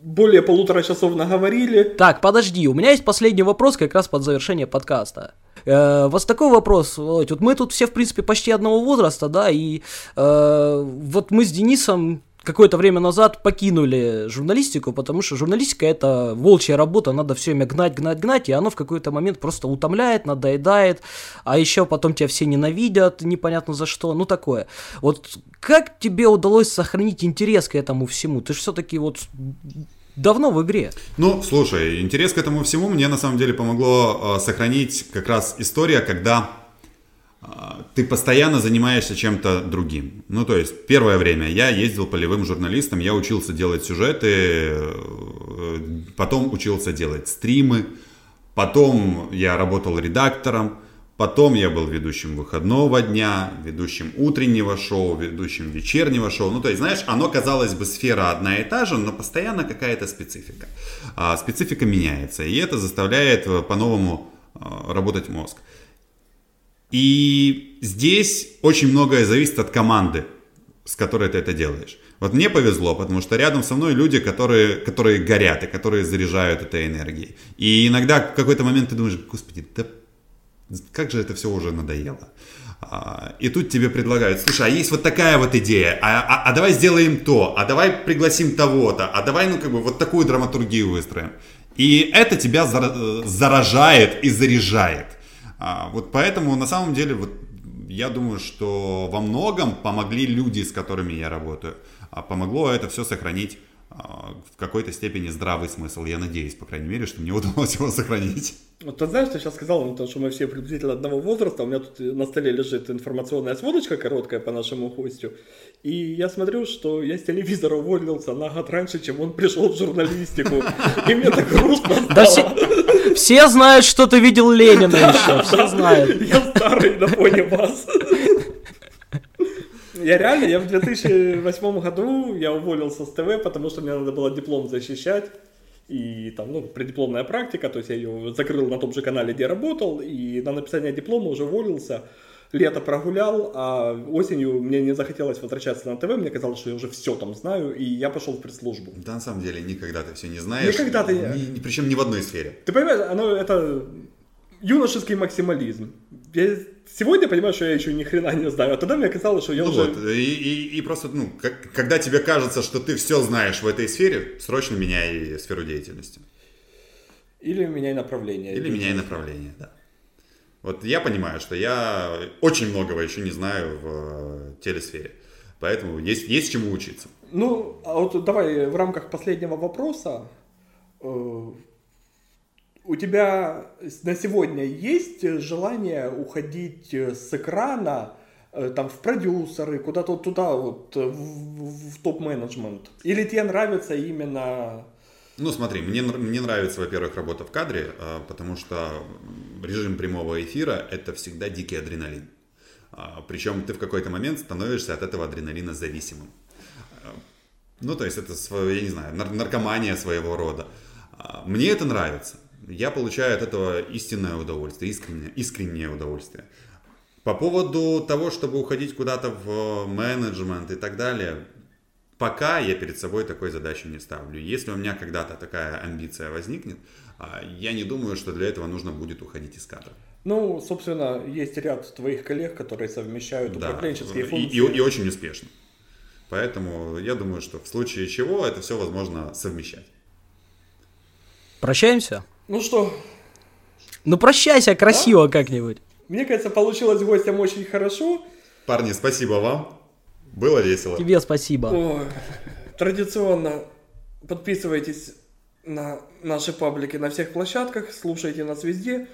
более полутора часов наговорили. Так, подожди, у меня есть последний вопрос как раз под завершение подкаста. Э, вас такой вопрос, вот мы тут все, в принципе, почти одного возраста, да, и э, вот мы с Денисом какое-то время назад покинули журналистику, потому что журналистика это волчья работа, надо все время гнать, гнать, гнать, и оно в какой-то момент просто утомляет, надоедает, а еще потом тебя все ненавидят, непонятно за что, ну такое. Вот как тебе удалось сохранить интерес к этому всему? Ты же все-таки вот давно в игре. Ну, слушай, интерес к этому всему мне на самом деле помогло э, сохранить как раз история, когда э, ты постоянно занимаешься чем-то другим. Ну, то есть, первое время я ездил полевым журналистом, я учился делать сюжеты, э, потом учился делать стримы, потом я работал редактором, потом я был ведущим выходного дня, ведущим утреннего шоу, ведущим вечернего шоу. Ну, то есть, знаешь, оно, казалось бы, сфера одна и та же, но постоянно какая-то специфика. А, специфика меняется, и это заставляет э, по-новому э, работать мозг. И здесь очень многое зависит от команды, с которой ты это делаешь. Вот мне повезло, потому что рядом со мной люди, которые, которые горят и которые заряжают этой энергией. И иногда в какой-то момент ты думаешь, господи, да как же это все уже надоело. А, И тут тебе предлагают, слушай, а есть вот такая вот идея, а, а- а давай сделаем то, а давай пригласим того-то, а давай, ну, как бы, вот такую драматургию выстроим. И это тебя э, заражает и заряжает. А, Вот поэтому, на самом деле, вот я думаю, что во многом помогли люди, с которыми я работаю. А Помогло это все сохранить в какой-то степени здравый смысл. Я надеюсь, по крайней мере, что мне удалось его сохранить. Вот ты знаешь, ты сейчас сказал, ну, то, что мы все приблизительно одного возраста, у меня тут на столе лежит информационная сводочка короткая по нашему гостю, и я смотрю, что я с телевизора уволился на год раньше, чем он пришел в журналистику, и мне так грустно стало. все, все знают, что ты видел Ленина еще, все знают. Я старый на фоне вас. Я реально, я в 2008 году я уволился с ТВ, потому что мне надо было диплом защищать. И там, ну, преддипломная практика, то есть я ее закрыл на том же канале, где работал, и на написание диплома уже уволился. Лето прогулял, а осенью мне не захотелось возвращаться на ТВ, мне казалось, что я уже все там знаю, и я пошел в пресс-службу. Да, на самом деле, никогда ты все не знаешь. Никогда ты- Ни, причем ни в одной сфере. Ты понимаешь, оно это юношеский максимализм. Я сегодня понимаю, что я еще ни хрена не знаю, а тогда мне казалось, что я Ну уже... вот, и, и- и просто, ну, как- когда тебе кажется, что ты все знаешь в этой сфере, срочно меняй сферу деятельности. Или меняй направление. Или меняй направление, да. Вот я понимаю, что я очень многого еще не знаю в э, телесфере. Поэтому есть, есть чему учиться. Ну, а вот давай в рамках последнего вопроса. У тебя на сегодня есть желание уходить э, с экрана э, там в продюсеры, куда-то вот туда, вот э, в, в- топ-менеджмент? Или тебе нравится именно... Ну, смотри, мне, мне нравится, во-первых, работа в кадре, а, потому что режим прямого эфира – это всегда дикий адреналин. А, Причем ты в какой-то момент становишься от этого адреналина зависимым. А, Ну, то есть это, я не знаю, нар- наркомания своего рода. Мне это нравится. Я получаю от этого истинное удовольствие, искреннее, искреннее удовольствие. По поводу того, чтобы уходить куда-то в менеджмент и так далее, пока я перед собой такой задачи не ставлю. Если у меня когда-то такая амбиция возникнет, а, я не думаю, что для этого нужно будет уходить из кадра. Ну, собственно, есть ряд твоих коллег, которые совмещают Да. управленческие И, функции. и- и очень успешно. Поэтому я думаю, что в случае чего это все возможно совмещать. Прощаемся? Ну что, Ну прощайся красиво как-нибудь. мне кажется, получилось гостям очень хорошо. Парни, спасибо вам. Было весело. Тебе спасибо. Ой, традиционно подписывайтесь на наши паблики на всех площадках, слушайте нас везде.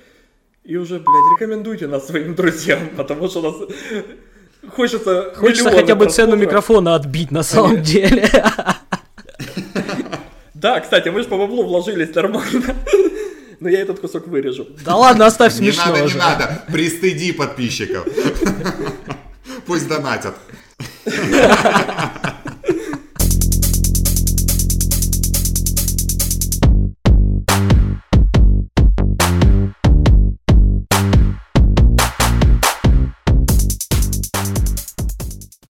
И уже, блядь, рекомендуйте нас своим друзьям, потому что нас хочется... Хочется хотя бы цену микрофона отбить на самом деле. Да, кстати, мы же по баблу вложились нормально. Но я этот кусок вырежу. Да ладно, оставь Не смешно надо, не надо. Пристыди подписчиков. Пусть донатят.